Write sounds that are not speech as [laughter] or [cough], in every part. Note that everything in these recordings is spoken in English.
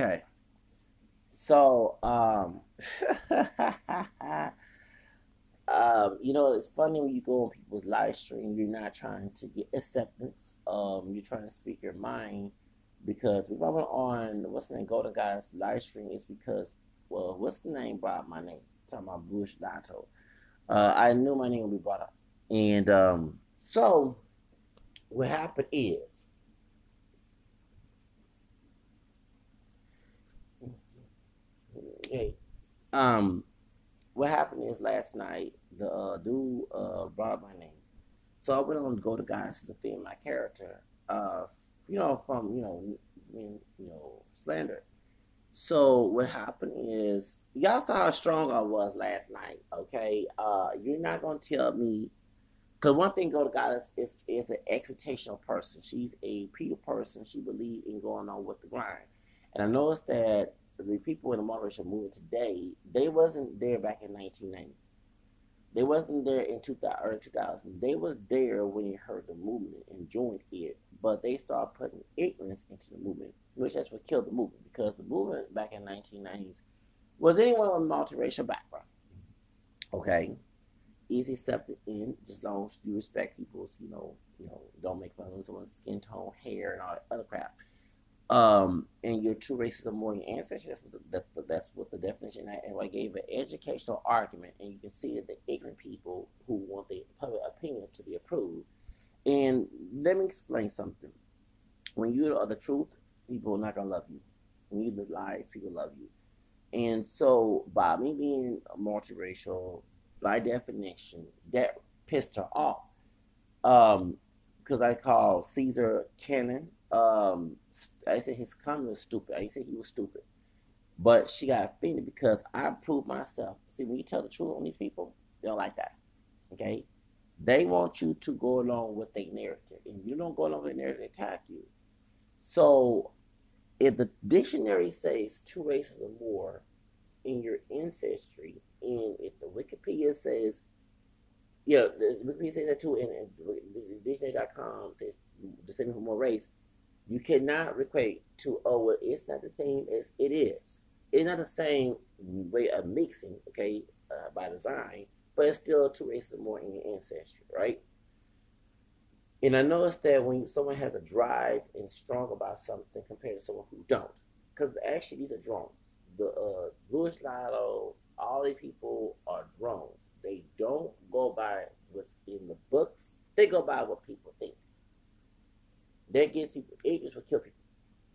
Okay. So, um, [laughs] um, you know, it's funny when you go on people's live stream, you're not trying to get acceptance. Um, you're trying to speak your mind because if I went on what's the name, Golden Goddess live stream, is because well, what's the name brought my name? I'm talking about Bush Dato. Uh, I knew my name would be brought up, and um, so what happened is. Okay. Um, what happened is last night the uh, dude uh, brought my name, so I went on to Golden Goddess to defend my character. Uh, you know, from you know, you know, slander. So what happened is y'all saw how strong I was last night. Okay, uh, you're not gonna tell me because one thing Golden Goddess is, is, is an expectational person. She's a people person. She believes in going on with the grind. And I noticed that the people in the multiracial movement today, they wasn't there back in 1990. They wasn't there in 2000, early 2000. They was there when you heard the movement and joined it, but they started putting ignorance into the movement, which that's what killed the movement because the movement back in 1990s was anyone with a multiracial background. Okay, easy accepted in just as long as you respect people's, you know, you know, don't make fun of someone's skin tone, hair, and all that other crap um, and your races are more your ancestors. That's what, the, that's, what the definition. And I gave an educational argument, and you can see that the ignorant people who want the public opinion to be approved. And let me explain something. When you are the truth, people are not gonna love you. When you the lies, people love you. And so, by me being multiracial, by definition, that pissed her off. Um, because I call Caesar Cannon um, I said his comment was stupid. I said he was stupid. But she got offended because I proved myself. See, when you tell the truth on these people, they don't like that. Okay? They want you to go along with their narrative. And you don't go along with their narrative, they attack you. So if the dictionary says two races or more in your ancestry, and if the Wikipedia says, you know, the Wikipedia says that too, and, and dictionary.com says descending from more race, you cannot equate to, oh, well, it's not the same as it is. It's not the same way of mixing, okay, uh, by design, but it's still two races more in your ancestry, right? And I noticed that when someone has a drive and strong about something compared to someone who don't, because actually these are drones. The uh, Louis Lotto, all these people are drones. They don't go by what's in the books. They go by what people think. That gets people, ignorance will kill people.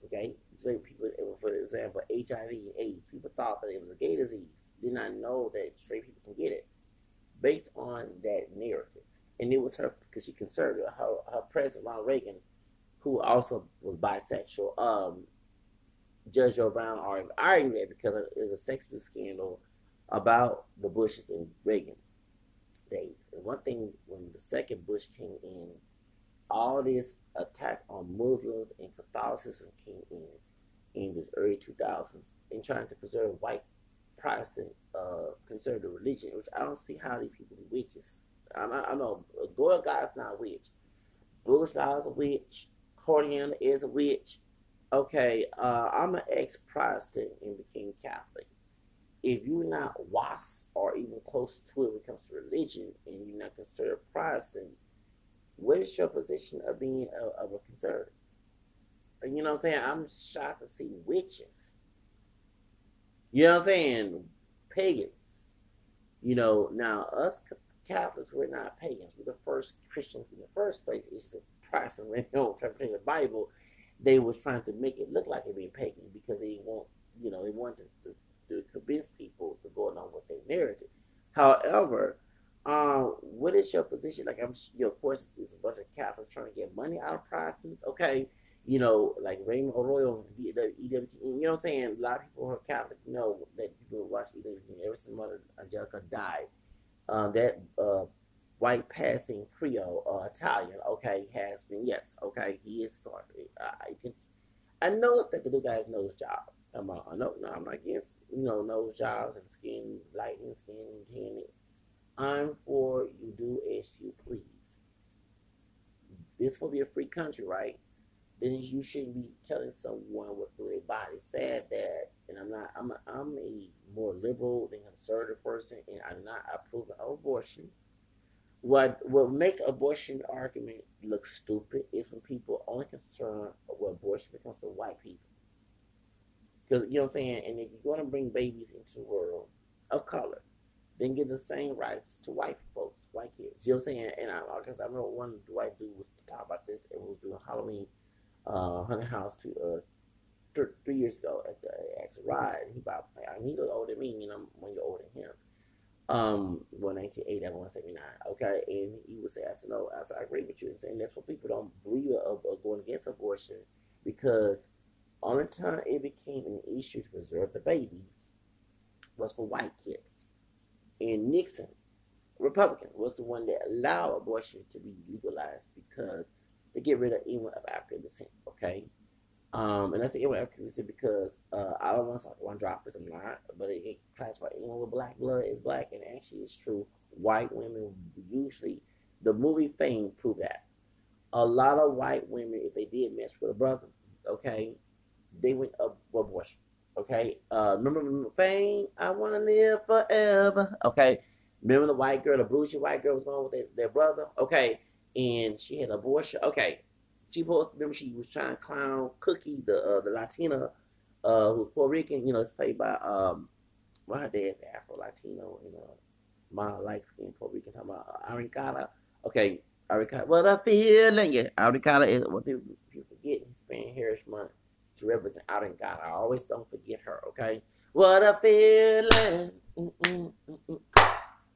Okay? So people, for example, HIV and AIDS, people thought that it was a gay disease, did not know that straight people can get it based on that narrative. And it was her, because she conservative, her, her president, Ronald Reagan, who also was bisexual, um, Judge Joe Brown argued, that because it was a sexual scandal about the Bushes and Reagan. And one thing, when the second Bush came in, all this attack on Muslims and Catholicism came in in the early 2000s in trying to preserve white Protestant uh, conservative religion, which I don't see how these people are witches. I, I know Doyle God's not a witch. Bush is a witch. Cordiana is a witch. Okay, uh, I'm an ex-Protestant and became Catholic. If you're not WASP or even close to it when it comes to religion and you're not considered Protestant, what is your position of being a, of a conservative? You know what I'm saying? I'm shocked to see witches. You know what I'm saying? Pagans. You know, now us Catholics, we're not pagans. We're the first Christians in the first place. It's the Protestant [laughs] you know, interpreting the Bible. They was trying to make it look like it being pagan because they want, you know, they wanted to, to, to convince people to go along with their narrative. However, um, what is your position? Like, I'm, you know, of course, it's, a bunch of Catholics trying to get money out of Protestants. Okay, you know, like Raymond Arroyo, the EWT. You know what I'm saying? A lot of people who are Catholic know that people watch the EWT ever since Mother Angelica died. Um, that uh, white passing Creole uh, Italian, okay, has been yes, okay, he is part of it. I can, I noticed that the new guy's nose job. I'm, uh, no, no, I'm not against you know nose jobs and skin lightening, skin tanning I'm for you do as you please. This will be a free country, right? then you shouldn't be telling someone what their body. Sad that, and I'm not. I'm a, I'm a more liberal than conservative person, and I'm not approving of abortion. What will make abortion argument look stupid is when people are only concerned with abortion becomes to white people. Because you know what I'm saying, and if you're going to bring babies into the world of color, then give the same rights to white folks, white kids. You know what I'm saying? And I, because I remember one white dude was talking about this. It was doing Halloween uh, Haunted House to uh, th- three years ago at the at Ride. He about I mean, he was older than me, and I'm you're older than him. Um, well, 1980, I want to 79. Okay, and he was saying, I said, no, I, said, I agree with you. And saying that's what people don't believe of, of going against abortion because on the time it became an issue to preserve the babies was for white kids. And Nixon, Republican, was the one that allowed abortion to be legalized because to get rid of anyone of African descent. Okay, um, and I say anyone of African descent because uh, I don't want to talk one droppers. I'm not, but it, it classifies anyone with black blood is black, and actually it's true. White women usually, the movie Fame proved that. A lot of white women, if they did mess with a brother, okay, they went up for abortion. Okay, uh, remember Fame? I want to live forever. Okay, remember the white girl, the bougie white girl was going with their, their brother. Okay, and she had abortion. Okay, she supposed remember she was trying to clown Cookie, the uh, the Latina, uh, who's Puerto Rican. You know, it's played by um, well, her dad's Afro Latino. You know, my life in Puerto Rican. Talking about uh. Okay, Irene Cara. What a feeling. Yeah, Irene Cara is what people, people forget in Spanish Heritage Month to represent Irene Cara. I always don't forget her. Okay, what a feeling. Mm-mm, mm-mm.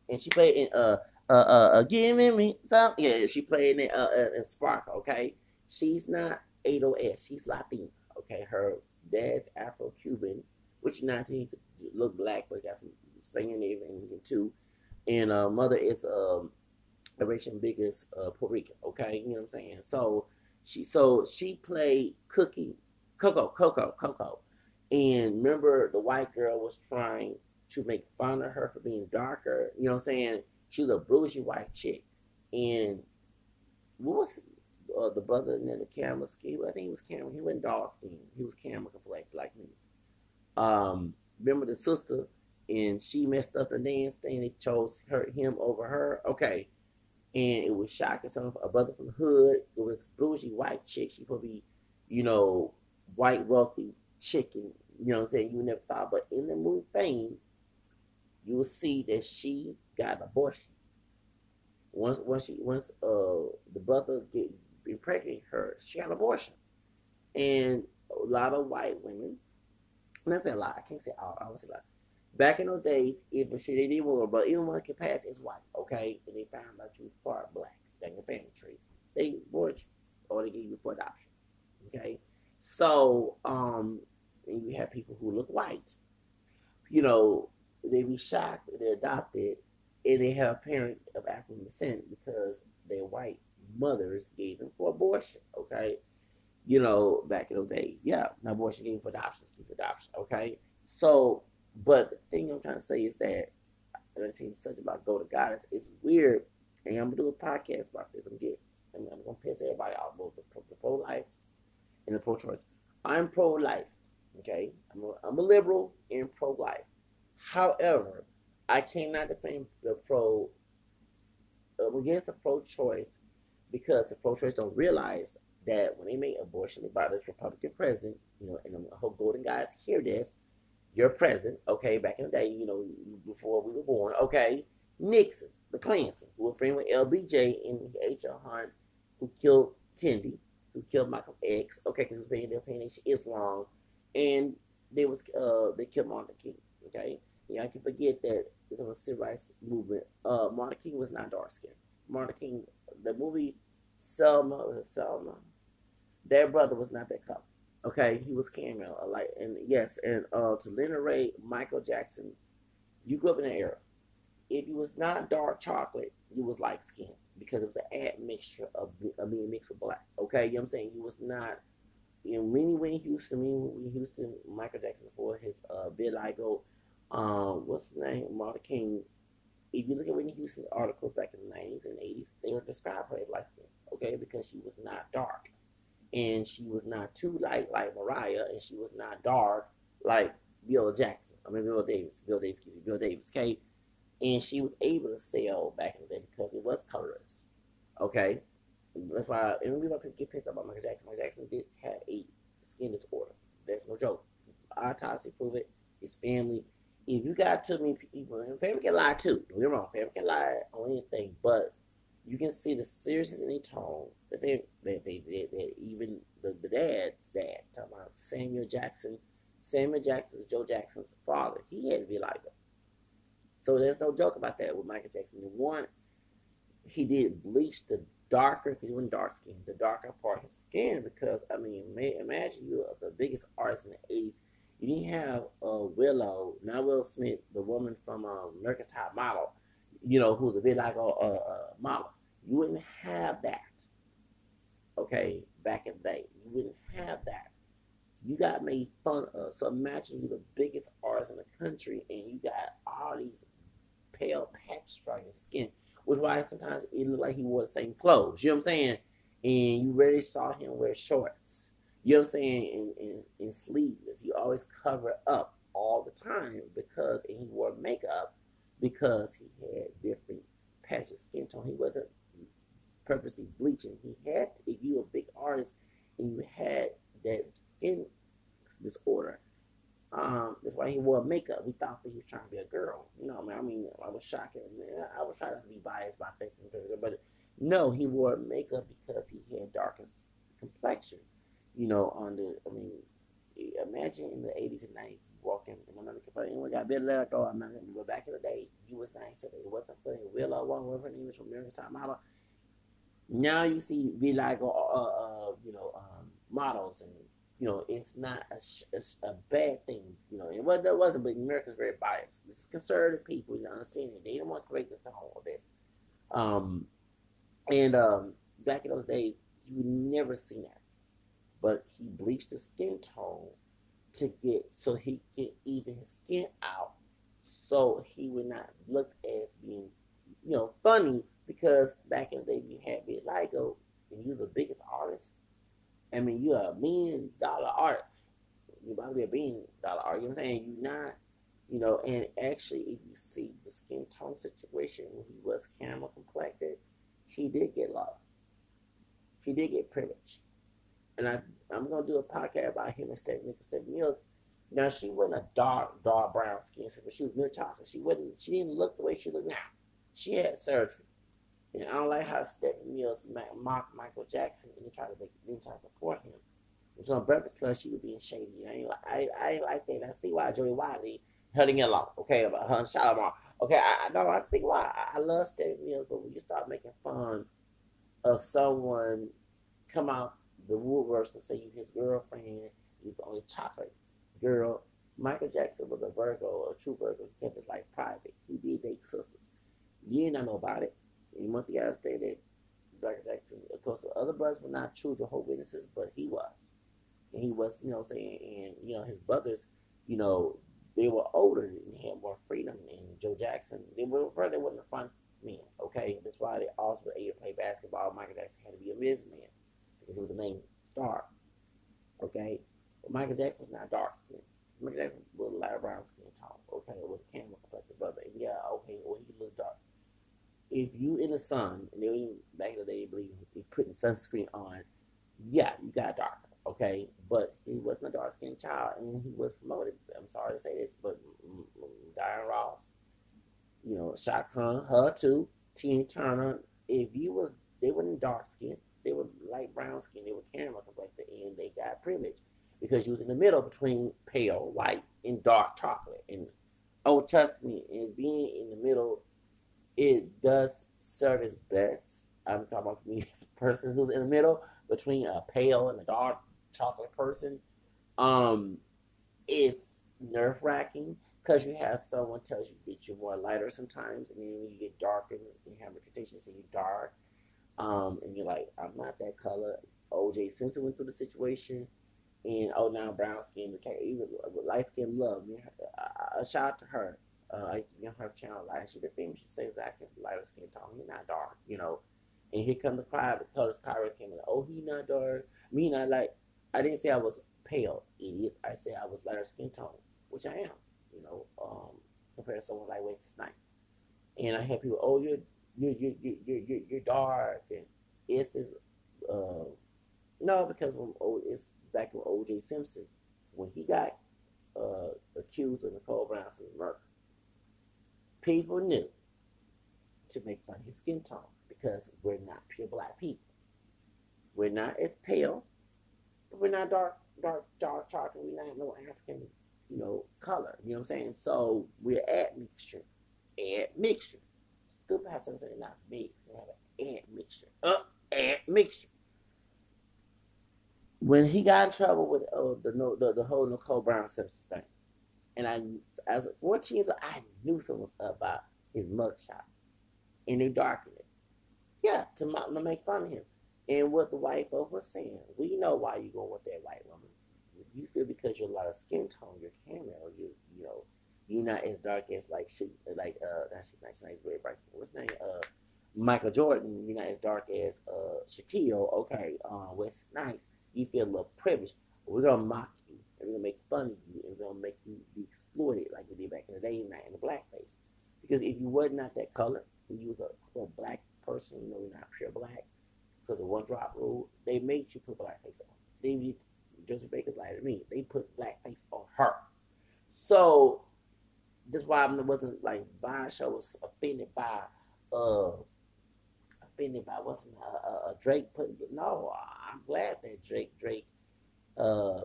And she played in uh uh, uh, uh, giving me some. Yeah, she played in, uh, uh, in Spark, okay? She's not 8OS, she's Latina, okay? Her dad's Afro Cuban, which 19 look black, but got some Spanish and too. And uh, mother is um, American biggest uh, Puerto Rican, okay? You know what I'm saying? So she so she played Cookie, Coco, Coco, Coco. And remember, the white girl was trying to make fun of her for being darker. You know what I'm saying? She was a bougie white chick. And what was uh, the brother then the camera ski? I think he was Cameron. He went dark skin. He was camera like like me. Um, remember the sister and she messed up the dance thing. They chose her him over her. Okay. And it was shocking. Some a brother from the hood. It was bougie white chick. She probably, you know, white wealthy chicken. You know what I'm saying? You never thought. But in the movie Fame, you will see that she got an abortion. Once once she once uh the brother get impregnate her, she got an abortion. And a lot of white women, I'm not saying a lot, I can't say all, I would say a lot. Back in those days, if she they did more, but even when it can pass, it's white, okay? And they found out you were part black, like a family tree. They abort you or they give you for adoption. Okay? So, um, you have people who look white. You know, they be shocked they're adopted and they have a parent of African descent because their white mothers gave them for abortion. Okay, you know back in those days, yeah, now abortion gave for adoption, for adoption. Okay, so but the thing I'm trying to say is that I'm saying such about Golden Goddess. It's weird, and I'm gonna do a podcast about this. I'm getting, I'm, I'm gonna piss everybody off both the, the pro life and the pro choice. I'm pro life. Okay, I'm a, I'm a liberal and pro life. However, I cannot defend the pro uh, against the pro-choice because the pro-choice don't realize that when they make abortion by this Republican president, you know, and I hope Golden Goddess hear this. Your president, okay, back in the day, you know, before we were born, okay, Nixon, the Clinton, who were friend with LBJ and H.L. Hunt, who killed Kennedy, who killed Michael X, okay, because was paying their paying Islam, and they was uh they killed Martin King, okay. I can forget that it's a civil rights movement. Uh, Martin King was not dark skinned. Martin King, the movie Selma, Selma, their brother was not that color. Okay, he was cameo, like, and yes, and uh, to Lena Ray, Michael Jackson, you grew up in an era. If you was not dark chocolate, you was light skinned because it was an admixture of, of being mixed with black. Okay, you know what I'm saying? He was not, know, Winnie Whitney Houston, Whitney Houston, Michael Jackson before his uh, Bill Igo um, what's his name? Martin King. If you look at Whitney Houston's articles back in the 90s and 80s, they were described her as light skin, okay, because she was not dark. and she was not too light like Mariah, and she was not dark like Bill Jackson. I mean Bill Davis, Bill Davis, excuse me, Bill Davis, okay. And she was able to sell back in the day because it was colorless. Okay, that's why and we to get pissed about Michael Jackson. Michael Jackson did have a skin disorder. That's no joke. Autopsy prove it. His family. If you got too many people, and family can lie too. Don't get wrong. Family can lie on anything, but you can see the seriousness in their tone that they that they, even the, the dad's dad talking about Samuel Jackson. Samuel Jackson is Joe Jackson's father. He had to be like. So there's no joke about that with Michael Jackson. One he did bleach the darker because he wasn't dark skin, the darker part of his skin because I mean imagine you are the biggest artist in the 80s. You didn't have uh, Willow, not Will Smith, the woman from um, America's Top Model, you know, who's a bit like a, a, a model. You wouldn't have that. Okay, back in the day, you wouldn't have that. You got made fun of. So imagine you're the biggest artist in the country, and you got all these pale patches on your skin, which why sometimes it looked like he wore the same clothes. You know what I'm saying? And you rarely saw him wear shorts. You know what I'm saying? In, in, in sleeveless, he always covered up all the time because and he wore makeup because he had different patches of skin tone. He wasn't purposely bleaching. He had, if you were a big artist and you had that skin disorder, um, that's why he wore makeup. We thought that he was trying to be a girl. You know, I mean, I was shocked. I was trying to be biased by thinking, but no, he wore makeup because he had darkest complexion. You know, on the, I mean, imagine in the 80s and 90s walking and company. Anyone got better let go. I'm not to go back in the day. You was nice. It wasn't for Willow, whatever her name is from American Top Model. Now you see be like uh, uh, you know um, models and you know it's not a, a, bad thing you know it was there wasn't but America's very biased it's conservative people you understand it. they don't want to break the of this um and um back in those days you would never see that but he bleached his skin tone to get so he could even his skin out so he would not look as being you know funny because back in the day, you had Big and you're the biggest artist. I mean, you're a million dollar artist. You're about to be a billion dollar artist. You know what I'm saying? You're not, you know, and actually, if you see the skin tone situation when he was camera complected, he did get love. He did get privilege. And I, I'm going to do a podcast about him and Stephanie Nicholson Mills. Now, she wasn't a dark, dark brown skin, but she was chocolate. She wasn't, she didn't look the way she looked now. She had surgery. And I don't like how Stephanie Mills mocked Michael Jackson and he tried to make him try to support him. It was on Breakfast Club, she was being shady. I ain't, like I, I ain't like that. I see why Jody Watley hurting it along. Okay, about her and Shalamar. Okay, I, I know I see why. I, I love Stephanie Mills, but when you start making fun of someone come out the woodworks and say you his girlfriend, you the only chocolate girl. Michael Jackson was a Virgo, a true Virgo. He kept his life private. He did date sisters. You didn't know about it. You must gotta say that Michael Jackson, of course, the other brothers were not true whole witnesses, but he was. And he was, you know, saying, and, you know, his brothers, you know, they were older and had more freedom. And Joe Jackson, they were, they wasn't a front men, okay? That's why they also able to play basketball. Michael Jackson had to be a businessman because he was the main star, okay? But Michael Jackson was not dark skinned. Michael Jackson was a light brown skin tone, okay? It was a camera complected brother. And yeah, okay, well, he looked dark if you in the sun, and they back in the day, believe putting sunscreen on, yeah, you got darker, okay? But he wasn't a dark skinned child, and he was promoted. I'm sorry to say this, but Diana Ross, you know, Chaka Khan, her too, Tina Turner. If you was, they weren't dark skinned, they were light brown skin, they were camera complected, and they got privilege because you was in the middle between pale white and dark chocolate. And oh, trust me, and being in the middle it does serve its best. I'm talking about me [laughs] as a person who's in the middle between a pale and a dark chocolate person. Um, it's nerve wracking because you have someone tells you that you're more lighter sometimes, and then when you get darker, you have reputation saying you're dark, um, and you're like, I'm not that color. OJ Simpson went through the situation, and oh now brown skin, even light skin love. me. A shout out to her uh, I be on her channel last year. The thing she says Zach is lighter skin tone. He's not dark, you know. And here comes the crowd. The colors Kyrus came in. Oh, he not dark. Me not like I didn't say I was pale, idiot. I said I was lighter skin tone, which I am. You know, um, compared to someone like Wesley Snipes. And I had people, oh, you're you're you're you're you're, you're dark, and it's this. Uh, no, because oh, it's back when O.J. Simpson, when he got uh, accused of Nicole Brown's murder, people knew to make fun of his skin tone because we're not pure black people. We're not as pale, but we're not dark, dark, dark chocolate. We're not no African, you know, color. You know what I'm saying? So we're admixture, admixture. Stupid to say not mix. We have an admixture. Uh, admixture. When he got in trouble with uh, the, the the whole Nicole Brown Simpson thing, and I, as 14 years old, I knew something was up about his mugshot, and they darkened it. Yeah, to, to make fun of him. And what the white folks was saying, we know why you going with that white woman. You feel because you're a lot of skin tone, you're camel, you you know, you're not as dark as like she like uh that's nice nice very bright. What's name? Uh Michael Jordan, you're not as dark as uh Shaquille, okay, uh West Nice. You feel a little privileged. We're gonna mock we're gonna make fun of you and gonna make you be exploited like we did back in the day, not in the blackface. Because if you were not that color, and you was a, a black person, you know, you're not pure black, because of one drop rule, they made you put blackface on. They Joseph Baker's lied to me. They put blackface on her. So that's why I wasn't like buying show was offended by uh offended by what's uh, uh, Drake putting no I'm glad that Drake Drake uh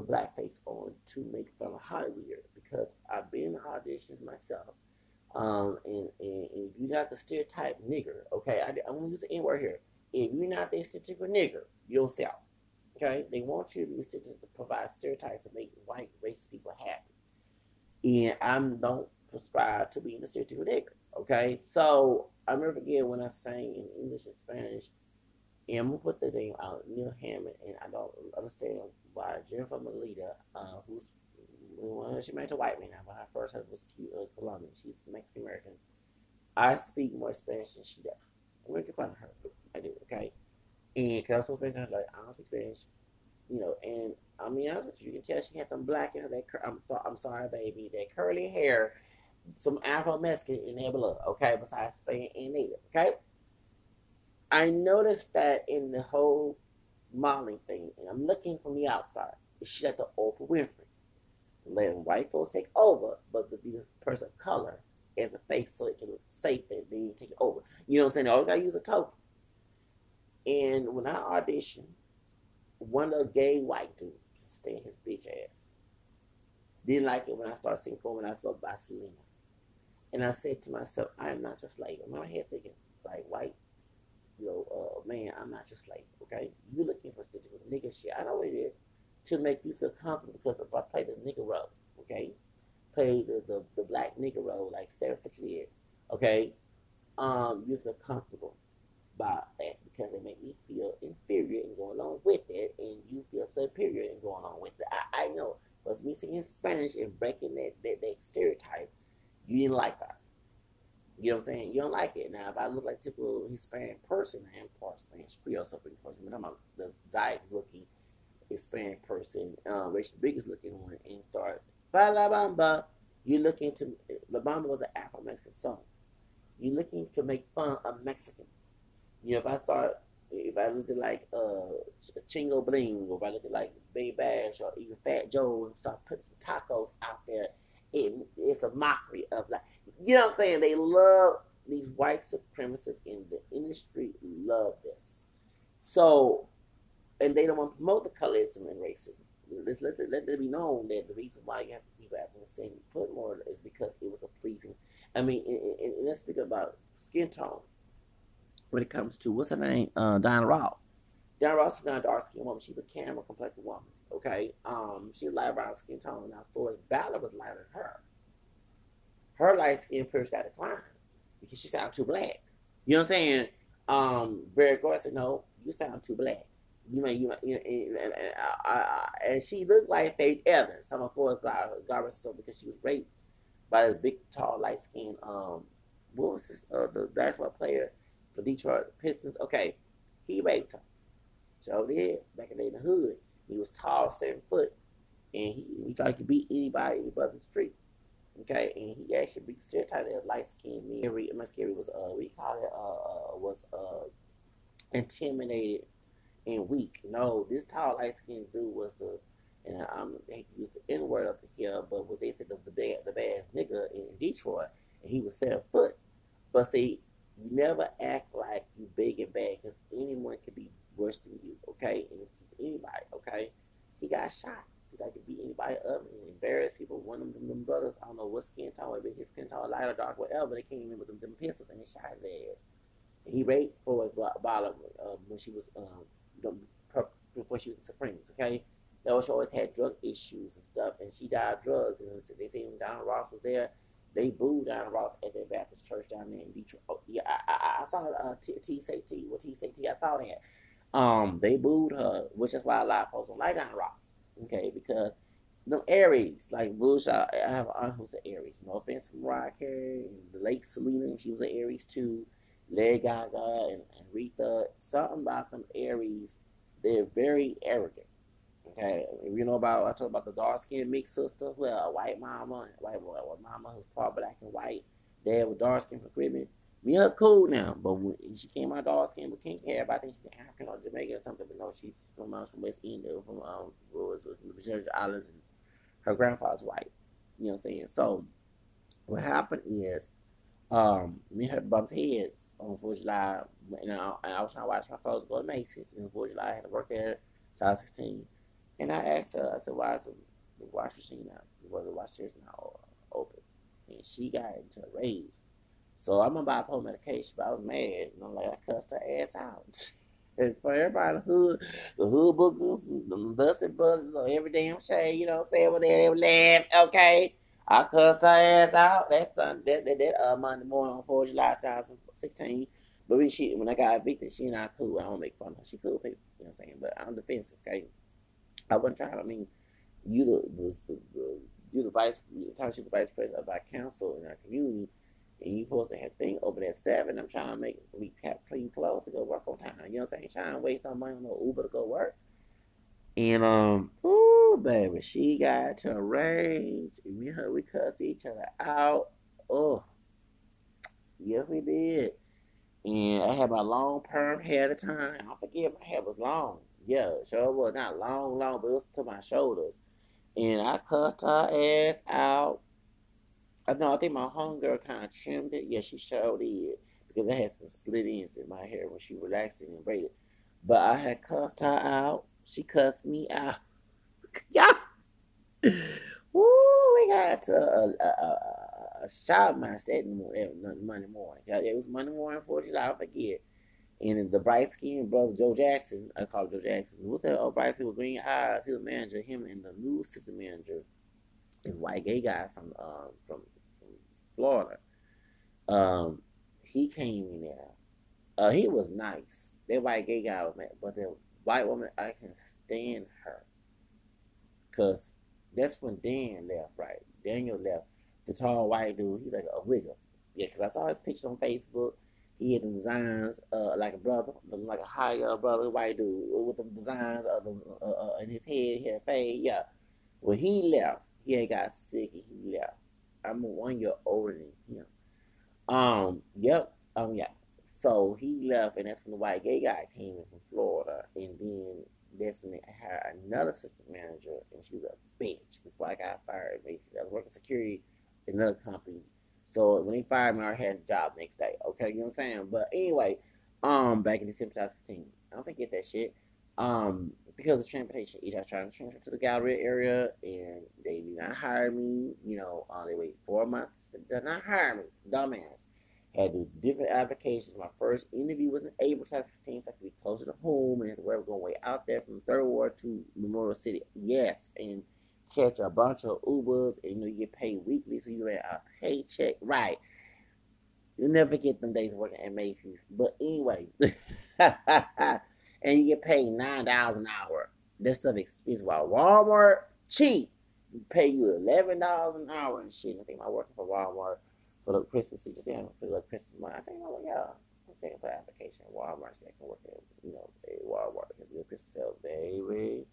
put blackface on to make fun of Hollywood because I've been in auditions myself. Um and, and, and you're not the stereotype nigger okay? I, I'm gonna use the N word here. If you're not the stereotypical nigger you'll sell Okay, they want you to, be, to provide stereotypes to make white race people happy, and I don't prescribe to being a stereotypical nigger. Okay, so I remember again when I sang in English and Spanish, and I'm gonna put the name out, Neil Hammond, and I don't understand why Jennifer Molina, uh, who's well, she married to a white man now, but her first husband was uh, Colombian. She's Mexican American. I speak more Spanish than she does. I'm gonna fun of her. I do, okay? And because I was supposed to like, I don't speak Spanish, you know, and I mean, honest with you, you can tell she had some black in her. That I'm, so, I'm sorry, baby. That curly hair, some Afro Mexican in their blood, okay, besides Spain and Native, okay? I noticed that in the whole modeling thing, and I'm looking from the outside, she's like the Oprah Winfrey. Letting white folks take over, but the, person of color as a face so it can look safe that they take it over. You know what I'm saying? They always gotta use a token. And when I auditioned, one of the gay white dudes stand his bitch ass. Didn't like it when I started singing for when I felt by Selena. And I said to myself, I am not just like, in my head thinking, like, white, you know, uh, man, I'm not just like, okay? You looking for stitches with nigga shit. I know what it is to make you feel comfortable because if I play the nigga role, okay? Play the, the, the black nigga role like Stepin Fetchit, okay? Um, you feel comfortable by that because they make me feel inferior and go along with it, and you feel superior and go along with it. I, I know, but me singing Spanish and breaking that, that, that stereotype, you didn't like that. You know what I'm saying? You don't like it. Now, if I look like typical Hispanic person, I am part Spanish Creole, something person, but I'm a, the Zayat looking Hispanic person, um, Rachel Biggest looking one, and start, ba la bamba, you're looking to, La Bamba was an Afro Mexican song. You're looking to make fun of Mexicans you know, if I start, if I look at like uh Chingo Bling, or if I look at like Bay Bash, or even Fat Joe, and start putting some tacos out there, it, it's a mockery of like, you know what I'm saying? They love these white supremacists in the industry, love this. So, and they don't want to promote the colorism and racism. Let, let, let it be known that the reason why you have people having the same put more is because it was a pleasing. I mean, and, and, and let's speak about skin tone when it comes to what's her name, uh, Diana Ross. Diana Ross is not a dark skinned woman; she's a camera complexion woman. Okay, um, she's light brown skin tone. Now, Florence Ballard was lighter than her. Her light skin first got declined because she sounded too black. You know what I'm saying? Um, Berry Gordy said, "No, you sound too black." You know, you, you know, and, and, and, and she looked like Faith Evans. Some of Florence Ballard so because she was raped by this big, tall, light skinned um, what was this? Uh, the basketball player for Detroit Pistons. Okay, he raped her. So did back in the hood. He was tall, seven foot, and he, he thought he could beat anybody, in the street. Okay, and he actually beat stereotype as light skinned men. My scary was uh we call it uh, uh was uh intimidated and weak. No, this tall light skinned dude was the and um they used the N word up here, but what they said the the bad the bad nigga in Detroit, and he was seven foot. But see, you never act like you big and bad because anyone can be worse than you. Okay, and it's anybody. Okay, he got shot. He to beat anybody up and embarrass people. One of them, them brothers, I don't know what skin tone, maybe his skin tone, light or dark, whatever. They came in with them, them pistols and they shot his ass. And he raped for a bottle uh, when she was um before she was in Supremes. Okay, that was she always had drug issues and stuff, and she died of drugs. And they think Diana Ross was there. They booed Diana Ross at their Baptist church down there in Detroit. Oh, yeah, I, I, I saw uh, T, T say T. What T say T? I saw that. Um, they booed her, which is why a lot of folks don't like Donald rock. Okay, because the Aries, like Bush, I, I have an aunt who's an Aries. No offense to Mariah and late Selena, she was an Aries too. Lady Gaga and, and Rita. Something about them Aries, they're very arrogant. Okay, you know about I talk about the dark skinned mixed sister, well, a white mama, white boy, mama who's part black and white, dad with dark skin for Caribbean. Me her cool now, but when she came out dark skin but can't care about. Think she's African or Jamaican or something, but no, she's from uh, from West Indies, from um, was the Virgin Islands, and her grandfather's white. You know what I'm saying? So what happened is, um, me and her bumped heads on Fourth of July, and I, I was trying to watch my folks go to Macy's, and Fourth of July I had to work there, child 16. And I asked her, I said, why is the, the wash machine not, was the wash station not open? And she got into a rage. So I'm on bipolar medication, but I was mad. And I'm like, I cussed her ass out. [laughs] and for everybody, the hood, the hood bookers, the busted buzzers, every damn shade, you know what I'm saying? When they laugh, okay? I cussed her ass out. That's uh, that, that, that uh, Monday morning on 4th July 2016. But when she when I got evicted, she not cool. I don't make fun of her. She cool people, you know what I'm saying? But I'm defensive, okay? I wasn't trying. I mean, you the, the, the, the you the vice, township vice president of our council in our community, and you supposed to have thing open at seven. I'm trying to make we have clean clothes to go work on time. You know what I'm saying? Trying to waste no money on no Uber to go work. And um, ooh, baby, she got to rage. Me and her, we cussed each other out. Oh, yes, we did. And I had my long perm hair at the time. I forget my hair was long. Yeah, sure it was not long, long, but it was to my shoulders. And I cussed her ass out. I know, I think my homegirl kind of trimmed it. Yeah, she showed it Because I had some split ends in my hair when she relaxed it and braided. But I had cussed her out. She cussed me out. [laughs] yeah. Woo, we got to a, a, a, a shop match that Monday morning. It was Monday morning, 4th July, I forget. And the bright skinned brother Joe Jackson, I call Joe Jackson. What's that? Oh, bright skin with green eyes. He was manager. Him and the new assistant manager is white gay guy from um, from, from Florida. Um, he came in there. Uh, he was nice. That white gay guy was mad, but the white woman, I can stand her. Cause that's when Dan left, right? Daniel left. The tall white dude, he like a wigger. Yeah, cause I saw his pictures on Facebook he had the designs uh, like a brother, like a higher brother, white dude with the designs of uh, uh, in his head. He had fade. Yeah. When he left, he had got sick and he left. I'm one year older than him. Um. Yep. Um. Yeah. So he left, and that's when the white gay guy came in from Florida, and then that's when I had another assistant manager, and she was a bitch before I got fired. Basically, I was working security in another company so when he fired me, I had a job next day. Okay, you know what I'm saying? But anyway, um, back in December 2015, I don't think get that shit. Um, because of transportation, either I trying to transfer to the Galleria area, and they did not hire me. You know, uh, they wait four months, They did not hire me. Dumbass. Had to do different applications. My first interview was in April 2015, so I could be closer to home and where we're going way out there from Third Ward to Memorial City. Yes, and catch a bunch of Ubers and you know you get paid weekly, so you get a paycheck. Right. You never get them days working at Macy's. But anyway, [laughs] and you get paid nine dollars an hour. This stuff expensive. While Walmart cheap, you pay you eleven dollars an hour and shit. I think I'm working for Walmart for the Christmas season. For the Christmas month. I think oh yeah, second for application at Walmart so I can work at, you know, at Walmart and do Christmas sales, baby.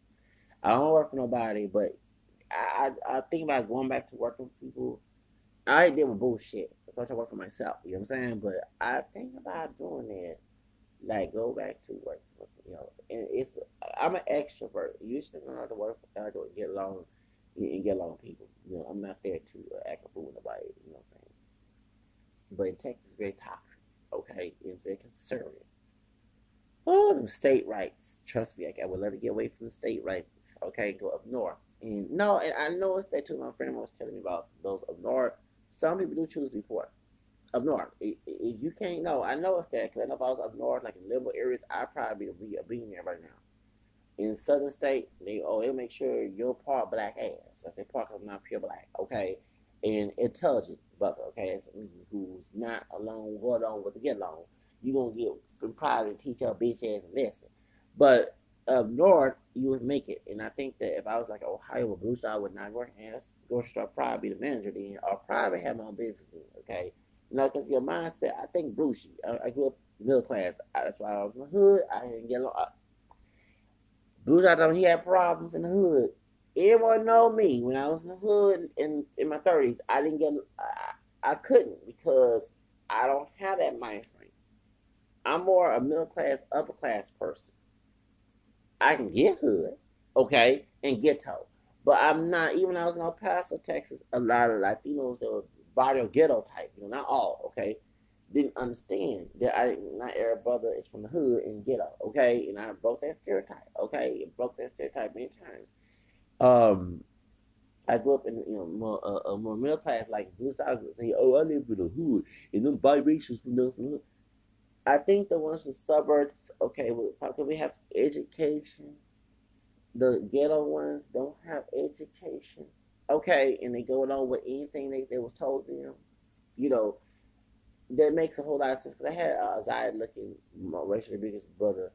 I don't work for nobody, but I, I, I think about going back to working for people. I ain't did with bullshit because I work for myself. You know what I'm saying? But I think about doing it, like go back to work. You know, and it's I'm an extrovert. You should know how to work, how to get along, and get along with people. You know, I'm not there to act a fool with nobody. You know what I'm saying? But in Texas, it's very toxic. Okay, it's very conservative. Oh, the state rights. Trust me, I would love to get away from the state rights. Okay, go up north. And no, and I noticed that too. My friend was telling me about those up north. Some people do choose before up north. If you can't know, I know it's that because I know if I was up north, like in liberal areas, I'd probably be a there right now. In southern state, they oh they make sure you're part black ass. I say part I'm not pure black, okay, and intelligent brother, okay, who's not alone, go along with the get along. You gonna get probably teach your bitch ass a lesson, but up north, you would make it. And I think that if I was like Ohio or Blue Star, I would not work as grocery store, probably be the manager then, or probably have my own business okay? You know, because your mindset, I think Brucey, I, I, grew up middle class. That's why I was in the hood. I didn't get along. Bruce, I thought he had problems in the hood. Anyone know me when I was in the hood in, in my 30s, I didn't get, I, I couldn't because I don't have that mind frame. I'm more a middle class, upper class person. I can get hood, okay, and ghetto. But I'm not, even I was in El Paso, Texas, a lot of Latinos that were barrio ghetto type, you know, not all, okay, didn't understand that I, not every brother is from the hood and ghetto, okay, and I broke that stereotype, okay, broke that stereotype many times. Um, I grew up in you know more uh, more middle class like blue stars would say, oh, I live in the hood, and them biracials from the hood. I think the ones from suburbs okay, well, because we have education. The ghetto ones don't have education. Okay, and they go along with anything they, they was told them. You know, that makes a whole lot of sense. Cause I had uh, Zaya looking, my racially biggest brother,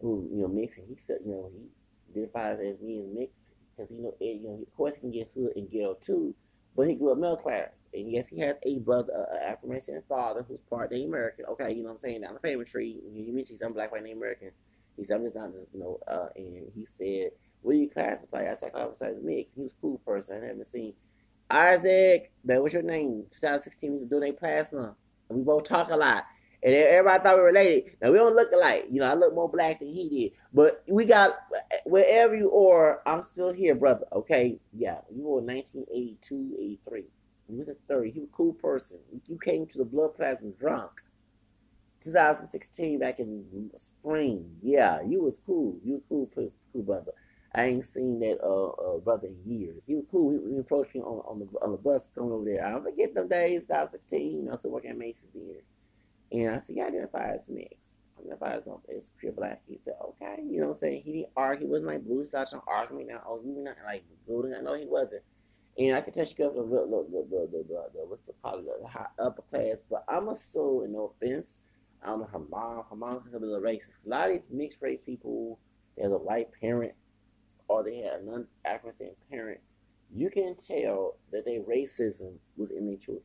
who you know mixing. He said, you know, he identifies as as mixed because you know, Ed, you know, of course he can get hood and ghetto too, but he grew up middle class. And yes, he has a brother, an uh, African American father who's part Native American. Okay, you know what I'm saying? Down the family tree, you mentioned some black, white, Native American. He said, I'm just not you know, uh, and he said, what do you classify? As oh, mixed. He was a cool person. I haven't seen Isaac, man, what's your name? 2016, we was doing plasma. We both talk a lot. And everybody thought we were related. Now we don't look alike. You know, I look more black than he did. But we got wherever you are, I'm still here, brother. Okay, yeah, you were 1982, 83. He was a 30. He was a cool person. You came to the blood plasma drunk. 2016 back in spring. Yeah, you was cool. You was cool, cool brother. I ain't seen that uh, uh brother in years. He was cool. He, he approached me on, on the on the bus coming over there. I don't forget them days. 2016. I was working at Macy's there, and I said, "You identify as mixed." I identify as, as pure black. He said, "Okay." You know what I'm saying? He didn't argue. He wasn't like Bruce Dodge arguing now. Oh, you not like building. I know he wasn't. And I can tell she comes from the, the, the, the, the, the, the what's it called, the high upper class. But I'm a soul, no offense. I don't know her mom. Her mom could be a racist. A lot of these mixed race people, have a white parent or they had a non African parent. You can tell that their racism was in their children.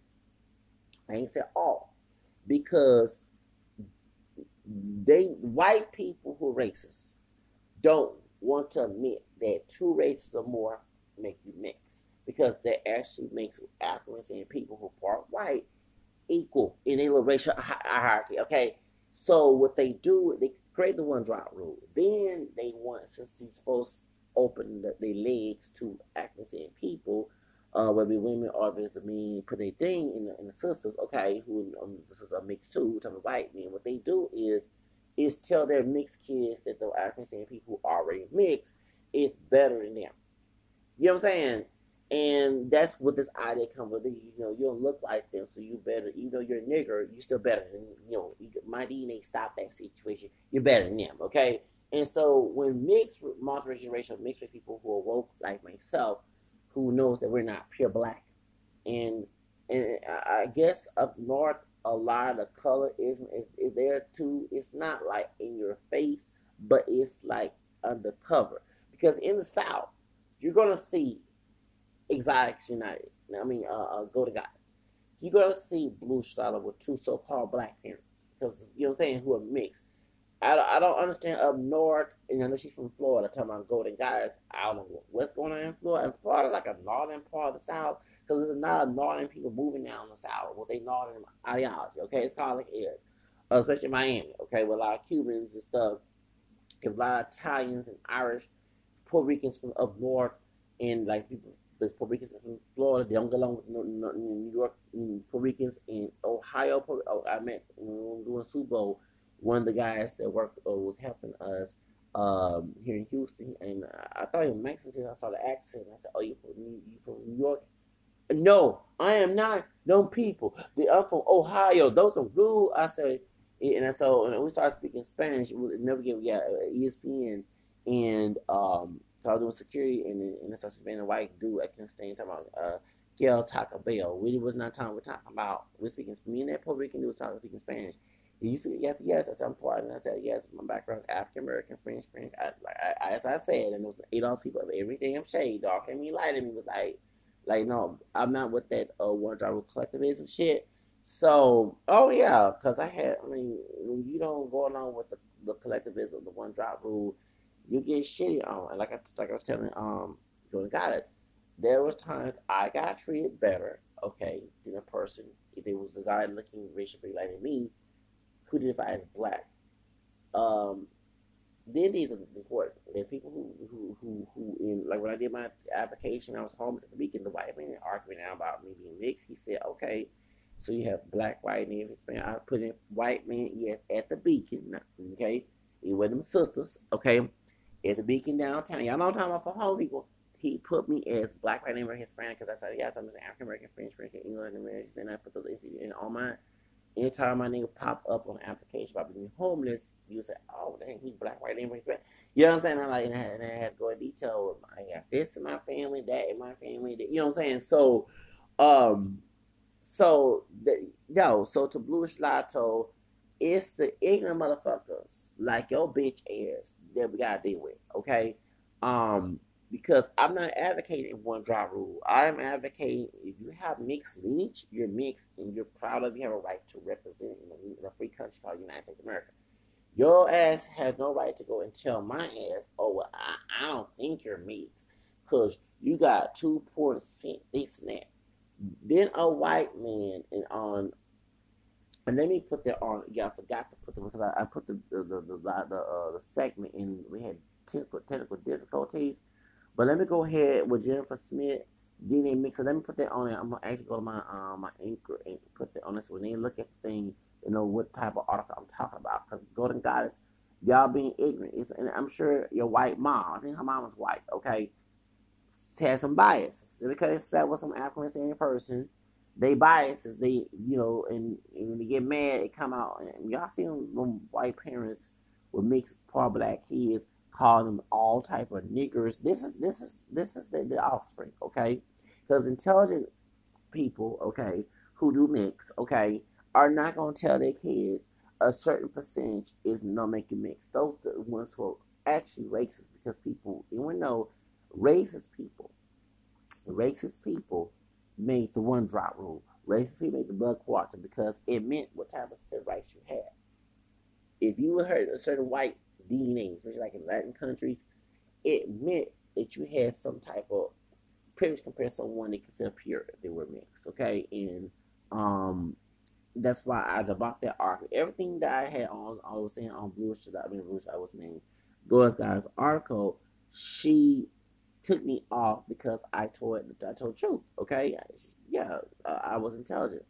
Ain't say all, because they white people who are racist don't want to admit that two races or more make you mix because that actually makes Africans and people who are white equal in a little racial hierarchy. Okay, so what they do, they create the one drop rule. Then they want since these folks open their legs to African people, uh, whether women or if it's mean put a thing in the, in the sisters. Okay, who um, this is a mix too, talking white men. What they do is is tell their mixed kids that the African people who already mixed is better than them. You know what I'm saying? And that's what this idea comes with. You know, you don't look like them, so you better. Even though you're a nigger, you still better than you know. My DNA stop that situation. You're better than them, okay? And so when mixed multiracial racial mixed with people who are woke like myself, who knows that we're not pure black, and and I guess up north a lot of the color is is, there too. It's not like in your face, but it's like undercover. Because in the south, you're gonna see Exotics United. I mean, uh, uh, Golden Goddess. You're gonna see Blue Star with two so-called black parents. because you know what I'm saying, who are mixed. I don't, I don't understand up north, and know she's from Florida, talking about Golden Goddess. I don't know what's going on in Florida. And Florida like a northern part of the South, because there's not northern people moving down the South with their northern ideology. Okay, it's called like it is, uh, especially Miami. Okay, with a lot of Cubans and stuff, a lot of Italians and Irish, Puerto Ricans from up north, and like people. There's Puerto Ricans from Florida. They don't get along with New York Puerto Ricans in Ohio. Oh, I met when doing Super Bowl one of the guys that worked uh, was helping us um, here in Houston, and I thought he was Mexican. I saw the accent. I said, "Oh, you from New, you from New York?" No, I am not. No people. They are from Ohio. Those are rude. I said, and so and we started speaking Spanish. We never get yeah ESPN, and um, so I was doing security, and and I started speaking a white dude. I can't stand talking about uh, Gail Taco Bell. We was not talking. We're talking about we're speaking. Me and that Puerto Rican dude was talking speaking Spanish. He said, yes, yes. I said, I'm part. I said, yes, my background is African American, French, French. I, I, as I said, and those eight all people of every damn shade, dark and me, light and me was like, like, no, I'm not with that uh, one driver collectivism shit. So, oh yeah, because I had, I mean, when you don't go along with the, the collectivism, the one drop rule, you get shitty on. And like I, like I was telling um, Golden Goddess, there was times I got treated better, okay, than a person if it was a guy looking racially like me who identify as black. Um, then these are important. There's people who, who, who, who, in, like when I did my application, I was homeless at the weekend. The white man arguing now about me being mixed. He said, okay, so you have black, white, and Hispanic. I put in white man, yes, at the beacon, okay? It was them sisters, okay? At the beacon downtown. Y'all know I'm talking about for home people. He put me as black, white, and Hispanic friend because I said, yes, I'm just African American, French, French, English, American, and I put those in all my anytime my nigga pop up on the application about being homeless, you say, oh, dang, he's black, white, and black. You know what I'm saying? I'm like, and I, and I had to go in detail. with I got this in my family, that in my family. That, you know what I'm saying? So, um, so the, yo, so to Bluish Lotto, it's the ignorant motherfuckers like your bitch ass that we gotta deal with. Okay, um, because I'm not advocating one drop rule. I'm advocating if you have mixed lineage, you're mixed and you're proud of, you have a right to represent in a free country called United States of America. Your ass has no right to go and tell my ass, oh, well, I, I don't think you're mixed because you got two percent this and that. Then a white man and on, and let me put that on. Yeah, I forgot to put them because I, I put the the the the, the, uh, the segment in. We had technical technical difficulties but let me go ahead with Jennifer Smith, DNA Mixer. Let me put that on there. I'm gonna actually go to my um my anchor and put that on this. When they look at the thing, you know what type of article I'm talking about. Because Golden Goddess, y'all being ignorant. It's, and I'm sure your white mom, I think her mom was white, okay, had some biases. Because that was some African American person, they biases, they, you know, and, and, when they get mad, it come out. And y'all see them, them white parents with mixed poor black kids calling them all type of niggers. This is this is this is the, the offspring, okay? Because intelligent people, okay, who do mix, okay, are not gonna tell their kids a certain percentage is not making mix. Those are the ones who are actually racist because people, you know, racist people, racist people made the one drop rule. Racist people made the blood quantum because it meant what type of civil rights you had. If you were heard a certain white DNA, especially like in Latin countries, it meant that you had some type of privilege compared to someone that consider pure if they were mixed. Okay, and um, that's why I about that article. Everything that I had on, I was saying on Blue I mean Blue I was saying Gore's guy's article. She took me off because I told I told truth. Okay, yeah, I was intelligent.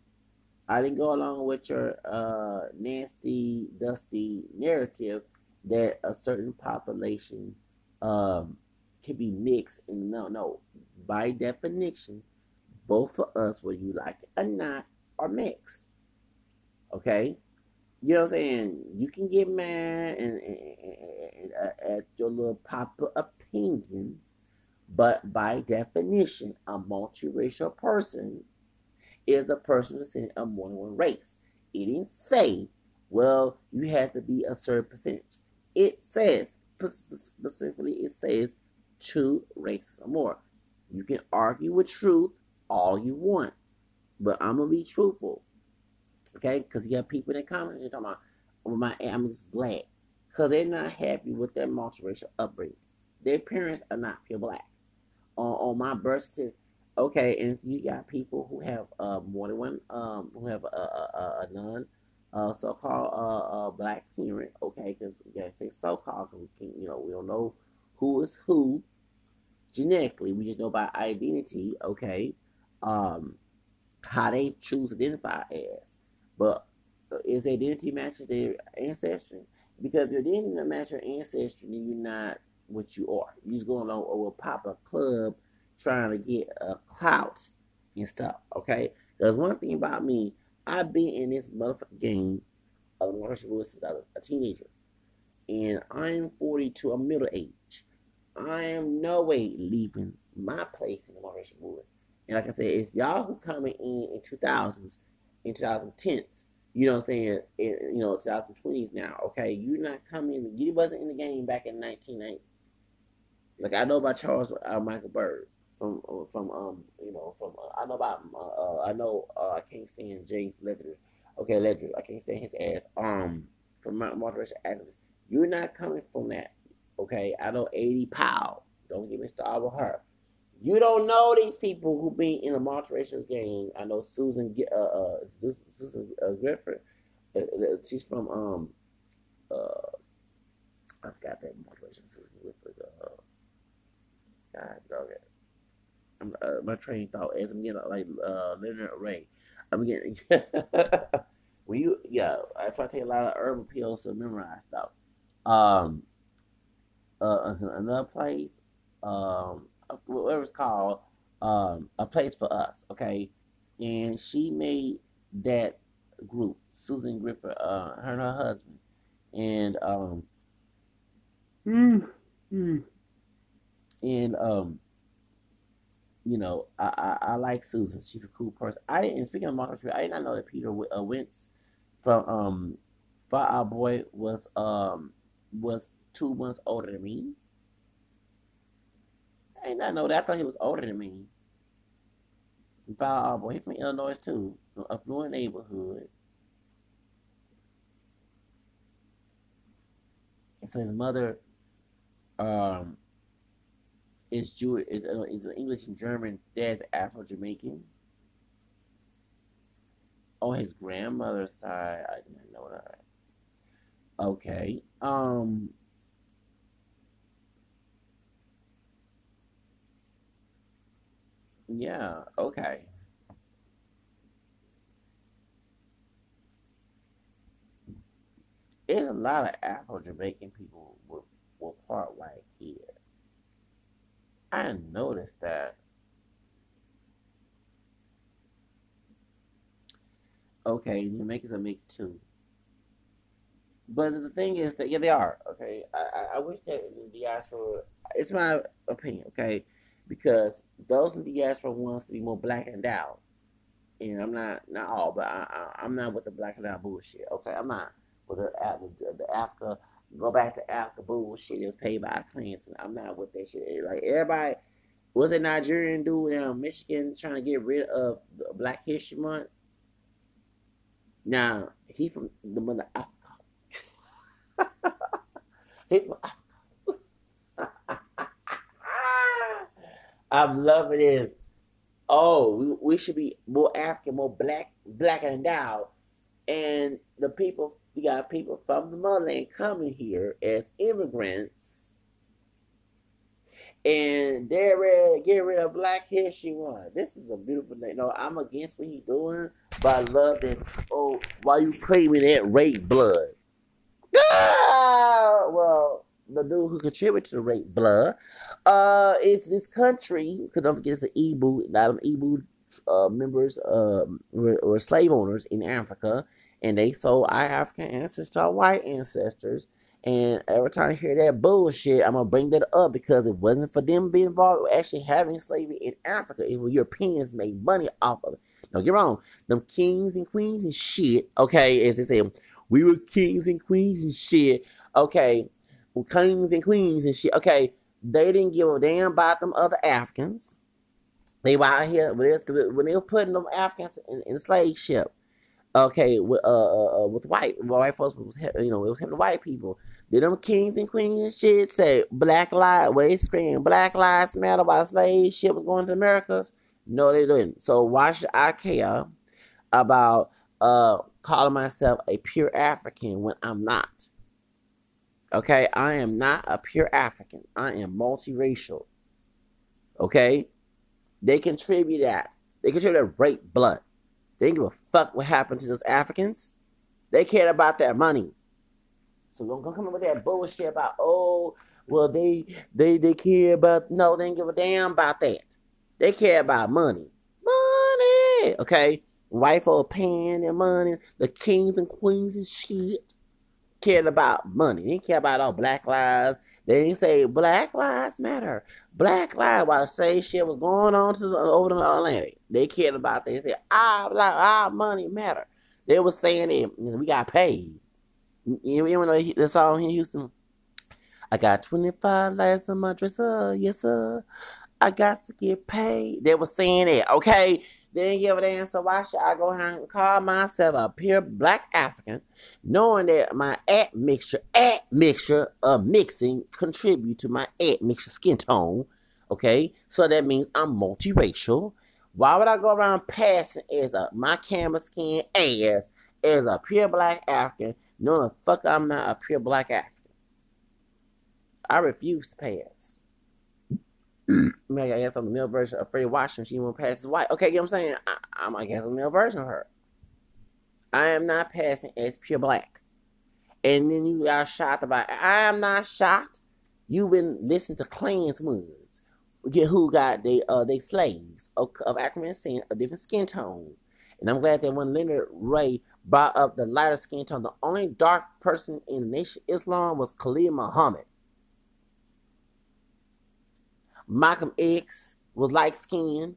I didn't go along with your uh, nasty, dusty narrative that a certain population um, can be mixed. And no, no, by definition, both of us, whether you like it or not, are mixed. Okay? You know what I'm saying? You can get mad and, and, and, and at your little popular opinion, but by definition, a multiracial person is a person in a more than one race. It didn't say, well, you have to be a certain percentage it says, specifically, it says two races or more. You can argue with truth all you want, but I'm to be truthful. okay? Because you have people in the comments talking about, well, my I'm just black, because they're not happy with their multiracial upbringing. Their parents are not pure black. On, on my birth certificate, okay, and if you got people who have uh, more than one, um, who have a, a, a non uh, so-called uh, uh, black parent, okay, because gotta say so-called, because we can, you know, we don't know who is who genetically. We just know by identity, okay, um, how they choose to identify as. But if their identity matches their ancestry, because if your identity doesn't match your ancestry, then you're not what you are. You're just going on over pop a club trying to get a clout and stuff, okay? There's one thing about me, I've been in this motherfucking game of martial arts since I was a teenager. And I'm 42, I'm middle age. I am no way leaving my place in the martial arts. And like I said, it's y'all who coming in in 2000s, in 2010s. You know what I'm saying? In, you know, 2020s now. Okay, you're not coming. You wasn't in the game back in 1990s. Like I know about Charles uh, Michael Byrd from uh, from um you know from uh, I know about uh, uh I know uh, I can't stand James Ledger. Okay, Ledger. I can't stand his ass. Um, from multiracial activists. You're not coming from that. Okay, I know A.D. Powell. Don't get me started with her. You don't know these people who be in a multiracial gang. I know Susan uh, uh Susan uh, Griffith. Uh, uh, she's from um uh I forgot that multiracial Susan Griffith. Uh, God, dog it. I'm, uh, my train thought as I'm getting like uh Leonard Ray. I'm getting [laughs] when you yeah, if I take a lot of herbal pills to memorize stuff. Um uh another place, um whatever it's called, um, a place for us, okay? And she made that group, Susan Griffith, uh, her and her husband, and um, and um, you know, I, I, I like Susan. She's a cool person. I didn't. Speaking of Marcus, I did not know that Peter uh, Wentz from um, Fall Out Boy was um was two months older than me. I did not know that. I thought he was older than me. Fall Out Boy, he's from Illinois too, from affluent neighborhood. So his mother um, is Jewish, is, uh, is English and German. Dad's Afro Jamaican. Oh, his grandmother's side, I didn't know that. Okay. Um. Yeah. Okay. There's a lot of Afro Jamaican people with, with part white here. I noticed that. Okay, Jamaica's a mix too. But the thing is that yeah, they are. Okay, I I, wish that the diaspora. It's my opinion. Okay, because those in the diaspora wants to be more black and out. And I'm not not all, but I, I, am not with the black and out bullshit. Okay, I'm not with the the, the Africa go back to Africa bullshit. It was paid by Clinton. I'm not with that shit. Like everybody was a Nigerian dude in um, Michigan trying to get rid of Black History Month. Now he from the mother Africa. [laughs] he from Africa. [laughs] I'm loving this. Oh, we, we should be more African, more black, black and endowed. And the people, we got people from the motherland coming here as immigrants and they're ready to get rid of Black History One. This is a beautiful thing. No, I'm against what he's doing, but I love this. Oh, why you claiming that rape blood? Ah! Well, the dude who contributed to rape blood uh, is this country, because don't forget it's an Igbo, a lot of Igbo uh, members um, were, were slave owners in Africa, and they sold our African ancestors to our white ancestors and every time I hear that bullshit, I'm gonna bring that up because it wasn't for them being involved with actually having slavery in Africa. It was Europeans made money off of it. Don't get wrong, them kings and queens and shit. Okay, as they say, we were kings and queens and shit. Okay, kings and queens and shit. Okay, they didn't give a damn about them other Africans. They were out here when they were putting them Africans in, in slave ship Okay, with uh, uh, uh with white white folks was you know it was him the white people. Did them kings and queens and shit say black lives? They scream black lives matter while slave shit was going to Americas. No, they didn't. So why should I care about uh calling myself a pure African when I'm not? Okay, I am not a pure African. I am multiracial. Okay, they contribute that. They contribute that rape blood. They didn't give a fuck what happened to those Africans. They cared about their money. So don't come up with that bullshit about oh well they they they care about no they didn't give a damn about that. They care about money. Money. Okay. White folk paying their money. The kings and queens and shit cared about money. They didn't care about all black lives. They didn't say black lives matter. Black lives while the same shit was going on to over the Atlantic. They cared about that. They said ah, our, our money matter. They were saying it. We got paid. You, know the song in Houston? I got 25 lights on my dresser. Yes, sir. I got to get paid. They were saying it, okay? Didn't give a damn, so why should I go ahead and call myself a pure black African, knowing that my admixture, admixture of mixing contribute to my admixture skin tone, okay? So that means I'm multiracial. Why would I go around passing as a my camera skin ass as a pure black African, knowing the fuck I'm not a pure black African? I refuse to pass. I guess I'm the male version of Fredi Washington. She won't pass as white. Okay, you know what I'm saying? I, I'm, I guess, a male version of her. I am not passing as pure black. And then you are shocked about. I am not shocked. You've been listening to Klansmen get who got they uh they slaves of, of African descent of different skin tones. And I'm glad that when Leonard Ray brought up the lighter skin tone, the only dark person in the nation Islam was Khalid Muhammad. Malcolm X was light skinned.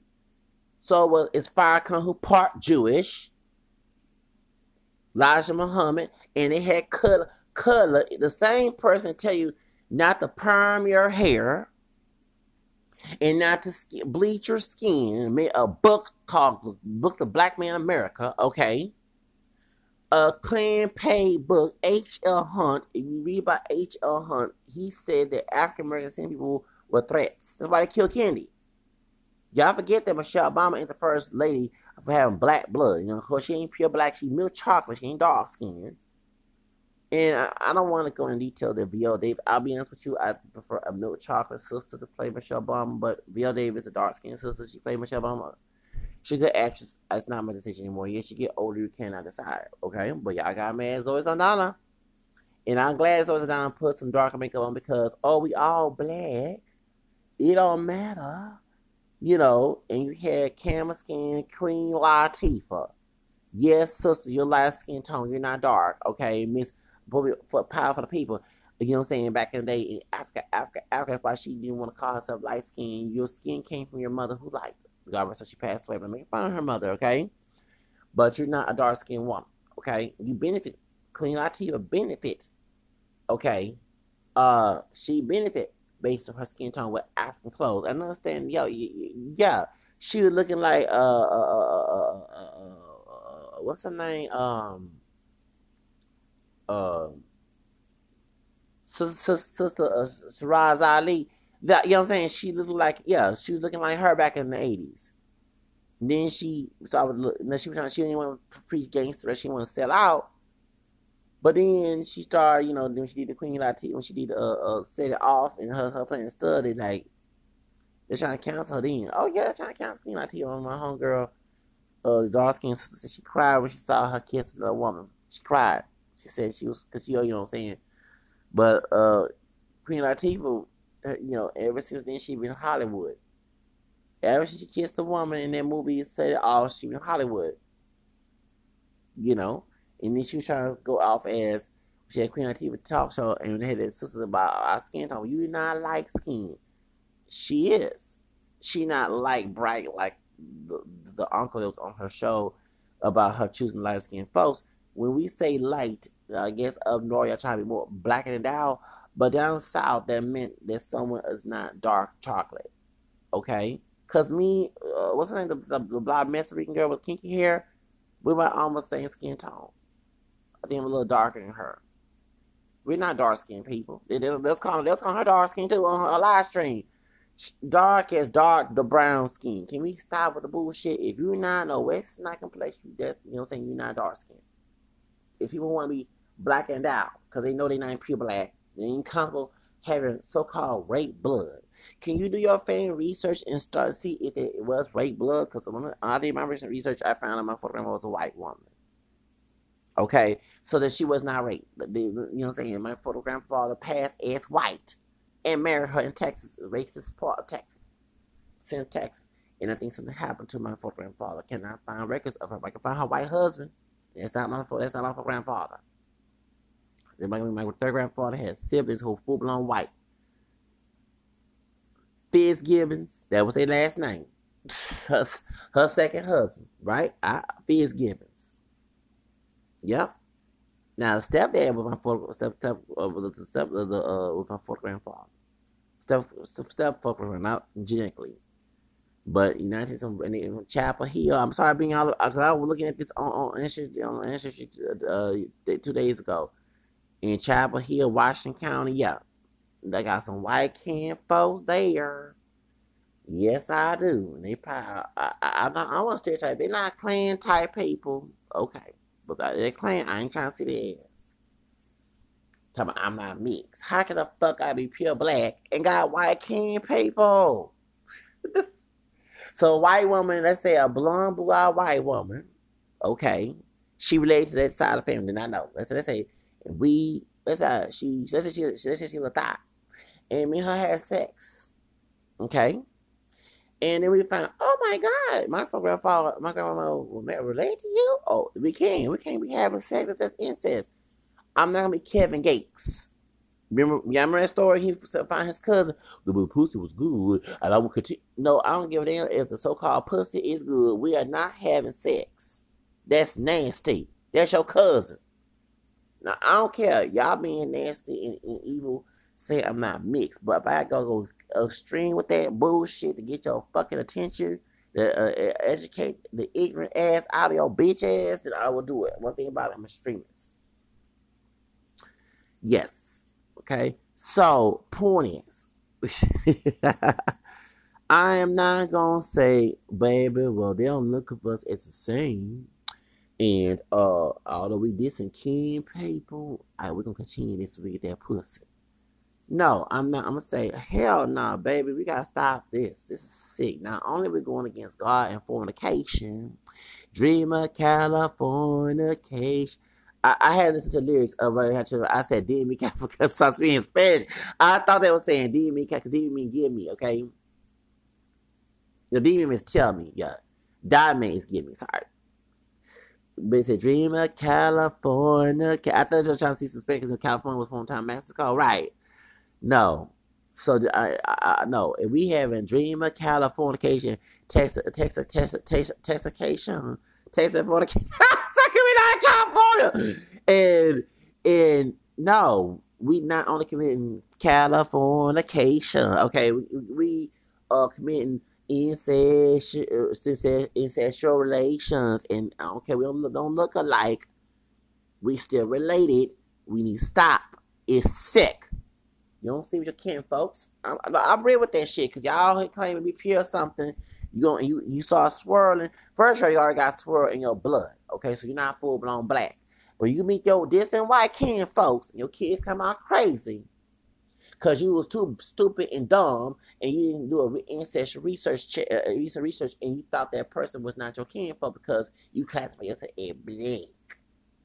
So was is Farrakhan who part Jewish. Elijah Muhammad, and it had color, color. The same person tell you not to perm your hair and not to bleach your skin. A book called "Book the Black Man America." Okay, a Klan paid book. H. L. Hunt. If you read about H. L. Hunt, he said that African American people were threats. That's why they killed Kennedy. Y'all forget that Michelle Obama is the first lady for having black blood. You know, of course, she ain't pure black. She's milk chocolate. She ain't dark skinned. And I, I don't want to go in detail to Viola Davis. I'll be honest with you, I prefer a milk chocolate sister to play Michelle Obama, but Viola Davis, a dark skinned sister, she played Michelle Obama. She's a good actress. It's not my decision anymore. Yes, you get older, you cannot decide. Okay, but y'all got mad Zoe Saldana. And I'm glad Zoe Saldana put some darker makeup on because, oh, we all black. It don't matter. You know, and you had camera skin Queen Latifah. Yes, sister, you're light skin tone. You're not dark. Okay, Miss for power for the people. You know what I'm saying? Back in the day in Africa, Africa, Africa, why she didn't want to call herself light skin. Your skin came from your mother who liked it. Regardless, so she passed away, but make fun of her mother, okay? But you're not a dark skinned woman, okay? You benefit. Queen Latifah benefit, okay? Uh, she benefit based on her skin tone with African clothes. I understand, yo, yeah, she was looking like uh, uh, uh, uh, what's her name? Um, uh, sister, sister uh, Ali. That you know what I'm saying? She looked like yeah, she was looking like her back in the eighties. Then she started look. Then she was trying. She didn't want to preach gangster. She want to sell out. But then she started, you know, then she did the Queen Latifah when she did uh, uh set it off and her her playing study like they're trying to cancel her then. Oh yeah, they're trying to cancel Queen Latifah on my homegirl, uh dark skin sister. She cried when she saw her kiss the woman. She cried. She said she was because she, you know what I'm saying. But uh Queen Latifah, you know, ever since then she been Hollywood. Ever since she kissed the woman in that movie, said it. She been in Hollywood. You know, and then she was trying to go off as she had Queen Latifah talk show, and they had that sisters about our skin tone. You not like skin. She is. She not like bright like the, the uncle that was on her show about her choosing light skinned folks. When we say light, I guess up north, y'all trying to be more blacker than down, but down south, that meant that someone is not dark chocolate. Okay? Because me, uh, what's her name? The, the, the blonde Mexican girl with kinky hair We were almost same skin tone. I think I'm a little darker than her. We're not dark skinned people. Let's call, call her dark skin too on her live stream. Dark as dark, the brown skin. Can we stop with the bullshit? If you're not no West not complexion, you you know what I'm saying, you're not dark skin. If people want to be black and out because they know they're not pure black, they ain't comfortable having so-called rape blood. Can you do your fan research and start see if it was rape blood? Because I did my recent research, I found out my photograph was a white woman. Okay, so that she was not raped. but You know what I'm saying? My photograph father passed as white and married her in Texas, racist part of Texas, Central Texas. And I think something happened to my photograph father. Can I find records of her? I can find her white husband. That's not my that's not my grandfather. My, my third grandfather had siblings who were full blown white. Fitzgibbons, that was their last name. her, [laughs] her second husband, right? I, Fitzgibbons. Yep. Now stepdad was my fourth step step uh, the step uh, the uh was my fourth grandfather. Step step father, not genetically. But United some in Chapel Hill. I'm sorry being all because I was looking at this on on Ancestry on Ancestry uh, two days ago in Chapel Hill, Washington County. Yeah, they got some white can folks there. Yes, I do. And they probably, I, I, not, I want to stereotype. They're not Klan type people. Okay. But they're clan. I ain't trying to see their ass. Tell me I'm not mixed. How can the fuck I be pure black and got white can people? [laughs] so a white woman, let's say a blonde blue-eyed white woman, okay, she related to that side of the family. Then I know. Let's say, let's say we let's say she let's say she let's say she was a thought and me and her had sex. Okay? And then we found, oh my God, my grandfather, my grandma will relate to you? Oh, we can't. We can't be having sex if that's incest. I'm not gonna be Kevin Gates. Remember, remember that story? He found his cousin. The pussy was good, and I will continue. No, I don't give a damn if the so-called pussy is good. We are not having sex. That's nasty. That's your cousin. Now I don't care. Y'all being nasty and, and evil say I'm not mixed, but if I go go extreme with that bullshit to get your fucking attention, to uh, educate the ignorant ass out of your bitch ass, then I will do it. One thing about it, I'm extremist. Yes. Okay. So point is, [laughs] I am not gonna say, baby, well, they don't look at us as the same. And uh although we dissing kin people, I we're gonna continue this we get that pussy. No, I'm not. I'm gonna say, hell no, nah, baby. We gotta stop this. This is sick. Not only we going against God and fornication, dreamer Californication. I, I had listened to lyrics of uh, I had to. I said, "Dime because [laughs] so speaking Spanish." I thought they were saying "Dime because Dime give me." Okay, the Dime means tell me. Yeah, Dime means give me. Sorry. But it said Dreamer California. I thought they were trying to see some because California was one time Mexico. Right. No. So I, I, I no. If we having dreamer Californication, [laughs] Texas, Texas, Texas, Texas, Texascation, Texas not California? And and no, we not only committing Californication. Okay, we, we are committing incest, incestual relations, and okay, we don't, don't look alike. We still related. We need to stop. It's sick. You don't see what you're kin, folks. I'm, I'm real with that shit because y'all claim to be pure something. You go you you start swirling. First, you already got swirl in your blood. Okay, so you're not full blown black. But you meet your this and white kin folks, and your kids come out crazy because you was too stupid and dumb, and you didn't do a ancestral research uh, uh, recent research, and you thought that person was not your kin folk because you classify yourself as black.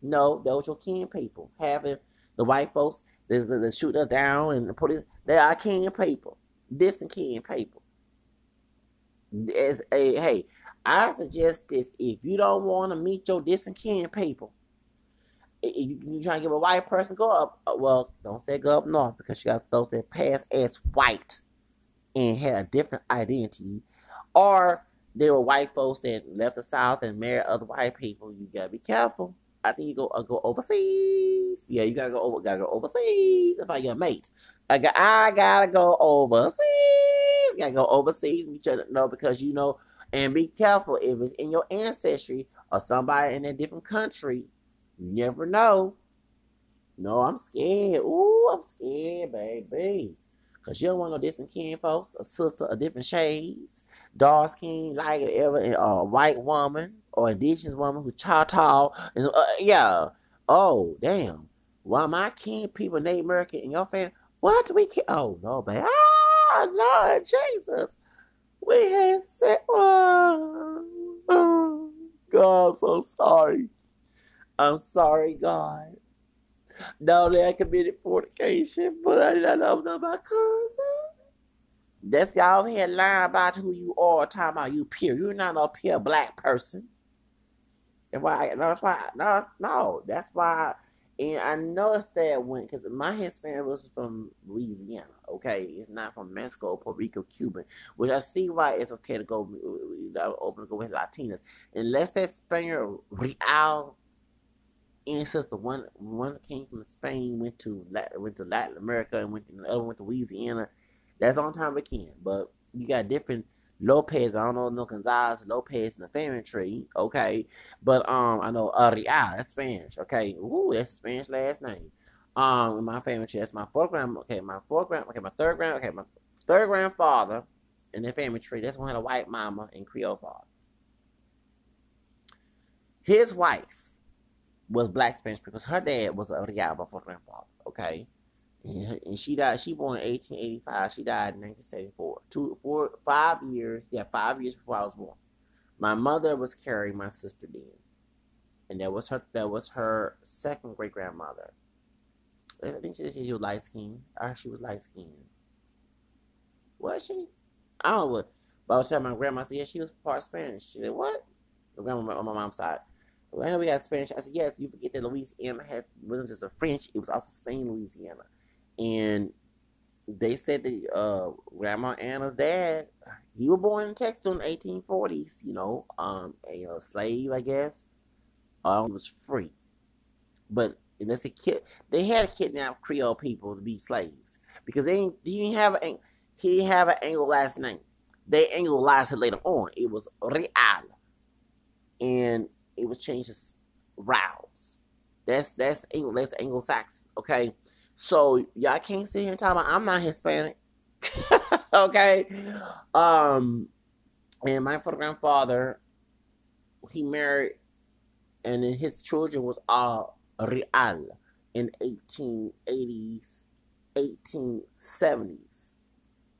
No, those your kin people having the white folks they, they shoot us down and put it. They are kin people. This and kin people. As a hey, I suggest this: if you don't want to meet your distant kin people, you, you trying to give a white person go up. Uh, well, don't say go up north because you got those that pass as white and had a different identity, or there were white folks that left the south and married other white people. You gotta be careful I think you go uh, go overseas. Yeah, you gotta go over, gotta go overseas. If I your mate, I got, I gotta go overseas. Gotta go overseas. You should know because you know, and be careful if it's in your ancestry or somebody in a different country. You never know. No, I'm scared. Ooh, I'm scared, baby. Cause you don't want no distant kin folks, a sister of different shades, dark skin, like ever, a white woman or indigenous woman who tall. And, uh, yeah. Oh, damn. Why my kin people Native American in your family? What we care? Oh no, baby. Ah, Lord Jesus. We had said, oh, oh, God, I'm so sorry. I'm sorry, God. No, that I committed fornication, but I did not know my cousin. That's y'all here lying about who you are, talking about you pure. You're not a pure black person. And why? That's why. No, no, that's why and I noticed that when, because my Hispanic was from Louisiana, okay? It's not from Mexico, Puerto Rico, Cuban, which I see why it's okay to go uh, open to go with Latinas. Unless that Spaniard Real ancestor, one one came from Spain, went to Latin, went to Latin America, and went to, the other went to Louisiana. That's on time we can. But you got different Lopez, I don't know no Gonzalez, Lopez in the family tree, okay. But um I know Arial, that's Spanish, okay. Ooh, that's Spanish last name. Um in my family tree, that's my fourth grand okay, my fourth grand okay, my third grand okay, my third grandfather in the family tree, that's one had a white mama and Creole father. His wife was black Spanish because her dad was a my fourth grandfather, okay and she died. She born in 1885. She died in 1974. Two, four, five years. Yeah, five years before I was born. My mother was carrying my sister then, and that was her. That was her second great grandmother. I think she, she was light skinned. Or uh, she was light skinned. Was she? I don't know what. But I was telling my grandma, said, yeah, she was part Spanish. She said, what? My grandma on my mom's side. Well, I know we got Spanish. I said, yes, you forget that Louisiana had, wasn't just a French, it was also Spain, Louisiana and they said that uh, Grandma Anna's dad, he was born in Texas in the 1840s. You know, um, a, a slave, I guess. Um, was free, but that's a kid. They had to kidnap Creole people to be slaves because they didn't, didn't have a he didn't have an Anglo last name. They Anglicized it later on. It was Real, and it was changed to Rouse. That's that's Anglo that's Anglo Saxon. Okay, so y'all can't sit here and talk about I'm not Hispanic. [laughs] okay. Um and my grandfather, he married and then his children was all real in 1880s, 1870s.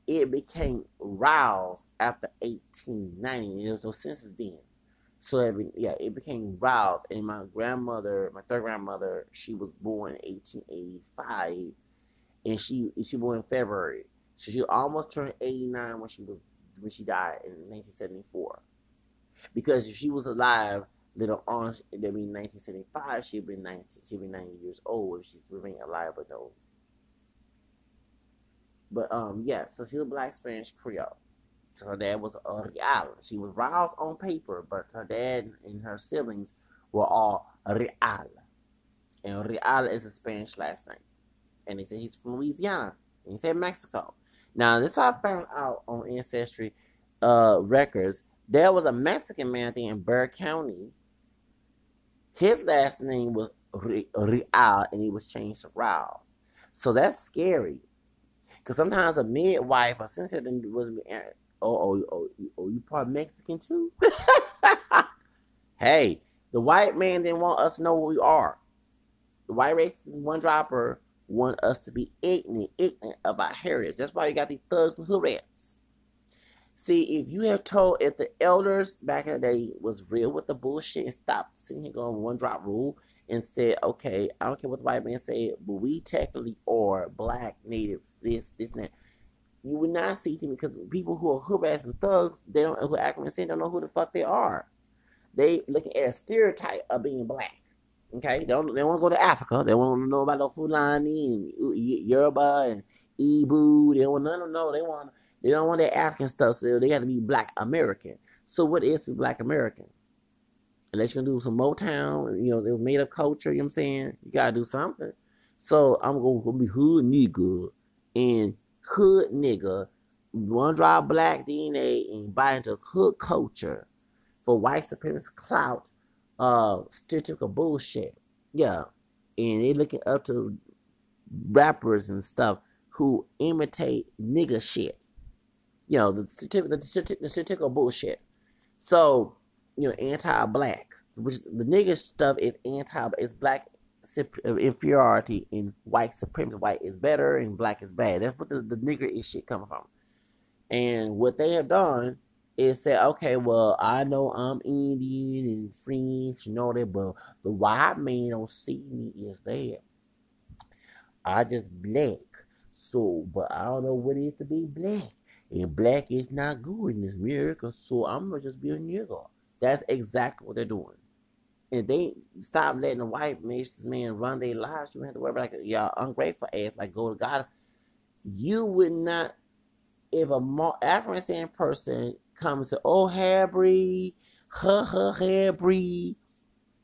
It became roused after 1890. There was no census then. So it, yeah, it became Rouse, and my grandmother, my third grandmother, she was born in 1885, and she she born in February, so she almost turned 89 when she was when she died in 1974. Because if she was alive later on, that mean 1975, she'd been 19, she'd be 90 years old if she's remained alive, but no. But um, yeah, so she's a black Spanish Creole. So her dad was a Real. She was Rouse on paper, but her dad and her siblings were all Real. And Real is a Spanish last name. And they said he's from Louisiana. And he said Mexico. Now, this I found out on Ancestry uh, records. There was a Mexican man there in Bexar County. His last name was Real, and he was changed to Rouse. So that's scary. Because sometimes a midwife or since it was oh, oh, oh, oh, you part Mexican too? [laughs] hey, the white man didn't want us to know who we are. The white race, one dropper, want us to be ignorant, ignorant of our heritage. That's why you got these thugs and hood rats. See, if you have told, if the elders back in the day was real with the bullshit and stopped sitting here going one drop rule and said, okay, I don't care what the white man said, but we technically are black, native, this, this, and that you would not see them because people who are harassing and thugs, they don't who act and don't know who the fuck they are. They looking at a stereotype of being black. Okay, they don't they want to go to Africa. They want to know about the Fulani and uh, Yoruba and Ibu. They don't want of know. They want they don't want that African stuff. So they got to be Black American. So what is Black American? Unless you're gonna do some Motown, you know, they made up culture. You know what I'm saying? You gotta do something. So I'm gonna be hood nigga and hood nigga, one drop black DNA and buy into hood culture for white supremacist clout uh statistical bullshit. Yeah. And they looking up to rappers and stuff who imitate nigga shit. You know, the the, the stereotypical bullshit. So, you know, anti-black, which the nigga stuff is anti, it's black Uh, inferiority in white supremacy. White is better and black is bad. That's what the, the nigger is shit coming from. And what they have done is say, okay, well, I know I'm Indian and French, you know that, but the white man don't see me as that. I just black. So, but I don't know what it is to be black. And black is not good in this America, so I'm gonna just be a nigger. That's exactly what they're doing. And they stop letting the white man run their lives. You have to worry about like y'all ungrateful ass, like go to God. You would not, if a African person comes to, oh, breed, her, her breed,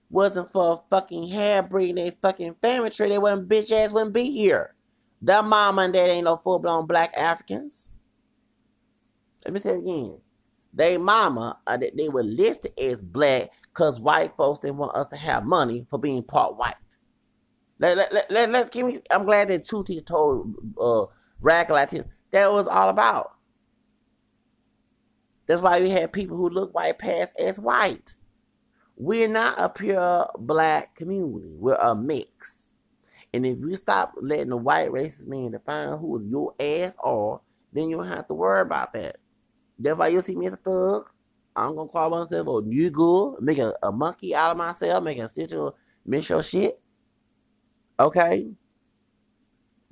wasn't for fucking hair breed, they fucking family tree, they wouldn't, bitch ass wouldn't be here. That mama and dad ain't no full blown black Africans. Let me say it again. They mama, uh, they were listed as black because white folks didn't want us to have money for being part white. Let, let, let, let, let give me, I'm glad that Tuti told uh, Latino that was all about. That's why we had people who look white pass as white. We're not a pure black community. We're a mix. And if you stop letting the white racist man define who your ass are, then you don't have to worry about that. That's why you see me as a thug. I'm gonna call myself a nigga, make a, a monkey out of myself, make a miss your shit. Okay?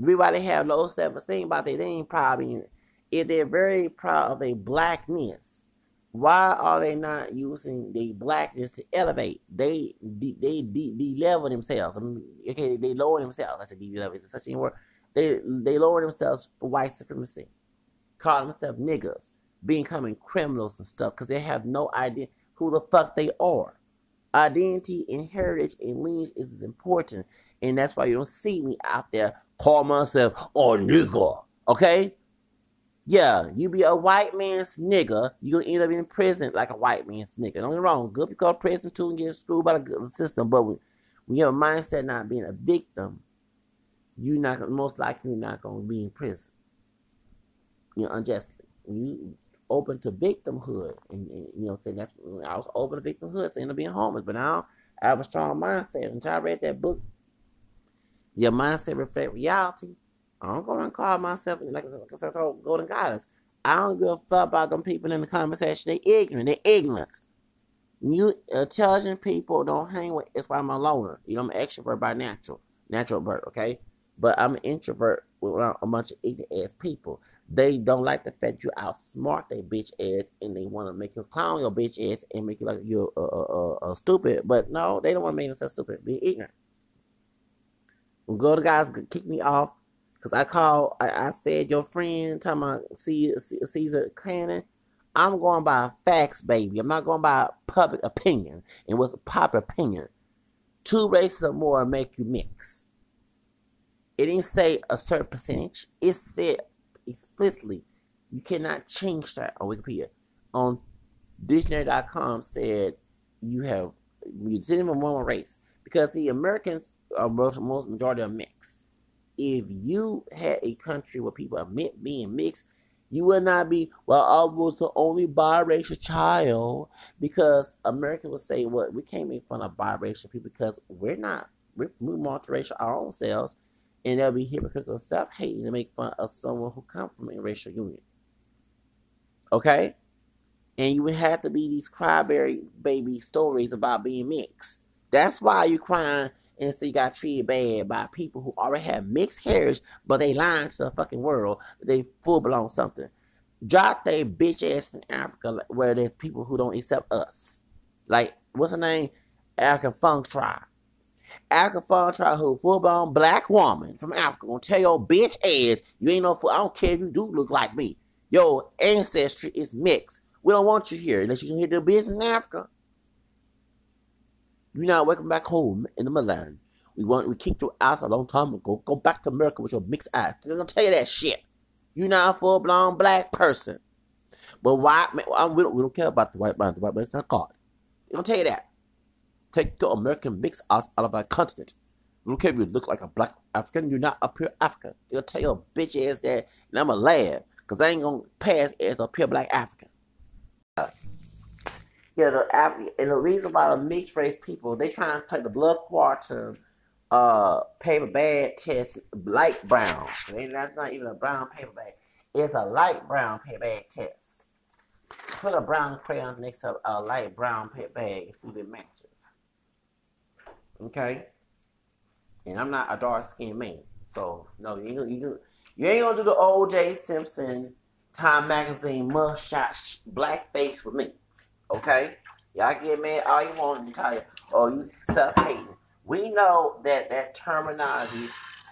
Everybody have low self-esteem about their name probably if they're very proud of their blackness, why are they not using their blackness to elevate? They they they de- level themselves. I mean, okay, they lower themselves. I said de-level. It's such a word. They they lower themselves for white supremacy, call themselves niggas, becoming criminals and stuff because they have no idea who the fuck they are. Identity and heritage and lineage is important, and that's why you don't see me out there call myself a nigga. Okay, yeah, you be a white man's nigga, you gonna end up in prison like a white man's nigga. Don't get wrong, good to prison too and get screwed by the system, but when, when you have a mindset not being a victim, you're not most likely not gonna be in prison. You know, unjustly. You open to victimhood, and, and you know, saying that's I was open to victimhood, so I ended up being homeless, but now I have a strong mindset. Until I read that book, your mindset reflect reality I don't go and call myself like, like I said, golden goddess. I don't give a fuck about them people in the conversation. They ignorant. They ignorant. You intelligent people don't hang with. It's why I'm a loner. You know, I'm an extrovert by natural, natural birth. Okay, but I'm an introvert with a bunch of ignorant ass people. They don't like the fact you outsmart their bitch ass, and they want to make you clown your bitch ass and make you like you're uh, uh, uh, stupid. But no, they don't want to make themselves stupid. Be ignorant. Go to guys kick me off Cause I call, I, I said your friend talking about see Caesar Cannon. I'm going by facts, baby. I'm not going by public opinion. It was a popular opinion. Two races or more make you mix. It didn't say a certain percentage. It said explicitly. You cannot change that. On Wikipedia. On dictionary.com said you have even one race. Because the Americans are most, most majority are mixed. If you had a country where people are being mixed, you would not be, well, I was the only biracial child because America would say, well, we can't make fun of biracial people because we're not, we're, we're multiracial our own selves, and they'll be hypocritical self hating to make fun of someone who comes from a racial union. Okay? And you would have to be these cryberry baby stories about being mixed. That's why you're crying and so you got treated bad by people who already have mixed hairs, but they lying to the fucking world. They full blown something. Drop they bitch ass in Africa where there's people who don't accept us. Like, what's the name? African Funk Tribe. African who full blown black woman from Africa gonna tell your bitch ass you ain't no fool. I don't care if you do look like me. Your ancestry is mixed. We don't want you here unless you can hear the business in Africa. You're not welcome back home in the motherland. We want we kicked your ass a long time ago. Go back to America with your mixed ass. They're gonna tell you that shit. You're not a full blown black person. But why? Man, we, don't, we don't care about the white man. The white man's not God. They gonna tell you that. Take the American mix us out of our continent. We don't care if you look like a black African, you're not a pure African. They'll tell your bitch ass that, and I'm to laugh, because I ain't going to pass as a pure black African. Yeah, the Af- and the reason why the mixed race people, they try and play the blood quantum uh paper bag test light brown. And that's not even a brown paper bag. It's a light brown paper bag test. Put a brown crayon next to a light brown paper bag and see if it matches. Okay? And I'm not a dark skinned man. So no, you ain't, you, you ain't gonna do the OJ Simpson Time Magazine mugshot black face with me. Okay? Y'all get mad all you want and tell you, oh, you self hating. We know that that terminology,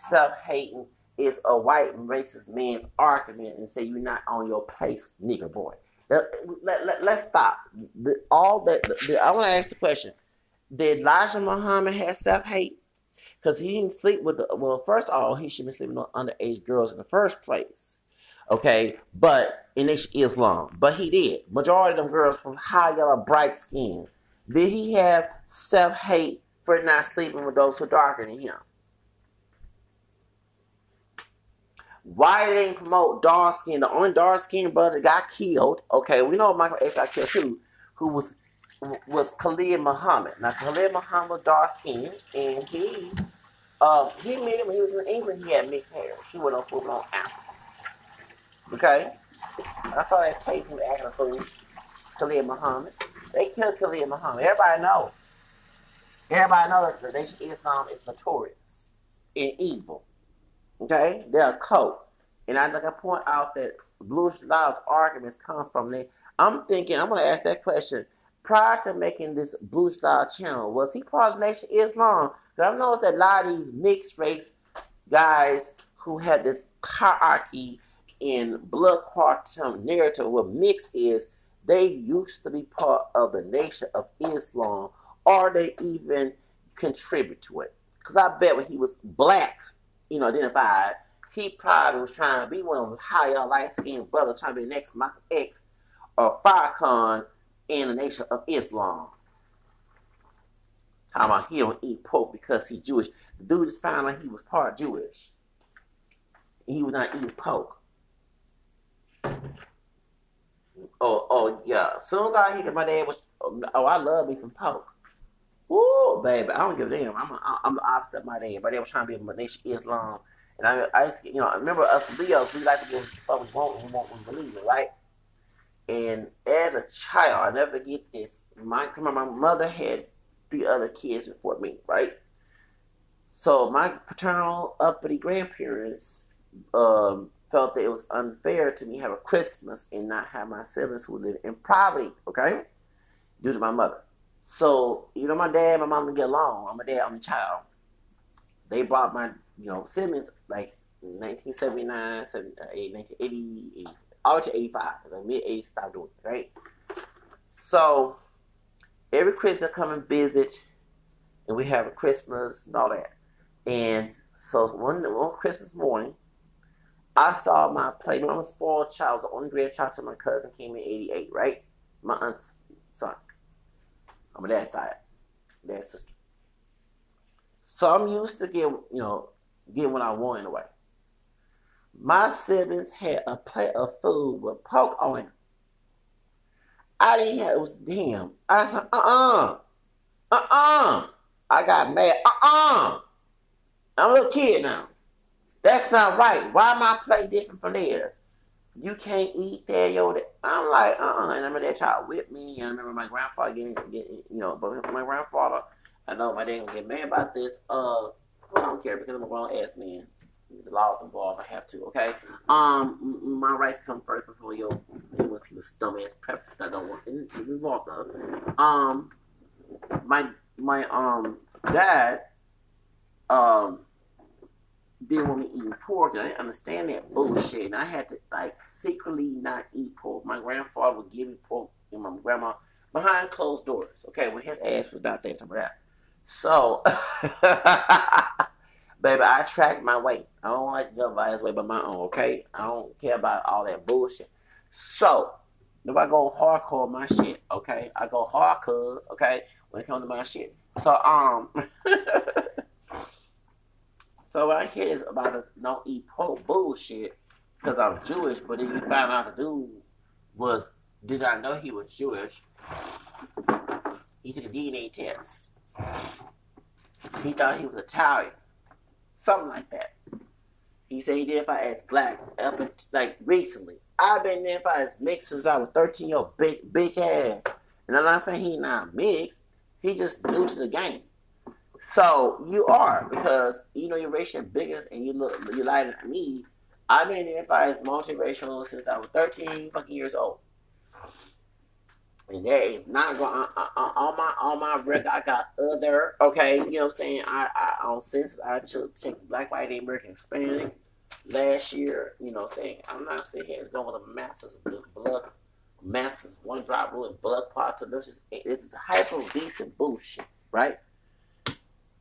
self hating, is a white racist man's argument and say you're not on your place, nigger boy. Let, let, let, let's stop. The, all that the, the, I want to ask the question: Did Elijah Muhammad have self hate? Because he didn't sleep with the well. First of all, he should be sleeping with underage girls in the first place. Okay, but in Islam, but he did. Majority of them girls from high yellow, bright skin. Did he have self hate for not sleeping with those who are darker than him? Why they didn't promote dark skin? The only dark skinned brother got killed. Okay, we know Michael X got killed too, who was was Khalid Muhammad. Now Khalid Muhammad dark skinned and he uh he made it when he was in England he had mixed hair. He went on full on apple. Okay? I saw that tape from acting a fool. Khalid Muhammad. They killed Khalid Muhammad. Everybody knows. Everybody knows that the nation Islam is notorious in evil. Okay? They're a cult. And I'd like to point out that Blue Law's arguments come from there. I'm thinking, I'm to ask that question. Prior to making this Blue Star channel, was he part of Nation Islam? Because I know that a lot of these mixed race guys who had this hierarchy in blood quantum narrative, what mixed is, they used to be part of the Nation of Islam, or they even contribute to it. Because I bet when he was black, you know, identified, he probably was trying to be one of the higher light skinned brothers trying to be the next Malcolm X or Farrakhan in the Nation of Islam. How about he don't eat pork because he's Jewish? The dude just found out he was part Jewish. He was not eating pork. Oh, oh yeah. Soon as I hear my dad was, oh, I love me some pork. Woo, baby, I don't give a damn. I'm a, I'm the opposite of my dad. My dad was trying to be a nation Islam, and I, I used to, you know, I remember us Leos, we like to get what we want we want we believe it, right? And as a child, I never forget this. My my mother had three other kids before me, right? So my paternal uppity grandparents um, felt that it was unfair to me have a Christmas and not have my siblings who live in poverty, okay? Due to my mother. So, you know, my dad my mom get along. I'm a dad, I'm a child. They brought my, you know, siblings like 1979, 1980, all to 85. Like mid 80s, stopped doing it, right? So, every Christmas come and visit, and we have a Christmas and all that. And so one, one Christmas morning, I saw my play. I'm a spoiled child. The only grandchild to my cousin came in 88, right? My aunt's son. I'm my dad's side. Dad's sister. So I'm used to getting, you know, getting what I want in a way. My siblings had a plate of food with pork on it. I didn't have it was damn. I said, uh-uh. Uh-uh. I got mad. Uh-uh. I'm a little kid now. That's not right. Why my plate different from theirs? You can't eat that, yo. I'm like, uh-uh. And I remember that child with me. And I remember my grandfather getting, getting you know, but my grandfather, I know my dad gonna get mad about this. Uh, I don't care because I'm a grown ass man. The laws involved, I have to, okay? Um, my rights come first before your when people's dumbass preferences that don't want to involved of. Um, my my um dad um didn't want me eating pork. And I didn't understand that bullshit. And I had to like secretly not eat pork. My grandfather would give me pork and my grandma behind closed doors. Okay, when his ass was out there to that. So [laughs] baby, I track my weight. I don't like his way by my own, okay? I don't care about all that bullshit. So If I go hardcore my shit, okay? I go hard cuz, okay, when it comes to my shit. So um [laughs] So what I hear is about this don't eat pork bullshit because I'm Jewish, but then you find out the dude was did not know he was Jewish. He took a DNA test. He thought he was Italian. Something like that. He said he identified as black up in, like recently. I've been identified as mixed since I was 13 year old bitch, bitch ass. And I'm not saying he not mixed. He just new to the game. So you are because you know your racial biggest and you look you lighter than me. I've been identified as multiracial since I was 13 fucking years old. And is not going on, on my on my record. I got other okay. You know what I'm saying? I, I on since I took check black, white, American, Hispanic last year. You know I'm saying? I'm not sitting here going with a masses blood, masses one drop rule blood clot. This is hyper decent bullshit, right?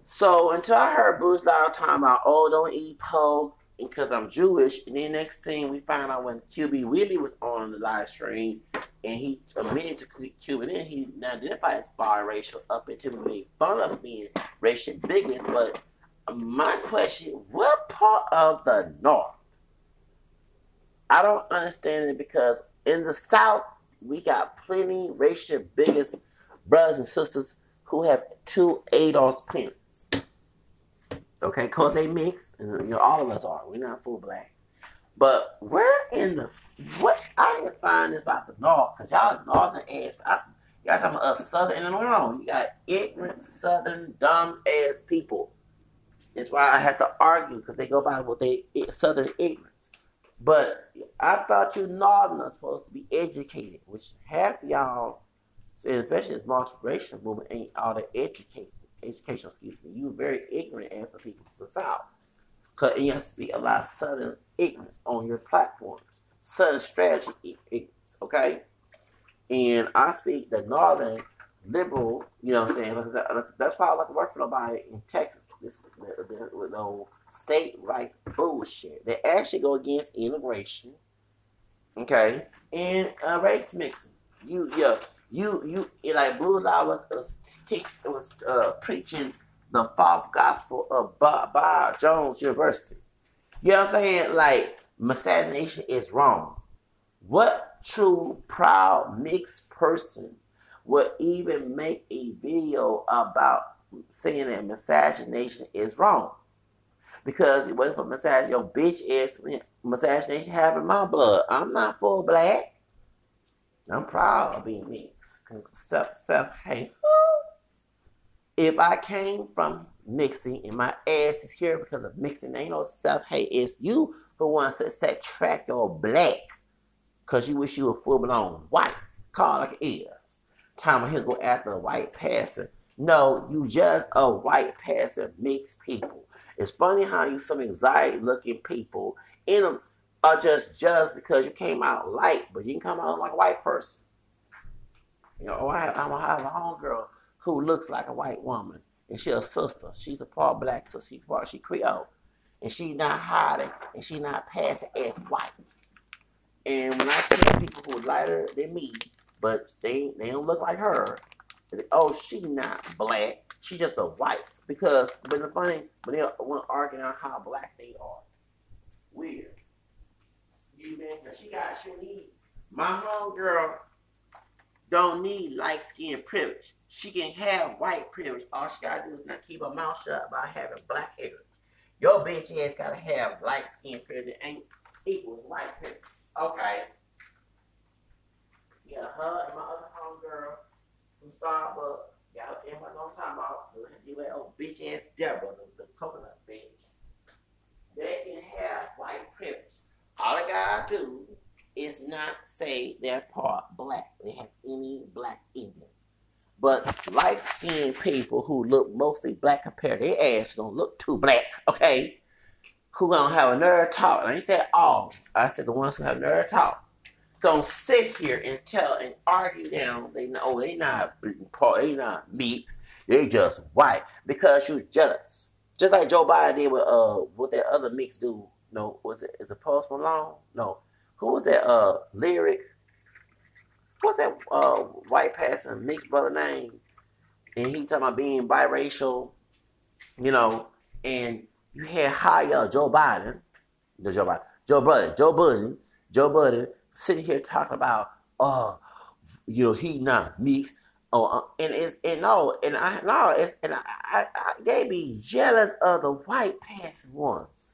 So until I heard Bruce Lau talking about, oh, don't eat pork because I'm Jewish, and then next thing we find out when QB Willie was on the live stream, and he admitted to Cuban, and he now identified as biracial up until we made fun of being racial bigots. But my question, what part of the North? I don't understand it because in the South, we got plenty racial bigots, brothers and sisters who have two ADOS parents. Okay, cause they mix, and you know, all of us are. We're not full black. But where in the what I didn't find this about the north, cause y'all northern ass. I, y'all talking about us southern, and no, you got ignorant southern dumb ass people. That's why I had to argue because they go by what they southern ignorance. But I thought you northerners supposed to be educated, which half y'all, especially this multiracial movement, ain't all that educated educational, excuse me, you were very ignorant as the people the South. Because you have to be a lot of sudden ignorance on your platforms, sudden strategy ignorance, okay? And I speak the northern liberal, you know what I'm saying? That's why I like to work for nobody in Texas. This with no state rights bullshit. They actually go against immigration, okay, and uh, race mixing. You, yeah, you you like Blue Law was was, was uh, preaching the false gospel of Bob, Bob Jones University. You know what I'm saying? Like miscegenation is wrong. What true proud mixed person would even make a video about saying that miscegenation is wrong? Because it wasn't for miscegenation, your bitch ass miscegenation having my blood. I'm not full black. I'm proud of being me self self hate. If I came from mixing and my ass is here because of mixing, ain't no self hate. It's you who wants to set track your black because you wish you were full blown white. Call like it is. Time he'll go after a white passer. No, you just a white passer mixed people. It's funny how you some anxiety looking people in them are just just because you came out light, but you can come out like a white person. You know, oh, I have, I have a homegirl who looks like a white woman, and she's a sister. She's a part black, so she's part she Creole, and she's not hiding, and she's not passing as white. And when I see people who are lighter than me, but they they don't look like her, oh, she not black. She just a white. Because, but the funny, when they want to argue on how black they are, weird. You man, she got she need my homegirl don't need light skin privilege. She can have white privilege. All she gotta do is not keep her mouth shut about having black hair. Your bitch ass gotta have light skin privilege ain't equals white privilege. Okay? Yeah, her and my other homegirl from Starbucks. Y'all know what I'm talking about. You old bitch ass Deborah, the, the coconut bitch. They can have white privilege. All I gotta do is not say they're part black. They have any black in them. But light skinned people who look mostly black compared to their ass don't look too black, okay? Who gonna have a nerd talk. And I said all. I said the ones who have nerd talk. Gonna sit here and tell and argue down they know oh, they not part they not mixed. They just white because you jealous. Just like Joe Biden did with uh with that other mixed dude. No, was it is it Post Malone? No, who was that? Uh, lyric. what's that uh, white passing mixed brother name? And he talking about being biracial, you know, and you had higher Joe Biden, the Joe Biden, Joe Budden, Joe Budden, Joe Budden sitting here talking about, oh, you know, he not mixed. Oh, uh, and it's and no, and I no, it's and I, I, I they be jealous of the white passing ones.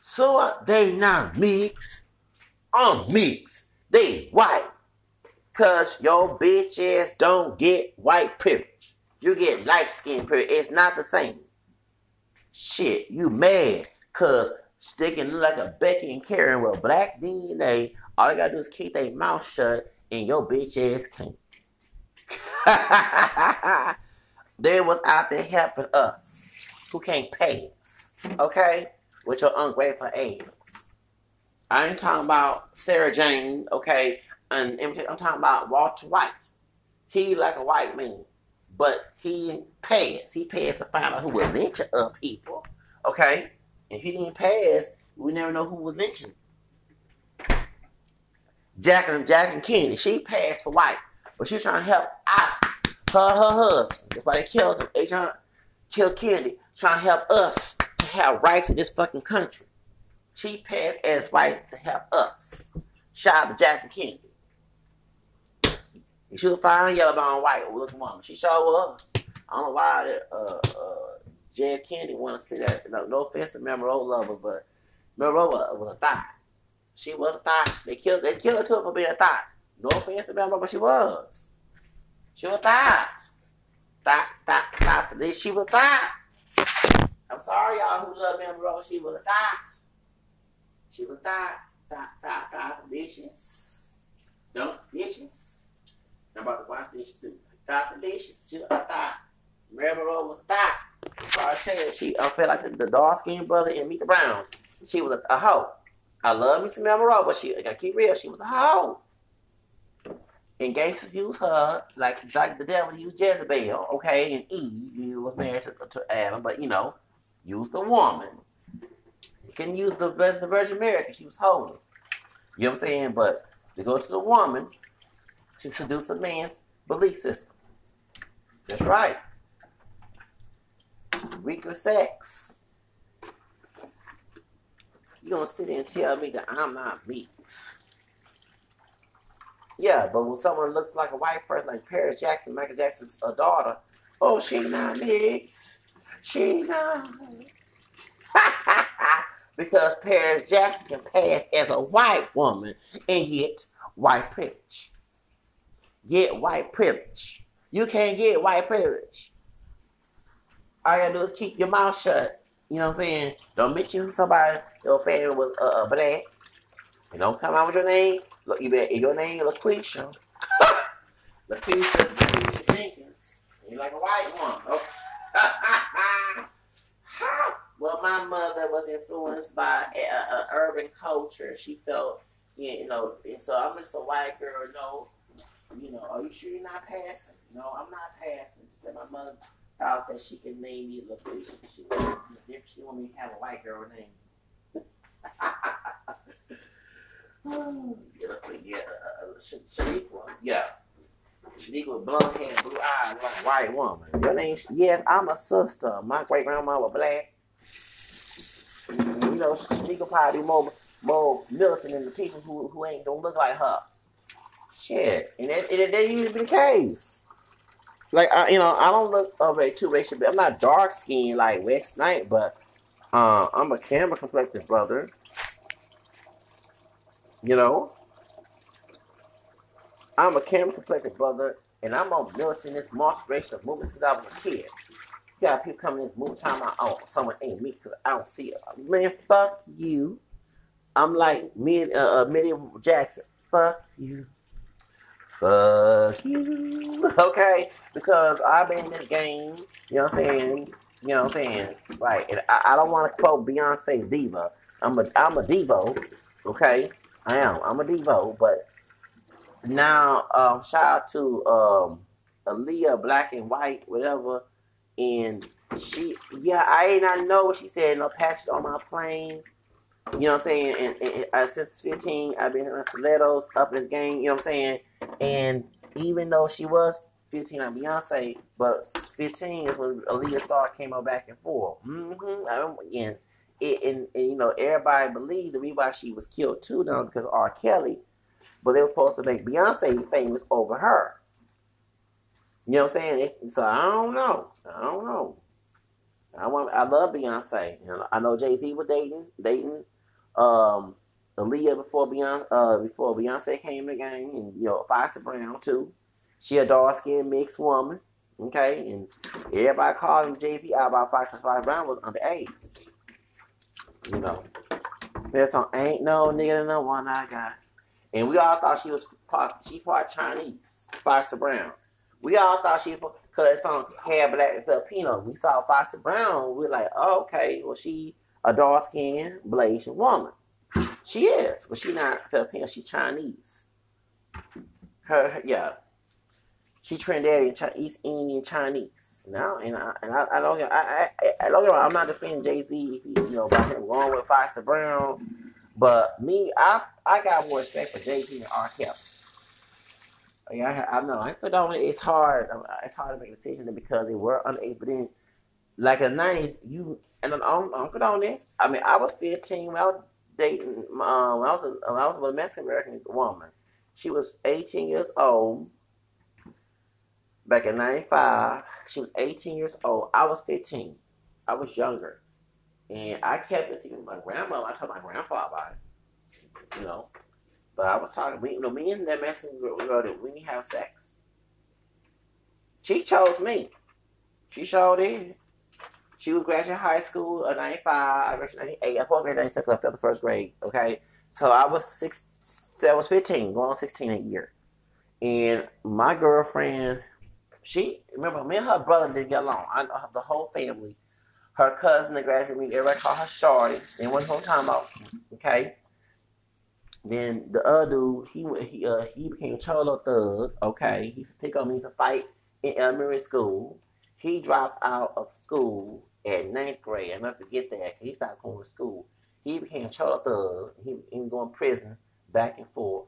So they not mixed. I'm mixed. They white. Cause your bitch ass don't get white privilege. You get light skin privilege. It's not the same. Shit, you mad. Cause sticking like a Becky and Karen with black DNA. All they gotta do is keep their mouth shut and your bitch ass can't. [laughs] they was out there helping us who can't pay us. Okay? With your ungrateful ass. I ain't talking about Sarah Jane, okay? And I'm talking about Walter White. He like a white man, but he passed. He passed to find out who was lynching up people, okay? If he didn't pass, we never know who was lynching. Jacqueline, Jacqueline Kennedy, she passed for white, but she's trying to help us, her, her husband. That's why they killed him. They trying to kill Kennedy, trying to help us to have rights in this fucking country. She passed as white to help us. Shout out to Jacqueline Kennedy. She was fine, yellow bone, white looking woman. She sure was. I don't know why uh, uh, Jed Kennedy want to see that. No, no offense to Memorial lover, but Memorial was a thought. She was a thought. They killed. They killed her too for being a thought. No offense to Memorial, but she was. She was a thought. Thought, thought, thought. She was a thought. I'm sorry, y'all who love Memorial. She was a thought. She was a thought. Thought, thought, thought. Dishes. No dishes. I'm about to wash dishes too. The dishes. She was a thought. Memorial was a thought. I tell you, she I felt like the, the dark skinned brother in Meet the Browns. She was a, a hoe. I love me some Memorial, but she I gotta keep real. She was a hoe. And gangsters use her like like the devil used Jezebel, okay? And Eve, was married to, to Adam, but you know, use the woman. Can use the, Virgin Mary because she was holy. You know what I'm saying? But to go to the woman to seduce a man's belief system. That's right. Weaker sex. You gonna sit there and tell me that I'm not weak? Yeah, but when someone looks like a white person, like Paris Jackson, Michael Jackson's a daughter, oh, she not mixed. She not. [laughs] because Paris Jackson can pass as a white woman and get white privilege. Get white privilege. You can't get white privilege. All you gotta do is keep your mouth shut. You know what I'm saying? Don't you somebody your family was uh, uh, black. And don't come out with your name. Look, you bet your name LaQuisha. [laughs] LaQuisha, LaQuisha Jenkins. You like a white one. Okay. [laughs] well, my mother was influenced by uh, uh, urban culture. She felt, you know, and so I'm just a white girl. No, you know, are you sure you're not passing? No, I'm not passing. Said my mother thought that she could name me LaQuisha. She. She wanted me to have a white girl name. [laughs] yeah, uh, Shaniqua, yeah. Shaniqua, blonde hair, blue eyes, like a white woman. Your name, yes, I'm a sister. My great grandma was black. You know, Shaniqua probably be more more militant than the people who who ain't don't look like her. Shit, and it, it, it used to be the case. Like I, you know, I don't look of a two racial. I'm not dark skinned like West Knight, but uh, I'm a camera complected brother. You know, I'm a camera complected brother, and I'm on militant this multiracial movement since I was a kid. You got people coming in this movie time out, oh, someone ain't me because I don't see it. Man, fuck you. I'm like me, uh, uh, Millie Jackson. Fuck you. Fuck you. [laughs] Okay? Because I've been in this game, you know what I'm saying? You know what I'm saying? Right. And I, I don't want to quote Beyonce diva. I'm a I'm a Devo. Okay? I am. I'm a Devo, but now um shout out to um Aaliyah, black and white, whatever. And she yeah, I ain't not know what she said, no patches on my plane. You know what I'm saying? And, and, and uh, since 15, I've been in stilettos up this game, you know what I'm saying? And even though she was 15 on Beyonce, but 15 is when Aaliyah Star came out back and forth. Mm-hmm. Again, it, and, and, you know, everybody believed the reason why she was killed too now because R. Kelly, but they were supposed to make Beyonce famous over her. You know what I'm saying? so I don't know. I don't know. I want. I love Beyonce. You know, I know Jay Z was dating, dating, um, Aaliyah before Beyonce, uh, before Beyonce came in the game, and you know, Foxy Brown too. She a dark skinned mixed woman. Okay, and everybody him Jay Z out about Foxy Brown was underage. You know, that's on ain't no nigga no one I got, and we all thought she was part. She part Chinese. Foxy Brown. We all thought she because it's on hair black and Filipino. We saw Foxy Brown. We are like, oh, okay, well she a dark skinned Blasian woman. She is, but she not Filipino. She Chinese. Her, yeah, she Trinidadian, East Indian Chinese. Now, and I and I, I don't, I, I, I don't, I'm not defending Jay Z, you know, about him going with Foxy Brown, but me, I, I got more respect for Jay Z and R. Kelly. I, I know. I know it's hard. It's hard to make decisions because they were unable. But then, like in the nineties, you and I'm on this. I mean, I was 15 when I was dating. Um, when I was a, when I was with a Mexican American woman. She was 18 years old. Back in '95, she was 18 years old. I was 15. I was younger, and I kept it with my grandma. I told my grandpa about it. You know, but I was talking, we, you know, me and that Mexican girl, we didn't have sex. She chose me. She showed in. She was graduating high school in 95, I graduated 98. I graduated 96, I felt the first grade, okay? So I was six, I was 15, going on 16 a year. And my girlfriend, she, remember, me and her brother didn't get along. I know the whole family. Her cousin that graduated me, everybody called her Shorty. They wasn't whole time out, okay? Then the other dude, he went, he uh he became cholo thug. Okay, he picked up me to fight in elementary school. He dropped out of school at ninth grade. I never forget that. He started going to school. He became cholo thug. He, he was going to prison back and forth.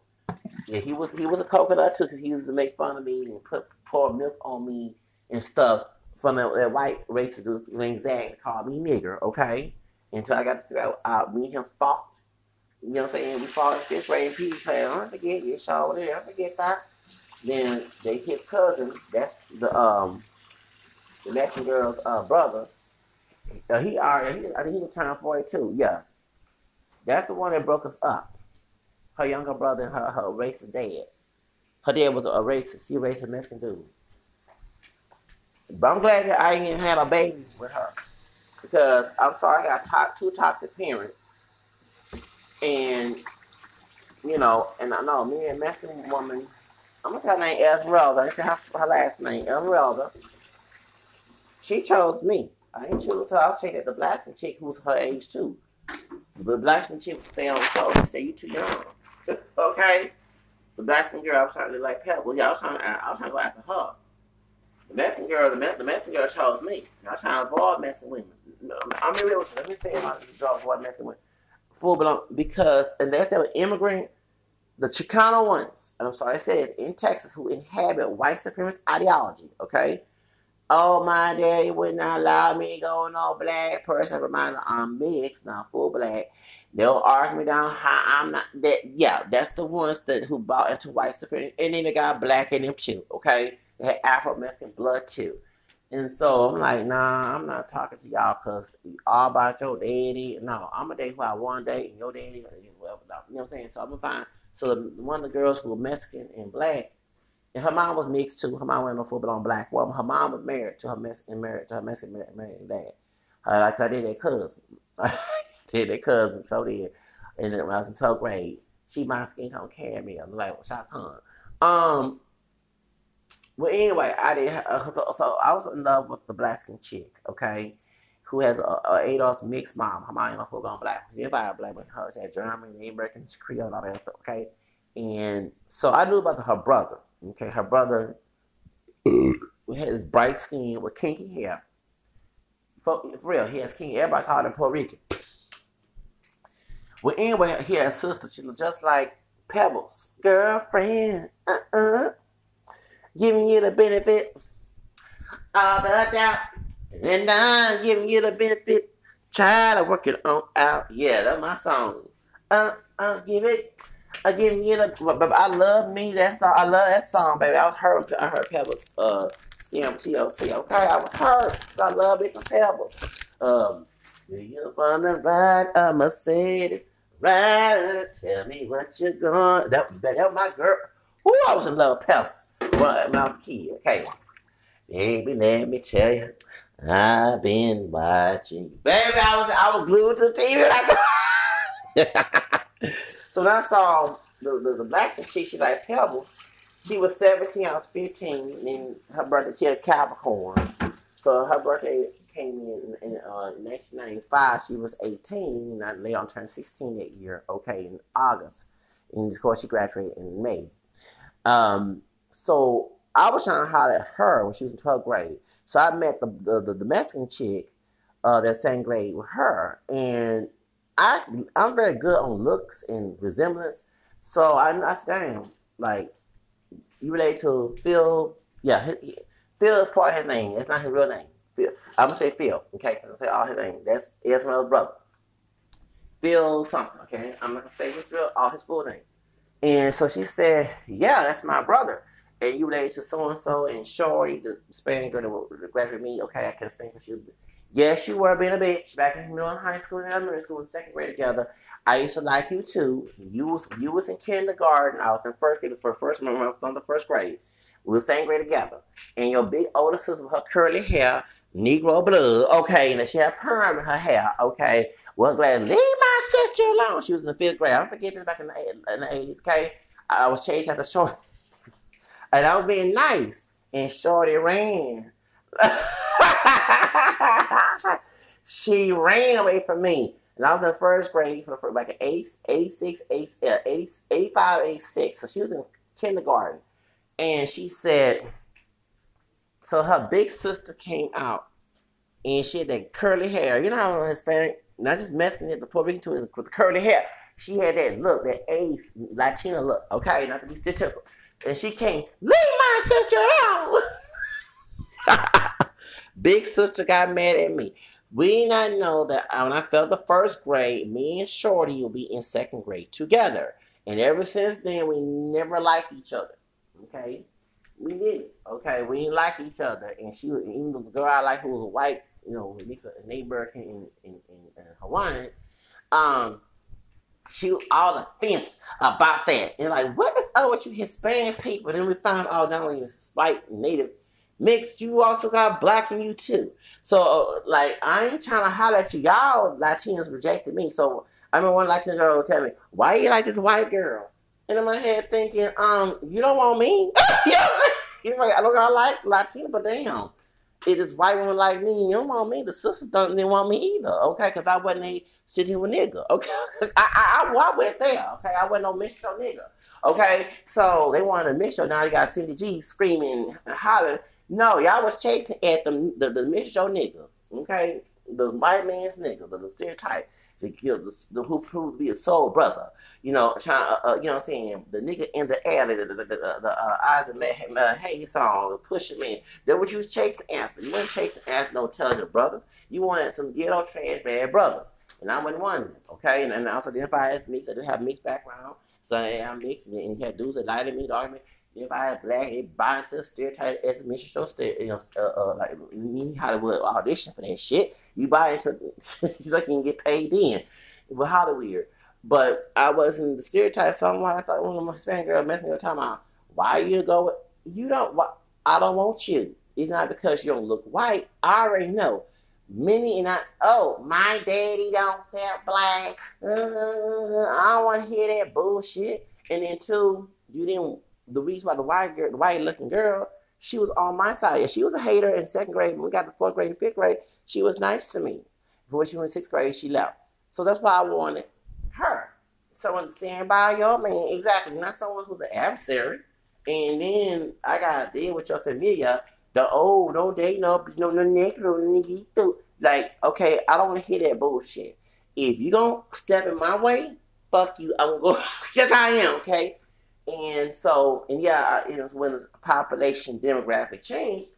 Yeah, he was he was a coconut too because he used to make fun of me and put pour milk on me and stuff from that, that white racist dude named Zach called me nigger. Okay, until I got to figure out uh, me and him fought you know what I'm saying? We fought fifth grade and people say, I forget you saw there, I forget that. Then they his cousin, that's the um the Mexican girl's uh, brother. Uh, he already I think he was turned 42, yeah. That's the one that broke us up. Her younger brother and her, her racist dad. Her dad was a racist, he a racist Mexican dude. But I'm glad that I didn't have a baby with her. Because I'm sorry, I got two toxic parents and you know, and I know me and Mexican woman, I'm gonna tell her name Esmeralda. I tell her, her last name Esmeralda. She chose me. I didn't choose her. I taking the black chick who's her age too. The black chick stay on the show. Say you too young. [laughs] okay. The Mexican girl I was trying to like Pebble. Yeah, I was trying to, I was trying to go after her. The Mexican girl, the, the Mexican girl chose me. I was trying to avoid Mexican women. I'm real with. Let me say my job avoid Mexican women full blown because unless they're an immigrant, the Chicano ones, and I'm sorry I say this, in Texas who inhabit white supremacist ideology, okay? Oh my daddy would not allow me to go no black person. Reminder, I'm mixed, not full black. They'll argue me down how I'm not that yeah, that's the ones that who bought into white supremacy and then they got black in them too, okay? They had Afro Mexican blood too. And so I'm like, nah, I'm not talking to y'all because all about your daddy. No, I'm a date who I want to date, and your daddy, whatever. You know what I'm saying? So I'm gonna find. So one of the girls who were Mexican and black, and her mom was mixed too. Her mom went no full blown black woman. Her mom was married to her Mexican married to her Mexican married dad. Her, like I did that cousin. [laughs] did that cousin, so did. And then when I was in 12th grade, she my skin carry me. I'm like, what's well, shot Um, well, anyway, I did. Uh, so, so, I was in love with the black skin chick, okay, who has a, a ADOS mixed mom. Her mom ain't full blown black. Everybody black, but her had German, American, Creole, all that stuff, okay. And so I knew about her brother. Okay, her brother had his bright skin with kinky hair. For, for real, he has kinky. Everybody called him Puerto Rican. Well, anyway, he had a sister. She looked just like Pebbles, girlfriend, uh-uh. Giving you the benefit of the doubt. And I'm giving you the benefit. Try to work it on out. Yeah, that's my song. Uh, uh, give it. I give you the, I love me. That's all. I love that song, baby. I was heard, I heard Pebbles, uh, TLC. Okay, I was hurt. I love me some Pebbles. Um, you on the ride, a Mercedes ride. Tell me what you're going. That, that, that was my girl. Who I was in love with Pebbles when I was kid. Okay, baby, let me tell you, I've been watching. Baby, I was I was glued to the TV. [laughs] so that's all. The, the, the black chick, she like Pebbles. She was 17, I was 15, and her birthday, she had Capricorn. So her birthday came in in uh, 1995. She was 18, and I Leon turned 16 that year. Okay, in August, and of course she graduated in May. Um, so I was trying to holler at her when she was in 12th grade. So I met the the, the, Mexican chick uh, that same grade with her, and I I'm very good on looks and resemblance. So I, damn like you relate to Phil. Yeah, Phil is part of his name. It's not his real name. Phil. I'm gonna say Phil. Okay, I'm gonna say all his name. That's Esmeralda's brother. Phil something. Okay, I'm gonna say his real all his full name. And so she said, "Yeah, that's my brother." And you related to so and so and Shorty, the Spanish girl that graduated me. Okay, I can stand she. Yes, you were being a bitch back in middle high school and elementary school and second grade together. I used to like you too. You was you was in kindergarten. I was in first grade for first from the first grade. We were same grade together. And your big older sister with her curly hair, Negro blood. Okay, and she had perm in her hair. Okay, well glad leave my sister alone. She was in the fifth grade. I forget this back in the in the eighties. Okay, I was chased after short, and I was being nice, and Shorty ran. [laughs] she ran away from me. And I was in first grade for, like an 86, 85, uh, 86. So she was in kindergarten. And she said, so her big sister came out and she had that curly hair. You know how Hispanic, not just Mexican, the Puerto Rican too, with curly hair. She had that look, that A Latina look, okay, not to be stereotypical. And she came, leave my sister out. [laughs] big sister got mad at me. We not know that when I felt the first grade, me and Shorty will be in second grade together. And ever since then, we never liked each other. Okay? We didn't. Okay? We didn't like each other. And she was, even the girl I like who was a white, you know, American in, in, in, in Hawaiian, um, was all offense about that. And like, what is up with you Hispanic people? Then we found out not only white Native mix, you also got black in you too. So like I ain't trying to holler at you. Y'all Latinos rejected me. So I remember one Latin girl would tell me, Why you like this white girl? And in my head thinking, um, you don't want me? [laughs] you know what I'm saying? Like, I don't I like Latino, but damn. It is white women like me. You don't want me. The sisters don't didn't want me either. Okay, because I wasn't a sitting with nigga. Okay, [laughs] I, I, I, I went there. Okay, I wasn't no Mr. nigga. Okay, so they wanted a Mitchell. Now they got Cindy G screaming and hollering. No, y'all was chasing at the the, the Mitchell nigga. Okay, the white man's nigga, the, the stereotype. The, the, the who proved to be a soul brother, you know, trying, uh, uh, you know what I'm saying? The nigga in the air, the, the, the, the, the uh, and let uh, hey song, pushing in. That what you was chasing after. You weren't chasing after no intelligent brothers. You wanted some ghetto trash bad brothers. And I wasn't one okay? And, and I also identify as mixed. I did have mixed background. So I'm mixed. And you had dudes that lied to me, dark me. If I black, it binds to the stereotype as a mission show, you know, uh, uh, like me Hollywood audition for that shit. You buy into, like [laughs] you can get paid then with Hollywood. But I wasn't the stereotype, so I'm like, I thought one of my Hispanic girls messing with time out. Why you go? You don't. Why, I don't want you. It's not because you don't look white. I already know. Many and I. Oh, my daddy don't feel black. Uh, [laughs] I don't want to hear that bullshit. And then two, you didn't the reason why the white girl, the white looking girl, she was on my side. Yeah, she was a hater in second grade. When we got to fourth grade and fifth grade, she was nice to me. But when she was in sixth grade, she left. So that's why I wanted her. So someone to stand by your man. Exactly. Not someone who's an adversary. And then I got to deal with your familia. The oh, don't date no no no negro nigga. Like, okay, I don't want to hear that bullshit. If you don't step in my way, fuck you. I'm going. To go. [laughs] yes, I am. Okay. And so, and yeah, you know, when the population demographic changed,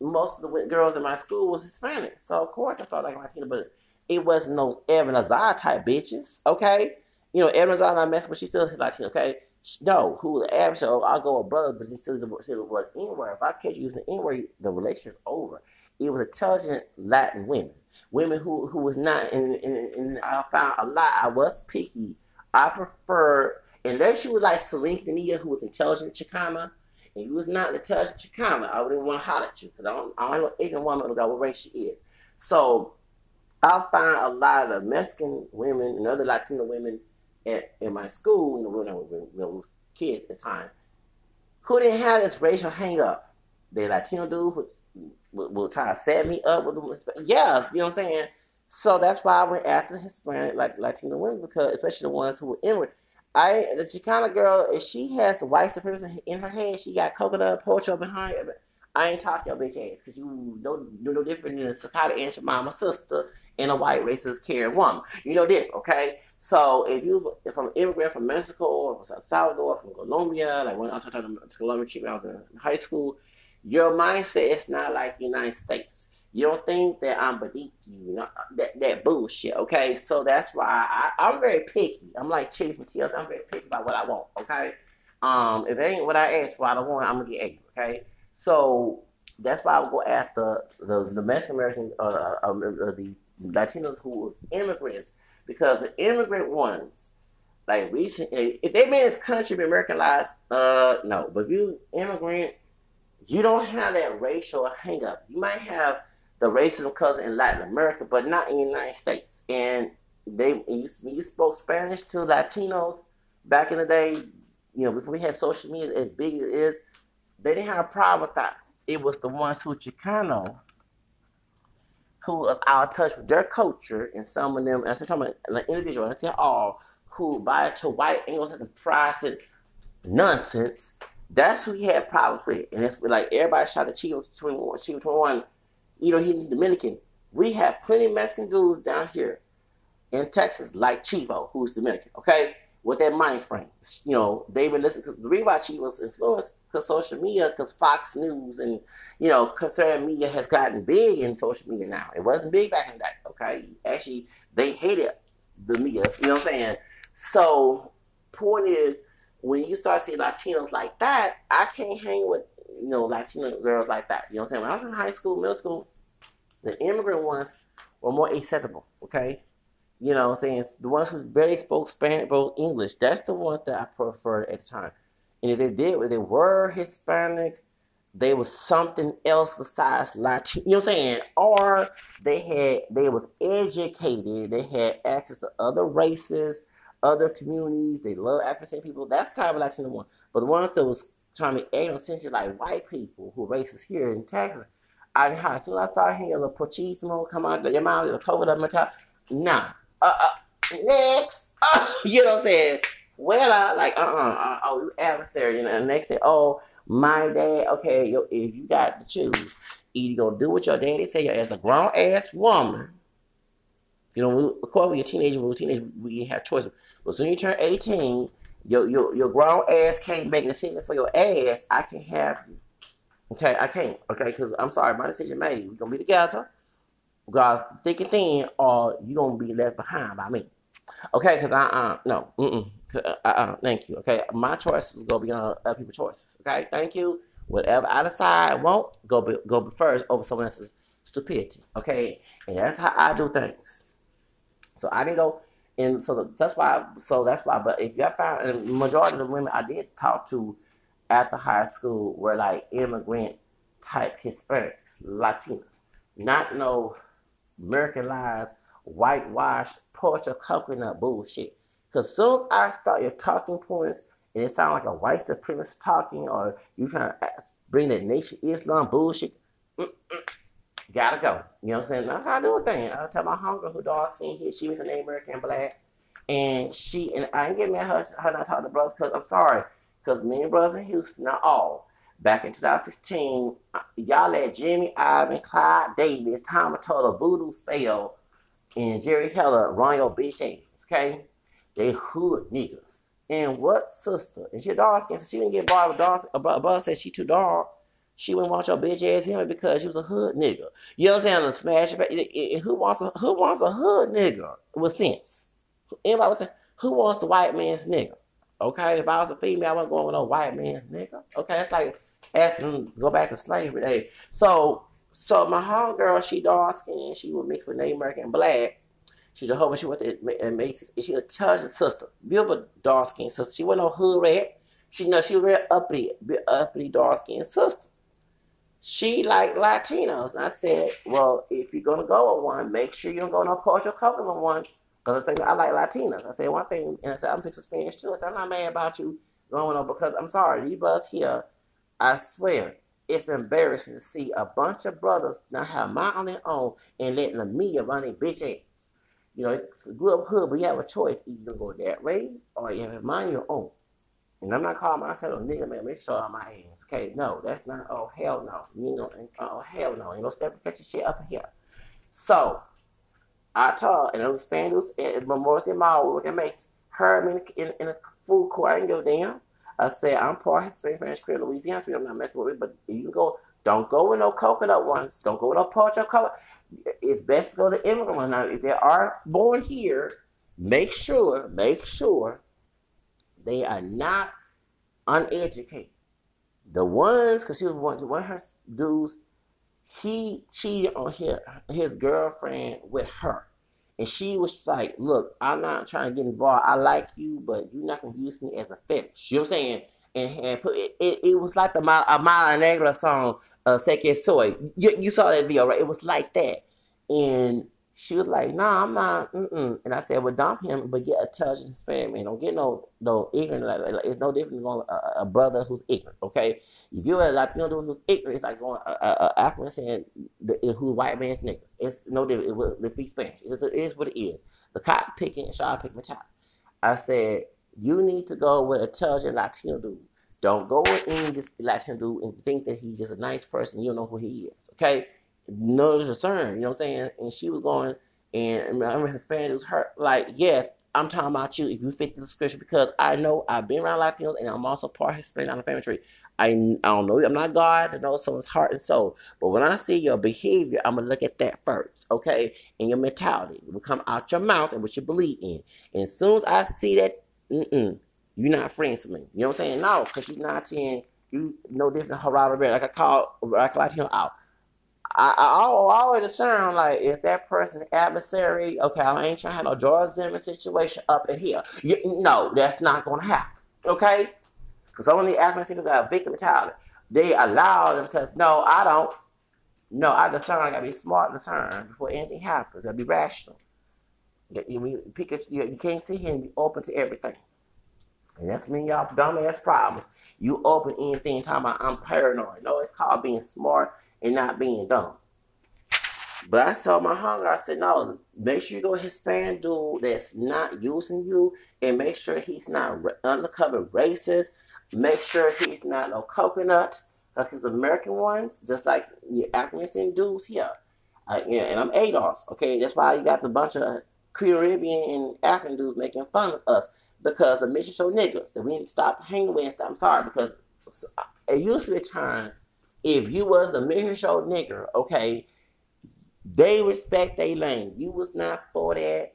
most of the girls in my school was Hispanic. So of course I thought like Latina, but it wasn't those Evan Azar type bitches. Okay. You know, Evan Azar I mess with, she's still Latina. Okay. No, who the average? So I'll go above, but he still the still the word word. If I catch you using N word, the relationship's over. It was intelligent Latin women, women who who was not, and, and, and I found a lot. I was picky. I prefer unless you was like Quintanilla, who was intelligent Chicana, and you was not intelligent Chicana, I wouldn't want to holler at you because I don't, I don't know ignorant woman about what race she is. So I find a lot of Mexican women and other Latino women at, in my school, you know, when I was, kids at the time, who didn't have this racial hang up. The Latino dude would, would, would try to set me up with them. Yeah, you know what I'm saying? So that's why I went after Hispanic, like Latino women, because especially the ones who were inward. I the Chicana girl, if she has white supremacy in her head, she got coconut pocho behind her. I ain't talking your bitch ass because you know you're no different than a Sakata and your mama sister and a white racist carrying woman. You know this, okay? So if you if I'm an immigrant from Mexico or from South Salvador, from Colombia, like when I was talking to Colombia when I was in high school, your mindset is not like the United States. You don't think that I'm beneath you, Know, that that bullshit. Okay, so that's why I, I'm very picky. I'm like from TLC. I'm very picky about what I want. Okay, um, if it ain't what I asked for, I don't want. I'm gonna get angry. Okay, so that's why I go after the the Mexican American, uh, uh, uh, the Latinos who was immigrants, because the immigrant ones, like recent, if they made this country be Americanized, uh, no. But if you immigrant, you don't have that racial hang up. You might have the racism comes in Latin America, but not in the United States. And they you, you spoke Spanish to Latinos back in the day, you know, before we had social media as big as it is, they didn't have a problem with that. It was the ones who Chicano who was out of touch with their culture, and some of them, as I'm talking about like individual, I say all, who buy to white Anglo-Saxon Protestant nonsense. That's who he had problems with, and it's like everybody shot the Chico 21, Chico 21 you know, he's Dominican. We have plenty of Mexican dudes down here in Texas, like Chivo, who's Dominican, okay? With that mind frame. You know, they were listening, the reason why Chivo's influenced because social media, because Fox News and, you know, conservative media has gotten big in social media now. It wasn't big back in the day, okay? Actually, they hated the media, you know what I'm saying? So, point is, when you start seeing Latinos like that, I can't hang with, you know, Latino girls like that. You know what I'm saying? When I was in high school, middle school, the immigrant ones were more acceptable, okay? You know what I'm saying? The ones who barely spoke Spanish, spoke English, that's the ones that I preferred at the time. And if they did, if they were Hispanic, they was something else besides Latino, you know what I'm saying? Or they had, they was educated, they had access to other races, other communities, they love African people. That's the type of Latino one. But the ones that was trying to be essentially like white people who racist here in Texas, I [laughs] had to I start hearing the pochismo come out of your mouth, the cover up my top. Nah. Uh, uh, next. [laughs] Uh, you know what I'm saying? Well, I like, uh uh-uh, uh, oh, you adversary. You know, and next thing, oh, my dad, okay, yo, if you got to choose, either gonna do what your daddy say as a grown ass woman. You know, of course, when you're a teenager, when you're a teenager, we have choices. But soon you turn 18, your, your, your grown ass can't make a decision for your ass. I can have you. Okay, I can't. Okay, because I'm sorry, my decision made. We're gonna be together. God, thick and thin, or you gonna be left behind by me. Okay, because I uh no, mm uh, uh, thank you. Okay, my choice is gonna be on other people's choices. Okay, thank you. Whatever I decide I won't go be, go first over someone else's stupidity. Okay, and that's how I do things. So I didn't go, and so that's why. So that's why. But if you found, and the majority of the women I did talk to after high school were like immigrant type Hispanics, Latinas, not no Americanized, whitewashed, porch of coconut bullshit. Because soon as I start your talking points and it sounds like a white supremacist talking or you trying to bring that nation Islam bullshit, gotta go. You know what I'm saying? I do a thing. I tell my hunger who dark skin here, she was an American black. And she, and I ain't getting mad her, her not talking to brothers because I'm sorry. Because me and brothers in Houston are all. Back in 2016, uh, y'all let Jimmy Ivan, Clyde Davis, Tom Turtle, Voodoo Sale, and Jerry Heller run your bitch okay? They hood niggas. And what sister? And she dark skin, so she didn't get bought with dark. A brother said she too dark. She wouldn't want your bitch ass him because she was a hood nigga. You know what I'm saying? Smash. Who wants a who wants a hood nigga with sense? Anybody was saying who wants the white man's nigga? Okay, if I was a female, I wasn't going with no white man's nigga. Okay, it's like asking go back to slavery day. So so my homegirl, she dark skinned, she was mixed with Native American black. She's a whole she went to Macy's. She a cousin sister, beautiful dark skinned sister. She wasn't no hood rat. She you know she was real uppity, uppity dark skinned sister. She like Latinos. And I said, well, if you're gonna go with one, make sure you don't go no Portugal coconut one. Because I, I like Latinos. I said one thing, and I said I'm picture Spanish too. I said I'm not mad about you going on because I'm sorry, these bus here. I swear, it's embarrassing to see a bunch of brothers not have mind on their own and letting the media run their bitch ass. You know, it's a good hood, but you have a choice. Either go that way or you have mind your own. And I'm not calling myself a nigga, man. Make sure on my hands. Okay, no, that's not. Oh hell no. You ain't gonna. Oh hell no. You know, step get your shit up here. So I told, and it was Spandus at Memorial Mall. We gonna make her in, in, in a food court. I didn't a damn. I said I'm part of Spanish French Creole, Louisiana. I'm not messing with it, but you can go. Don't go with no coconut ones. Don't go with no pork color. It's best to go to immigrant ones. Now, if they are born here, make sure, make sure they are not uneducated. The ones, because she was one, one of her dudes, he cheated on his, his girlfriend with her. And she was like, Look, I'm not trying to get involved. I like you, but you're not going to use me as a fetish. You know what I'm saying? And, and put, it, it, it was like a, a Mala Negra song, uh, Seke Soy. You, you saw that video, right? It was like that. And she was like, "Nah, I'm not." Mm-mm. And I said, "Well, dump him, but get a touch and spam man. Don't get no no ignorant. Like, like, it's no different than a, a, brother who's ignorant. Okay, you give a Latino dude who's ignorant. It's like going a, a, African saying the, who's white man's nigga. It's no different. It, speak Spanish. It's, it is what it is. The cop picking and shot picking my child. I said, you need to go with a intelligent Latino dude. Don't go with any this Latino dude and think that he's just a nice person. You don't know who he is. Okay." No concern, you know what I'm saying? And she was going, and I remember Hispanic was hurt. Like, yes, I'm talking about you if you fit the description because I know I've been around Latinos and I'm also part Hispanic on the family tree. I, I don't know, I'm not God to know someone's heart and soul, but when I see your behavior, I'm gonna look at that first, okay? And your mentality it will come out your mouth and what you believe in. And as soon as I see that, mm-mm, you're not friends with me. You know what I'm saying? No, because you're not saying you no different than Rivera. Like I call like Latino out. I, I, always assume like if that person adversary, okay, I ain't trying to have no George Zimmerman situation up in here. You, no, that's not gonna happen. Okay? Because African people got victim mentality. They allow themselves, no, I don't. No, I just I gotta be smart turn before anything happens. Gotta be rational. You, you, you can't sit here and be open to everything. And that's me, y'all dumbass problems. You open anything talking about I'm paranoid. No, it's called being smart and not being dumb. But I saw my hunger. I said, no, make sure you go Hispanic dude that's not using you and make sure he's not undercover racist. Make sure he's not no coconut because American ones, just like the African dudes here. Uh, yeah, and I'm ADOS, okay? That's why you got a bunch of Caribbean and African dudes making fun of us because the mission show niggas that we need to stop hanging with. I'm sorry because it used to be time if you was a mission show nigger, okay, they respect their lane. You was not for that,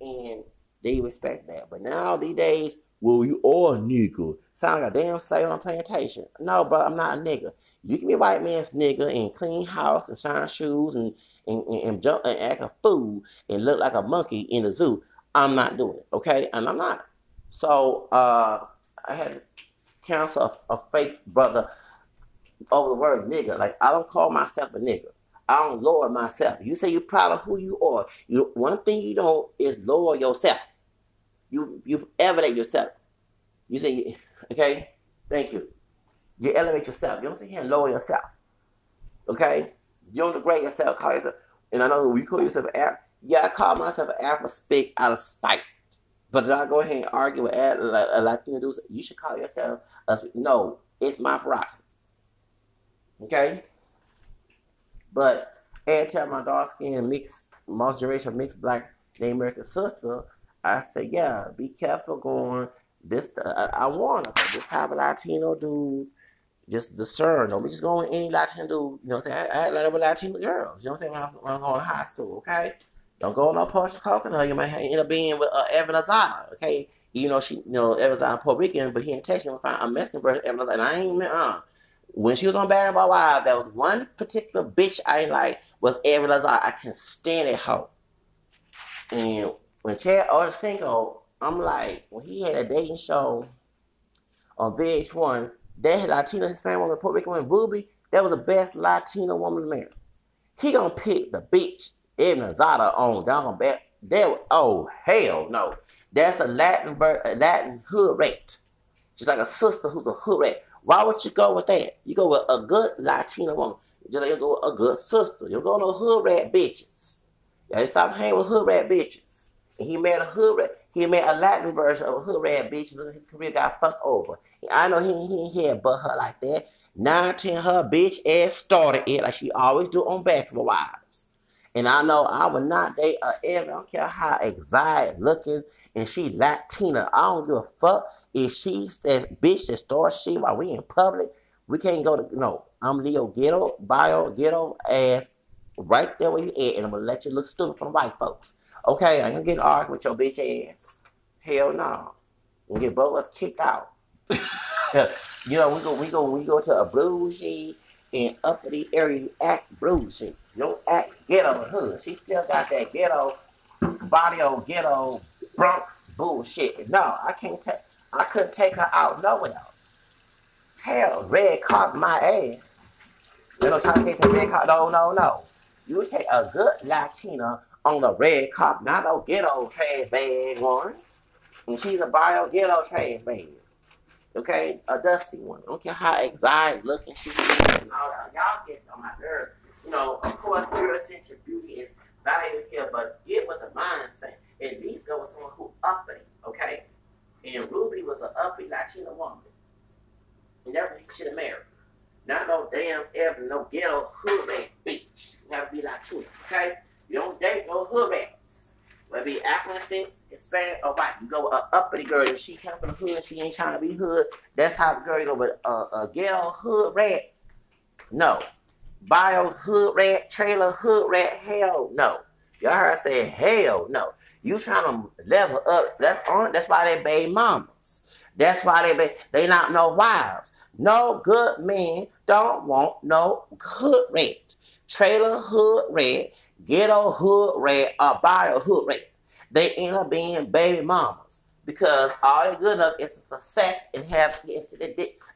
and they respect that. But now these days, well, you are a nigga. Sound like a damn slave on a plantation. No, bro, I'm not a nigga. You can be a white man's nigga and clean house and shine shoes and and, and, and jump and act a fool and look like a monkey in the zoo. I'm not doing it, okay? And I'm not. So uh, I had to counsel a, a fake brother over the word nigga. Like I don't call myself a nigga. I don't lower myself. You say you're proud of who you are. You one thing you don't is lower yourself. You you elevate yourself. You say okay, thank you. You elevate yourself. You don't sit here and lower yourself. Okay? You don't degrade yourself, call yourself and I know when you call yourself an Arab, yeah, I call myself an Arab speak out of spite. But did I go ahead and argue with a Latino dudes? You should call yourself a no, it's my prerogative. Okay? But every my dark skin mixed multiracial mixed black Native American sister, I said, yeah, be careful going. This uh, I warn her. This type of Latino dude, just discern. Don't be just going any Latino dude. You know what I'm saying? I, I had a lot of Latino girls. You know what I'm saying? When I, I was going to high school, okay? Don't go no Portia Coconut. You might end up being with uh, Evelyn Lozada, okay? You know she, you know, Evelyn Lozada Puerto Rican, but he in Texas. I'm Mexican, but Evelyn Lozada. And I ain't uh. When she was on Bad Boy Wives, there was one particular bitch I like was Evelyn Lozada. I can stand it hoe. And when Chad Ochocinco, I'm like, when he had a dating show on VH1, that had Latino Hispanic woman, Puerto Rican woman, Ruby, that was the best Latino woman in America. He gonna pick the bitch Evelyn Lozada on down back. There, oh hell no, that's a Latin a Latin hood rat. She's like a sister who's a hood rat. Why would you go with that? You go with a good Latina woman. Just like you go with a good sister. You go no hood rat bitches. Yeah, stop hanging with hood rat bitches. And he made a hood rat. He made a Latin version of a hood rat bitch, and his career got fucked over. I know he he had but her like that. Nine ten her bitch ass started it like she always do on basketball wives. And I know I would not date a ever. I don't care how exotic looking and she Latina. I don't give a fuck if she says, bitch that starts shit while we in public. We can't go to no. I'm Leo Ghetto, bio ghetto ass right there where you at, and I'm gonna let you look stupid from white folks. Okay, I ain't gonna get arguing with your bitch ass. Hell no. We get both of us kicked out. [laughs] you know, we go we go we go to a bougie and uppity area, you act bougie. You don't act ghetto hood. She still got that ghetto body of ghetto Bronx bullshit. No, I can't take I couldn't take her out nowhere. Hell, red carpet my ass. You know, trying to take the red carpet. No, no, no. You take a good Latina on the red carpet, not no ghetto trash bag one. And she's a bio ghetto trash bag. Okay? A dusty one. I don't care how exotic looking she is. Y'all get on my nerves. You know, of course, Eurocentric beauty is valued here, but get with the mindset. At least go with someone who uppity, okay? And Ruby was an uppity Latina woman. And that's what he should have married. Not no damn ever no ghetto hood rat bitch. You to be Latina, okay? You don't date no hood rats. Whether be African, Hispanic, or white. You go with an uppity girl If she come from the hood, she ain't trying to be hood. That's how the girl you go with a, a ghetto hood rat. No. Bio hood rat, trailer hood rat, hell no. Y'all heard I say hell no. You trying to level up. That's on that's why they baby mamas. That's why they be, they not no wives. No good men don't want no hood rat. Trailer hood rat, ghetto hood rat, or bio hood rat. They end up being baby mamas because all they good enough is for sex and have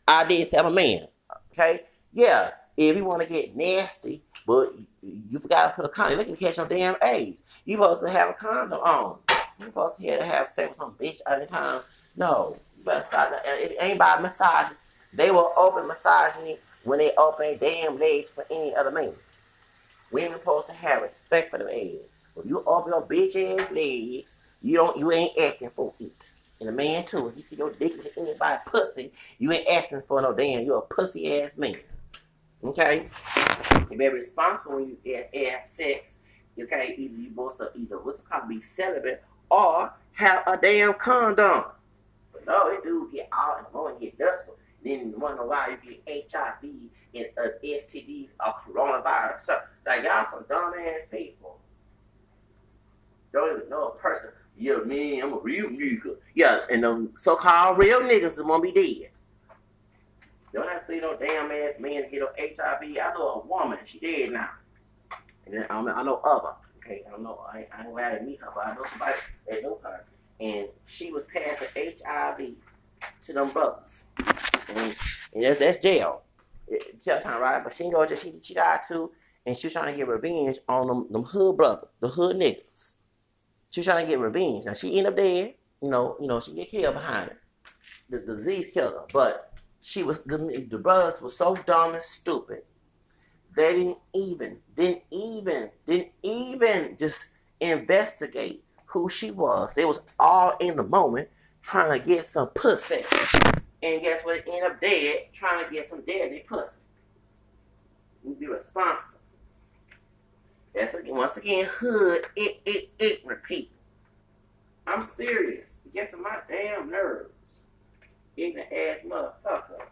ideas have a man. Okay? Yeah, if you want to get nasty, but you forgot to put a condom, they can catch no damn AIDS. You supposed to have a condom on. You supposed to have to have sex with some bitch the time. No, you better stop. If anybody massage, they will open massaging when they open damn legs for any other man. Women supposed to have respect for them ass. If you open your bitch ass legs, you don't you ain't asking for it. And a man too, if you see your dick with anybody pussy, you ain't asking for no damn, you're a pussy ass man. Okay? You better be responsible when you have sex. Okay, either you are either what's called be celibate or have a damn condom. But no, they do get all in the morning, get dustful. Then wonder why you get HIV and uh, STDs or coronavirus. So, like y'all some dumb ass people. Don't even know a person. Yeah, man, I'm a real nigga. Yeah, and them so-called real niggas the one be dead. Don't have to see no damn ass man to get no HIV. I know a woman, she dead now. And then I, mean, I know other. Okay, I don't know. I, I ain't glad to meet her, but I know somebody that knows her. And she was passing HIV to them brothers. And, and that's, that's jail. Jail time, right? But she ain't go she, she died too. And she was trying to get revenge on them, them hood brothers, the hood niggas. She was trying to get revenge. Now she ended up dead. You know, you know, she get killed behind it. The, the disease killed her. But she was the, the brothers were so dumb and stupid they didn't even, didn't even, didn't even just investigate who she was. They was all in the moment trying to get some pussy. And guess what? End up dead trying to get some deadly pussy. You be responsible. That's again, once again, hood, it, it, it, repeat. I'm serious. It gets on my damn nerves. Ignorant ass motherfuckers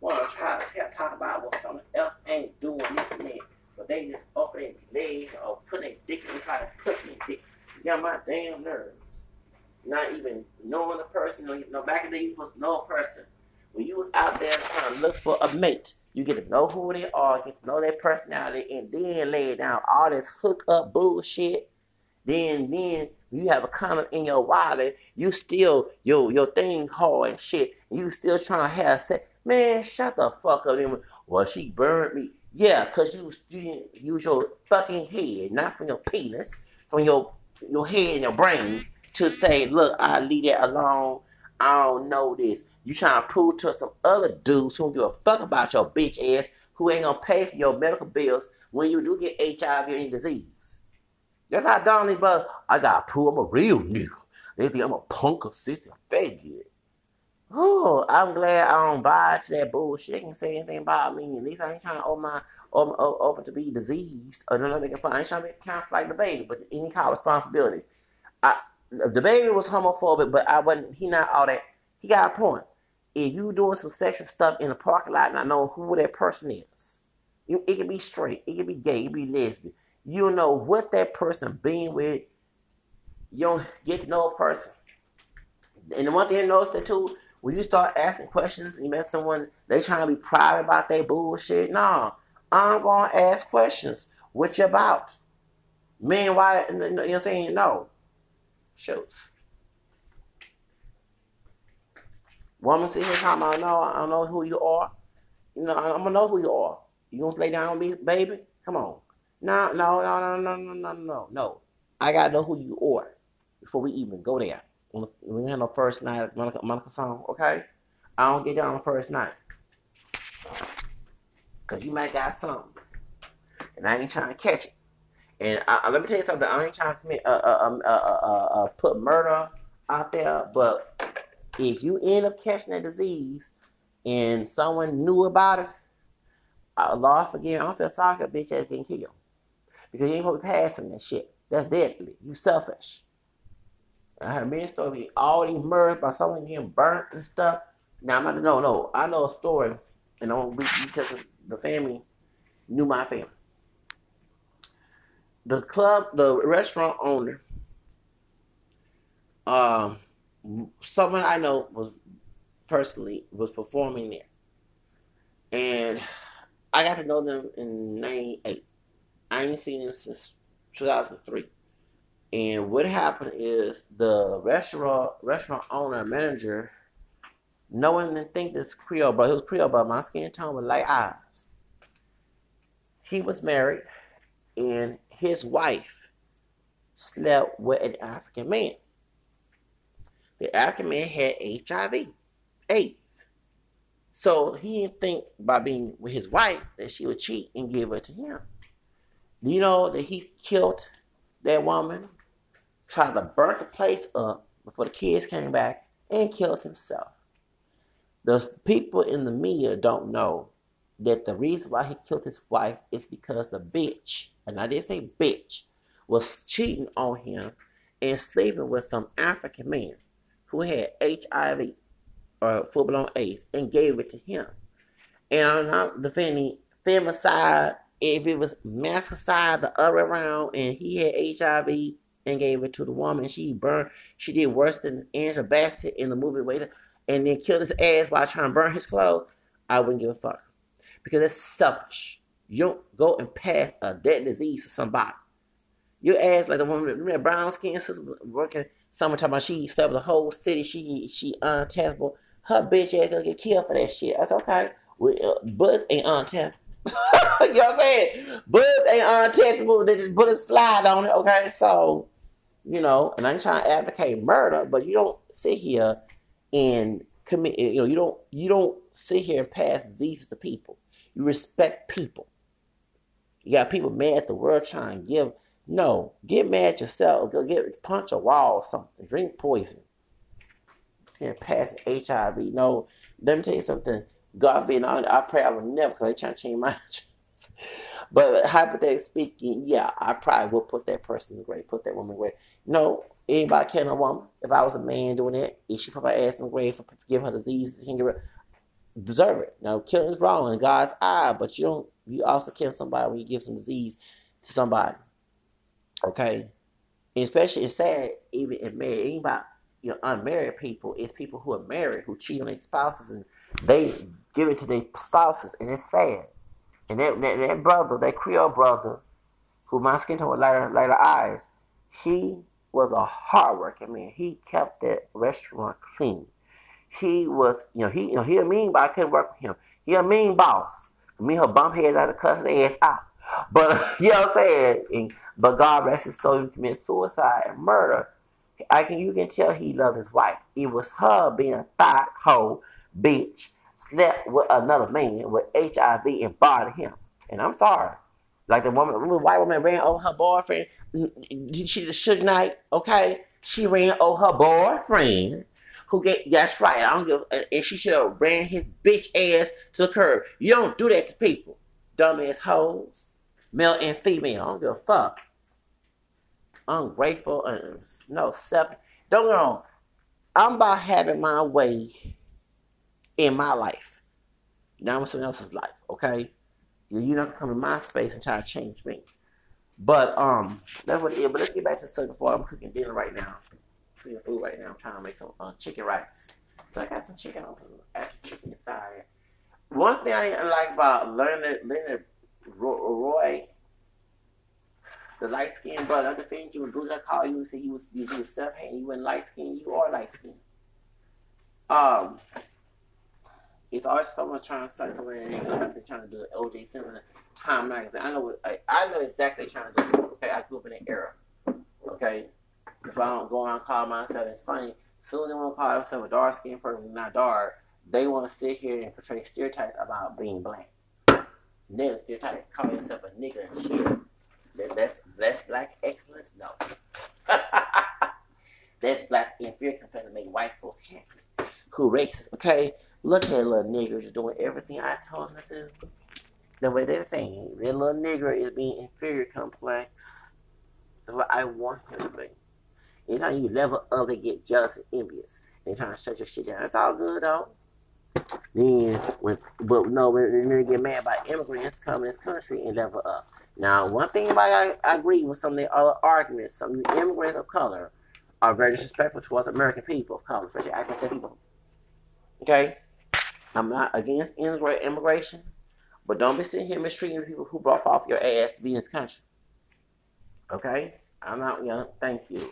want to try to talk about what someone else ain't doing this that. But they just opening their legs or putting their dick inside a pussy dick. It's got my damn nerves. Not even knowing the person. You know, back in the day, you was no person. When you was out there trying to look for a mate, you get to know who they are, get to know their personality, and then lay down all this hook up bullshit. Then, then you have a comment in your wallet, you still your your thing hard and shit. You still trying to have sex. Man, shut the fuck up. Well, she burned me. Yeah, cause you, you use your fucking head, not from your penis, from your your head and your brain to say, look, I leave that alone. I don't know this. You trying to prove to some other dudes who don't give a fuck about your bitch ass who ain't gonna pay for your medical bills when you do get HIV and disease. That's how Donnie Buzz, I got to prove I'm a real nigga. They think I'm a punk or sister faggot. Oh, I'm glad I don't buy to that bullshit. They can say anything about me. At least I ain't trying to open my open, open to be diseased or nothing making fun. I ain't trying to make counts like the baby, but any kind of responsibility. I the baby was homophobic, but I wasn't. He not all that. He got a point. If you doing some sexual stuff in the parking lot, and I know who that person is, you, it can be straight, it can be gay, it can be lesbian. You know what that person being with. You don't get to know a person. And the one thing I noticed that too, when you start asking questions you met someone, they trying to be private about their bullshit. No, I'm gonna ask questions. What you about? Meanwhile, you know what I'm saying? No. Shoot. Woman sit here talking about, no, I don't know who you are. You know, I'm gonna know who you are. You gonna lay down with me, baby? Come on. No, no, no, no, no, no, no, no, no. I gotta know who you are before we even go there. We have no first night, Monica, Monica song, okay? I don't get down on the first night. Cause you might got something. And I ain't trying to catch it. And I, let me tell you something. I ain't trying to commit, uh, uh, uh, uh, put murder out there, but if you end up catching that disease and someone knew about it, Allah forgive, I don't feel sorry for a bitch that's getting killed. Because you ain't supposed to be passing that shit. That's deadly. You selfish. I heard many stories all these murders by someone getting burnt and stuff. Now I'm not no no. I know a story, and I won't be because the family knew my family. The club, the restaurant owner, um, someone I know was personally was performing there, and I got to know them in '98. I ain't seen them since 2003. And what happened is the restaurant restaurant owner manager, no one didn't think this Creole brother, he was Creole but my skin tone was light eyes. He was married, and his wife slept with an African man. The African man had HIV, AIDS. So he didn't think by being with his wife that she would cheat and give it to him. Do you know that he killed that woman, tried to burn the place up before the kids came back, and killed himself? The people in the media don't know that the reason why he killed his wife is because the bitch, and I did say bitch, was cheating on him and sleeping with some African man who had HIV or uh, full blown AIDS and gave it to him. And I'm not defending femicide if it was masticide the other around and he had HIV and gave it to the woman, she burned. She did worse than Angela Bassett in the movie Waiter, and then killed his ass while trying to burn his clothes. I wouldn't give a fuck because it's selfish. You don't go and pass a dead disease to somebody. You ask like the woman, remember brown skin sister working. Someone talking about she slept the whole city. She she untestable. Her bitch ass gonna get killed for that shit. That's okay. We, uh, Buzz ain't untestable. [laughs] you know what I'm saying? Bullets ain't untestable. They just bullets slide on it. Okay, so you know, and I ain't trying to advocate murder, but you don't sit here and commit. You know, you don't you don't sit here and pass these to people. You respect people. You got people mad at the world trying to give. No, get mad at yourself. Go get punch a wall or something. Drink poison. And pass HIV. No, let me tell you something. God being honest, I pray I will never, because they trying to change my [laughs] But hypothetically speaking, yeah, I probably would put that person in the grave, put that woman in the grave. No, anybody killing a woman. If I was a man doing it, if she put my ass in the grave for giving her disease, can get rid, deserve it. Now, killing is wrong in God's eye, but you don't. You also kill somebody when you give some disease to somebody. Okay, especially it's sad even if married anybody you know unmarried people it's people who are married who cheat on their spouses and they give it to their spouses and it's sad and that, that, brother that creole brother who my skin tone with lighter lighter eyes he was a hardworking man. He kept that restaurant clean. He was you know he you know he a mean but I couldn't work with him. He a mean boss. Me her bump heads out of cuss ass out. But [laughs] you know what I'm saying? And, but God rest his soul, he committed suicide and murder. I can you can tell he loved his wife. It was her being a thought hoe, bitch, slept with another man with HIV and bothered him. And I'm sorry. Like the woman, the white woman ran over her boyfriend. She the Suge Knight, okay? She ran over her boyfriend who get that's right. I don't give and she should have ran his bitch ass to the curb. You don't do that to people. Dumbass hoes. Male and female. I don't give a fuck ungrateful and no self. Don't get wrong. I'm about having my way in my life. Now I'm someone else's life, okay? You're not gonna come in my space and try to change me. But um, that's what it is. But let's get back to the subject. I'm cooking dinner right now. Cooking food right now. I'm trying to make some uh, chicken rice. So I got some chicken extra chicken inside. One thing I like about Leonard Leonard Roy the light skinned brother, I say you and Buddha call you and say he was you was self hating, you were light skinned, you are light skinned. Um it's always someone trying to say something and been trying to do OJ Simpson Time magazine. I know what I, I know exactly trying to do. Okay, I grew up in an era. Okay. If I don't go around call myself it's funny. Soon they want to call themselves a dark skinned person, not dark, they want to sit here and portray stereotypes about being black. Negative stereotypes, call yourself a nigger and shit. That's that's black excellence? No. [laughs] that's black inferior compared to make white folks happy. Who racist? Okay, look at little niggers doing everything I told them to do. The way they're saying, that little nigger is being inferior complex. That's what I want him to be. Anytime you level up, they get jealous and envious. They trying to shut your shit down. It's all good though. Then, when, but no, when they get mad about immigrants coming this country and level up. Now, one thing I, I agree with some of the other arguments. Some of the immigrants of color are very disrespectful towards American people of color, especially African people. Okay, I'm not against immigration, but don't be sitting here mistreating people who brought off your ass to be in this country. Okay, I'm not young. Thank you.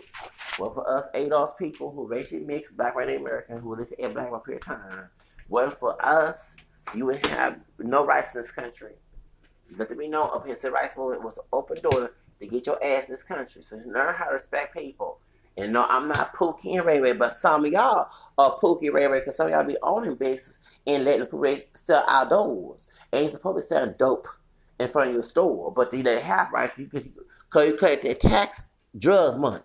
Well, for us ADOS people who racially mixed, black, white, and American, who live in black for a period of time, well, for us, you would have no rights in this country let me know up here civil rights movement was an open door to get your ass in this country. So learn how to respect people. And no, I'm not Pookie and Ray Ray, but some of y'all are Pookie Ray Ray because some of y'all be owning bases and let the Pookie sell outdoors. Ain't supposed to sell dope in front of your store, but they let it have right because you collect their tax drug money.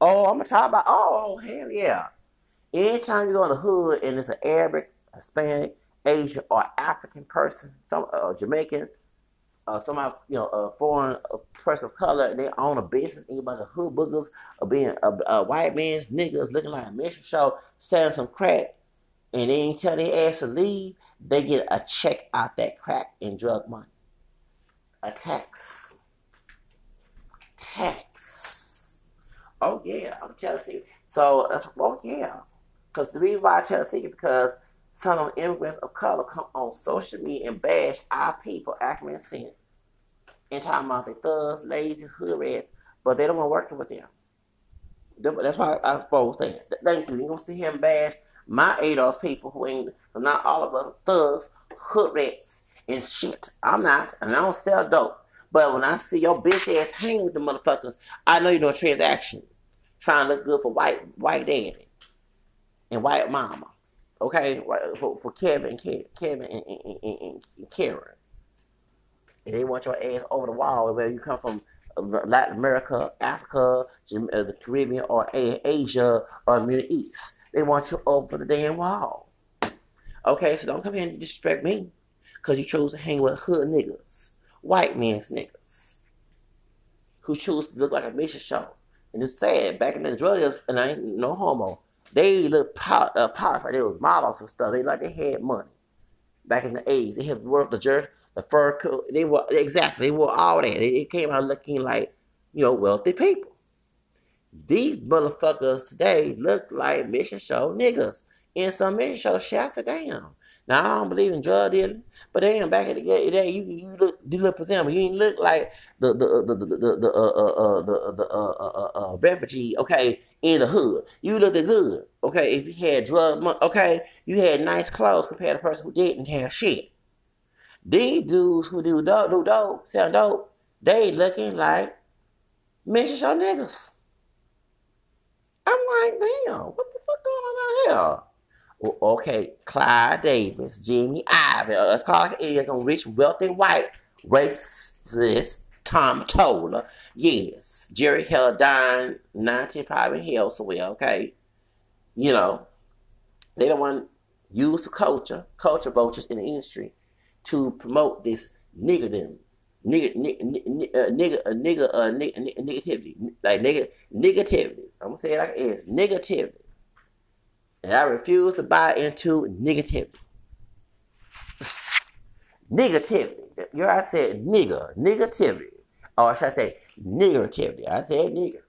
Oh, I'm gonna talk about oh hell yeah. Anytime you go in the hood and it's an Arabic, Hispanic, Asian, or African person, some uh, Jamaican, uh, you know, a foreign a person of color, and they own a business, and about the hood boogers of being a, a, white man's niggas looking like a mission show, selling some crack, and they ain't tell their ass to leave, they get a check out that crack and drug money. A tax. Tax. Oh yeah, I'm telling you. So that's oh yeah. Because the reason why I tell you because some of immigrants of color come on social media and bash our people, African sin, and talking about the thugs, lazy, hood rats, but they don't want working with them. That's why I suppose saying. Thank you. You gonna see him bash my ADOS people who ain't not all of us thugs, hood rats, and shit. I'm not, and I don't sell dope. But when I see your bitch ass hang with the motherfuckers, I know you're doing transaction, trying to look good for white white daddy and white mama okay, for, for Kevin, Kevin, and, and, and, and Karen. And they want your ass over the wall, whether you come from Latin America, Africa, uh, the Caribbean, or Asia, or Middle East. They want you over the damn wall. Okay, so don't come here and disrespect me because you chose to hang with hood niggas, white men's niggas who choose to look like a mission show. And it's sad, back in the drug dealers, and I ain't no homo, they look pow- uh, powerful. They was models and stuff. They like they had money. Back in the 80s, they had work the jerk, the fur coat. They were exactly they wore all that. They came out looking like you know wealthy people. These motherfuckers today look like mission show niggas. And some mission show shots are down. Now I don't believe in drug dealing, but damn, back in the day, you you look you look presentable. You ain't look like the the the the the the uh, uh, uh, the the uh, uh, uh, uh, refugee. Okay, in the hood, you looked good. Okay, if you had drug money, okay, you had nice clothes compared to the person who didn't have shit. These dudes who do dope, do dope, sell dope, they looking like mission show niggas. I'm like, damn, what the fuck going on out here? okay, Clive Davis, Jimmy Iovine, uh, let's call it on rich, wealthy, white, racist Tom Toller. Yes, Jerry Helldine, 19 probably hell so well, okay? You know, they don't want to use the culture, culture vultures in the industry to promote this niggerdom, nigger, nigger, nigger, uh, nigger, uh, nigger, uh, negativity, like nigger, negativity. I'm gonna say it like it is, negativity. And I refuse to buy into negativity. [laughs] negativity. You I said nigga, negativity. Or should I say negativity? I said nigga.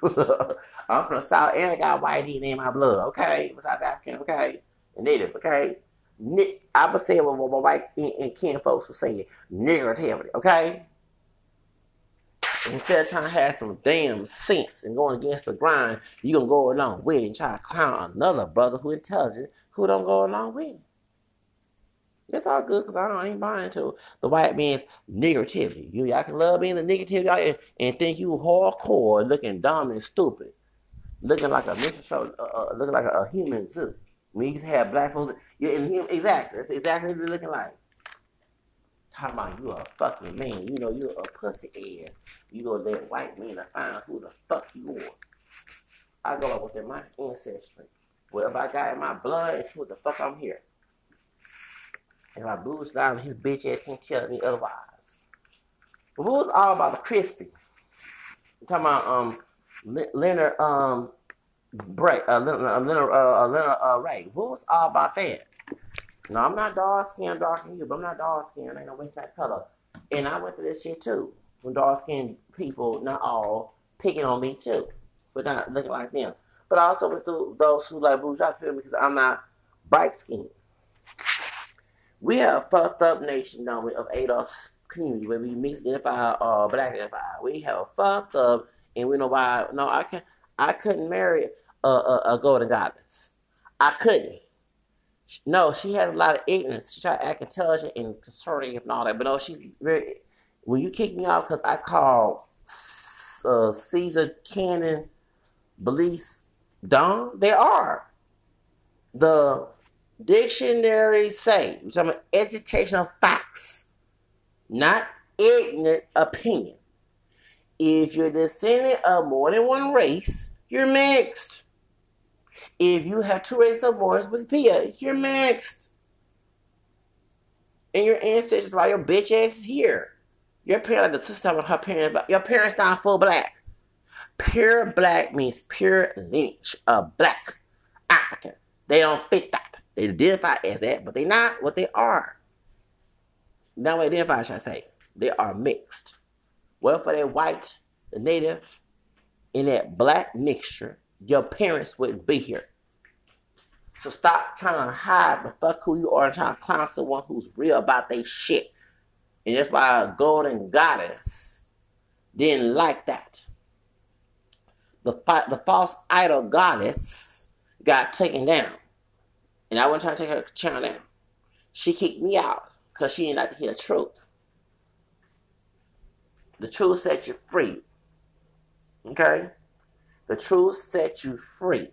[laughs] I'm from South and I got white DNA in my blood, okay? South African, okay? Native, okay? I would say what my white and kin folks were saying, negativity, okay? Instead of trying to have some damn sense and going against the grind, you gonna go along with it and try to clown another brother who intelligent who don't go along with it. It's all good because I, I ain't buying to the white man's negativity. You y'all can love being the negativity and, and think you hardcore, looking dumb and stupid, looking like a uh, uh, looking like a, a human zoo. When you have black folks, you're in him exactly. That's exactly what they're looking like talking about you a fucking man. You know you're a pussy ass. You gonna let white men find who the fuck you are. I go up within my ancestry. Whatever I got in my blood, it's what the fuck I'm here. And my boots down, his bitch ass can't tell me otherwise. But who's all about the crispy? I'm talking about um Leonard um Bray, uh, Leonard, uh, Leonard, uh, Leonard uh, all about that? No, I'm not dark skinned, darker than you, but I'm not dark skinned. I ain't gonna waste that color. And I went through this shit too. When dark skinned people, not all, picking on me too, but not looking like them. But I also went through those who like bourgeois people because I'm not bright skinned. We have a fucked up nation, don't we, of ADOS community where we mix identify or uh, black identify. We have fucked up, and we know why. No, I can not I couldn't marry a, a, a golden goddess. I couldn't. No, she has a lot of ignorance. She tried to act intelligent and conservative and all that, but no, she's very. When you kick me out because I call uh, Caesar Cannon beliefs dumb, they are. The dictionary say, we're talking about educational facts, not ignorant opinion. If you're descendant of more than one race, you're mixed. If you have more with Pia, you're mixed. And your ancestors, why your bitch ass is here. Your parents, the sister of her parents, your parents not full black. Pure black means pure lineage of black African. They don't fit that. They identify as that, but they're not what they are. Not what identify, should I say. They are mixed. Well, for that white, the native, in that black mixture, your parents wouldn't be here. So stop trying to hide the fuck who you are and trying to clown someone who's real about their shit. And that's why a golden goddess didn't like that. The, the false idol goddess got taken down. And I wasn't trying to take her channel down. She kicked me out because she didn't like to hear the truth. The truth set you free. Okay? The truth set you free.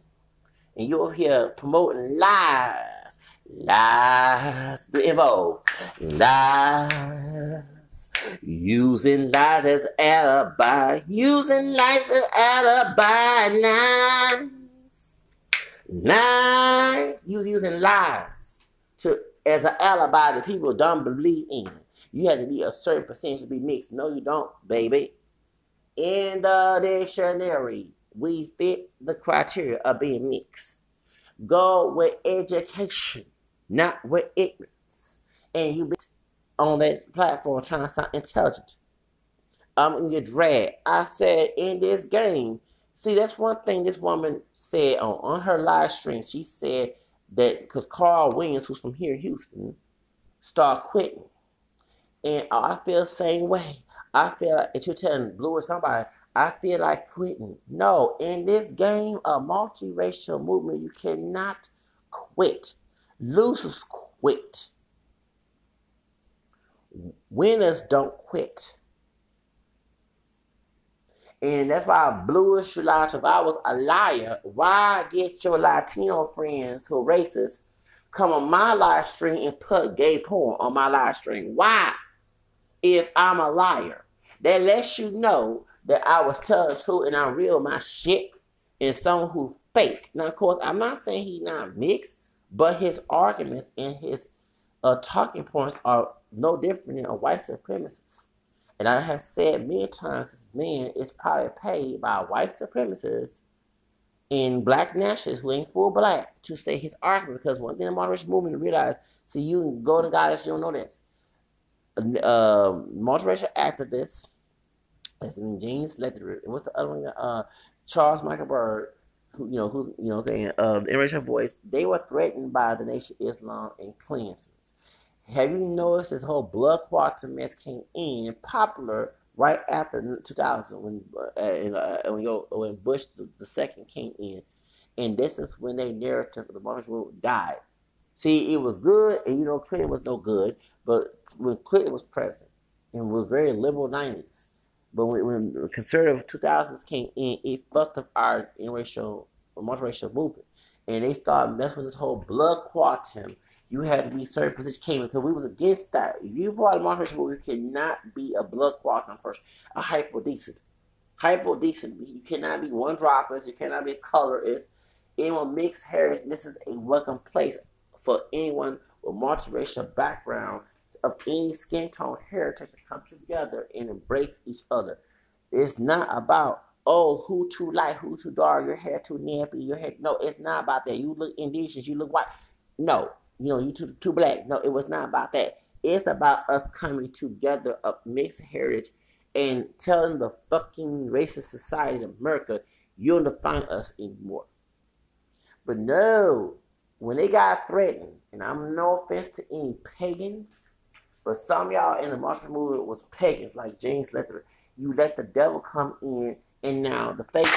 And you'll hear promoting lies. Lies to involve. Lies. Using lies as alibi. Using lies as alibi. Lies. Lies. You using lies to as an alibi that people don't believe in. You have to be a certain percentage to be mixed. No, you don't, baby. In the dictionary, we fit the criteria of being mixed. Go with education, not with ignorance. And you be on that platform trying to sound intelligent. I'm in your drag. I said in this game, see, that's one thing this woman said on, on her live stream. She said that because Carl Williams, who's from here, in Houston, start quitting. And I feel the same way. I feel like if you're telling Blue or somebody, I feel like quitting. No, in this game, a multiracial movement, you cannot quit. Losers quit. Winners don't quit. And that's why Blewish Jewlatto. If I was a liar, why get your Latino friends who are racist come on my live stream and put gay porn on my live stream? Why? If I'm a liar. That lets you know that I was telling truth and I real my shit and someone who fake. Now, of course, I'm not saying he's not mixed, but his arguments and his uh, talking points are no different than a white supremacist. And I have said many times, this man is probably paid by white supremacists and black nationalists who ain't full black to say his argument. Because one thing the moderation movement to realize, see, you can go to guys, you don't know this. Uh, multiracial activists in James. And what's the other one? Uh, Charles Michael Byrd, who you know, who's you know, saying uh, the interracial voice. They were threatened by the Nation Islam and Klansmen. Have you noticed this whole blood quantum mess came in popular right after 2000 when uh, uh, when, when Bush the, the, second came in, and this is when their narrative of the March movement died. See, it was good, and you know Clinton was no good, but when Clinton was president and was very liberal 90s, but when, when the conservative 2000s came in, it fucked up our interracial, multiracial movement. And they started messing with this whole blood quantum. You had to be certain position came in because we was against that. If you brought a multiracial movement, you cannot be a blood quantum person, a hypodescent. Hypodescent. You cannot be one droppers. You cannot be a colorist. Anyone mixed heritage. This is a welcome place for anyone with multiracial background of any skin tone heritage to come together and embrace each other. It's not about oh who too light, who too dark, your hair too nappy, your hair. No, it's not about that. You look indigenous, you look white. No, you know you too too black. No, it was not about that. It's about us coming together of mixed heritage and telling the fucking racist society of America you don't define us anymore. But no, when they got threatened, and I'm no offense to any pagans, but some y'all in the Martial movement was pagans, like James Lethbridge. You let the devil come in, and now the fake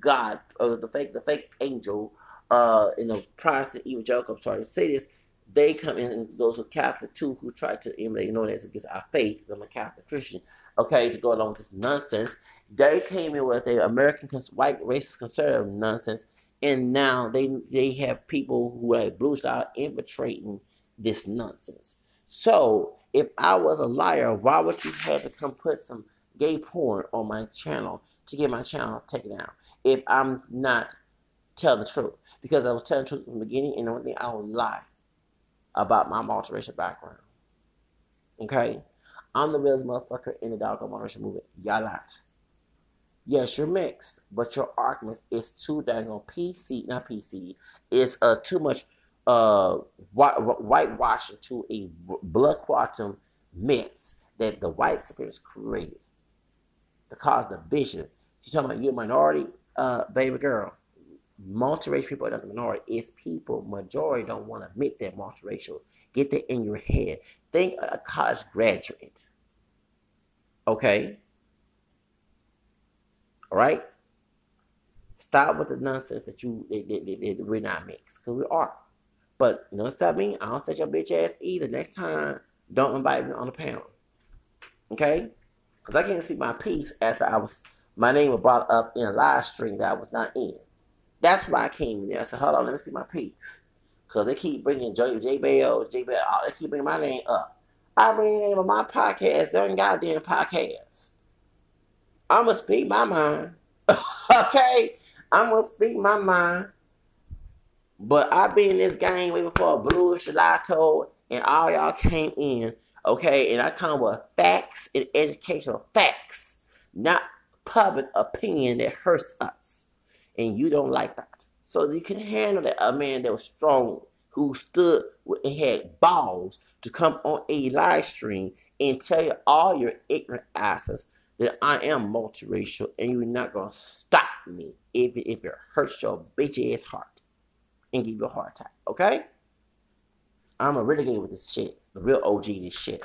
God, or the fake, the fake angel, uh, in the Protestant evangelical, I'm sorry to say this, they come in, and those are Catholic too, who try to emulate, you know, that's against our faith. I'm a Catholic Christian, okay, to go along with this nonsense. They came in with a American white racist conservative nonsense, and now they they have people who are blue style infiltrating this nonsense. So if I was a liar, why would you have to come put some gay porn on my channel to get my channel taken down? If I'm not telling the truth. Because I was telling the truth from the beginning and the only thing I would lie about my multiracial background. Okay? I'm the realest motherfucker in the doggone multiracial movement. Y'all not. Yes, you're mixed, but your arguments is too dang on PC, not PC. It's uh too much uh, whitewashing to a blood quantum myths that the white supremacists created to cause division. She's talking about you're a minority, uh, baby girl. Multiracial people are not the minority. It's people, majority don't want to admit that multiracial. Get that in your head. Think a college graduate. Okay? All right? Stop with the nonsense that you that, that, that we're not mixed, because we are. But you know what I don't set your bitch ass either. Next time, don't invite me on the panel. Okay? Because I can't speak my piece after I was my name was brought up in a live stream that I was not in. That's why I came in there. I said, hold on, let me see my piece. Because they keep bringing J, J Bell, J Bell, oh, they keep bringing my name up. I bring the name of my podcast, their goddamn podcast. I'm going to speak my mind. [laughs] okay? I'm going to speak my mind. But I've been in this game way before Blewish Jewlatto and all y'all came in. Okay, and I come with facts and educational facts, not public opinion that hurts us. And you don't like that. So you can handle that a man that was strong, who stood and had balls to come on a live stream and tell you all your ignorant asses that I am multiracial and you're not gonna stop me even if it hurts your bitch ass heart and give you a heart attack, okay? I'm a renegade with this shit, the real OG this shit.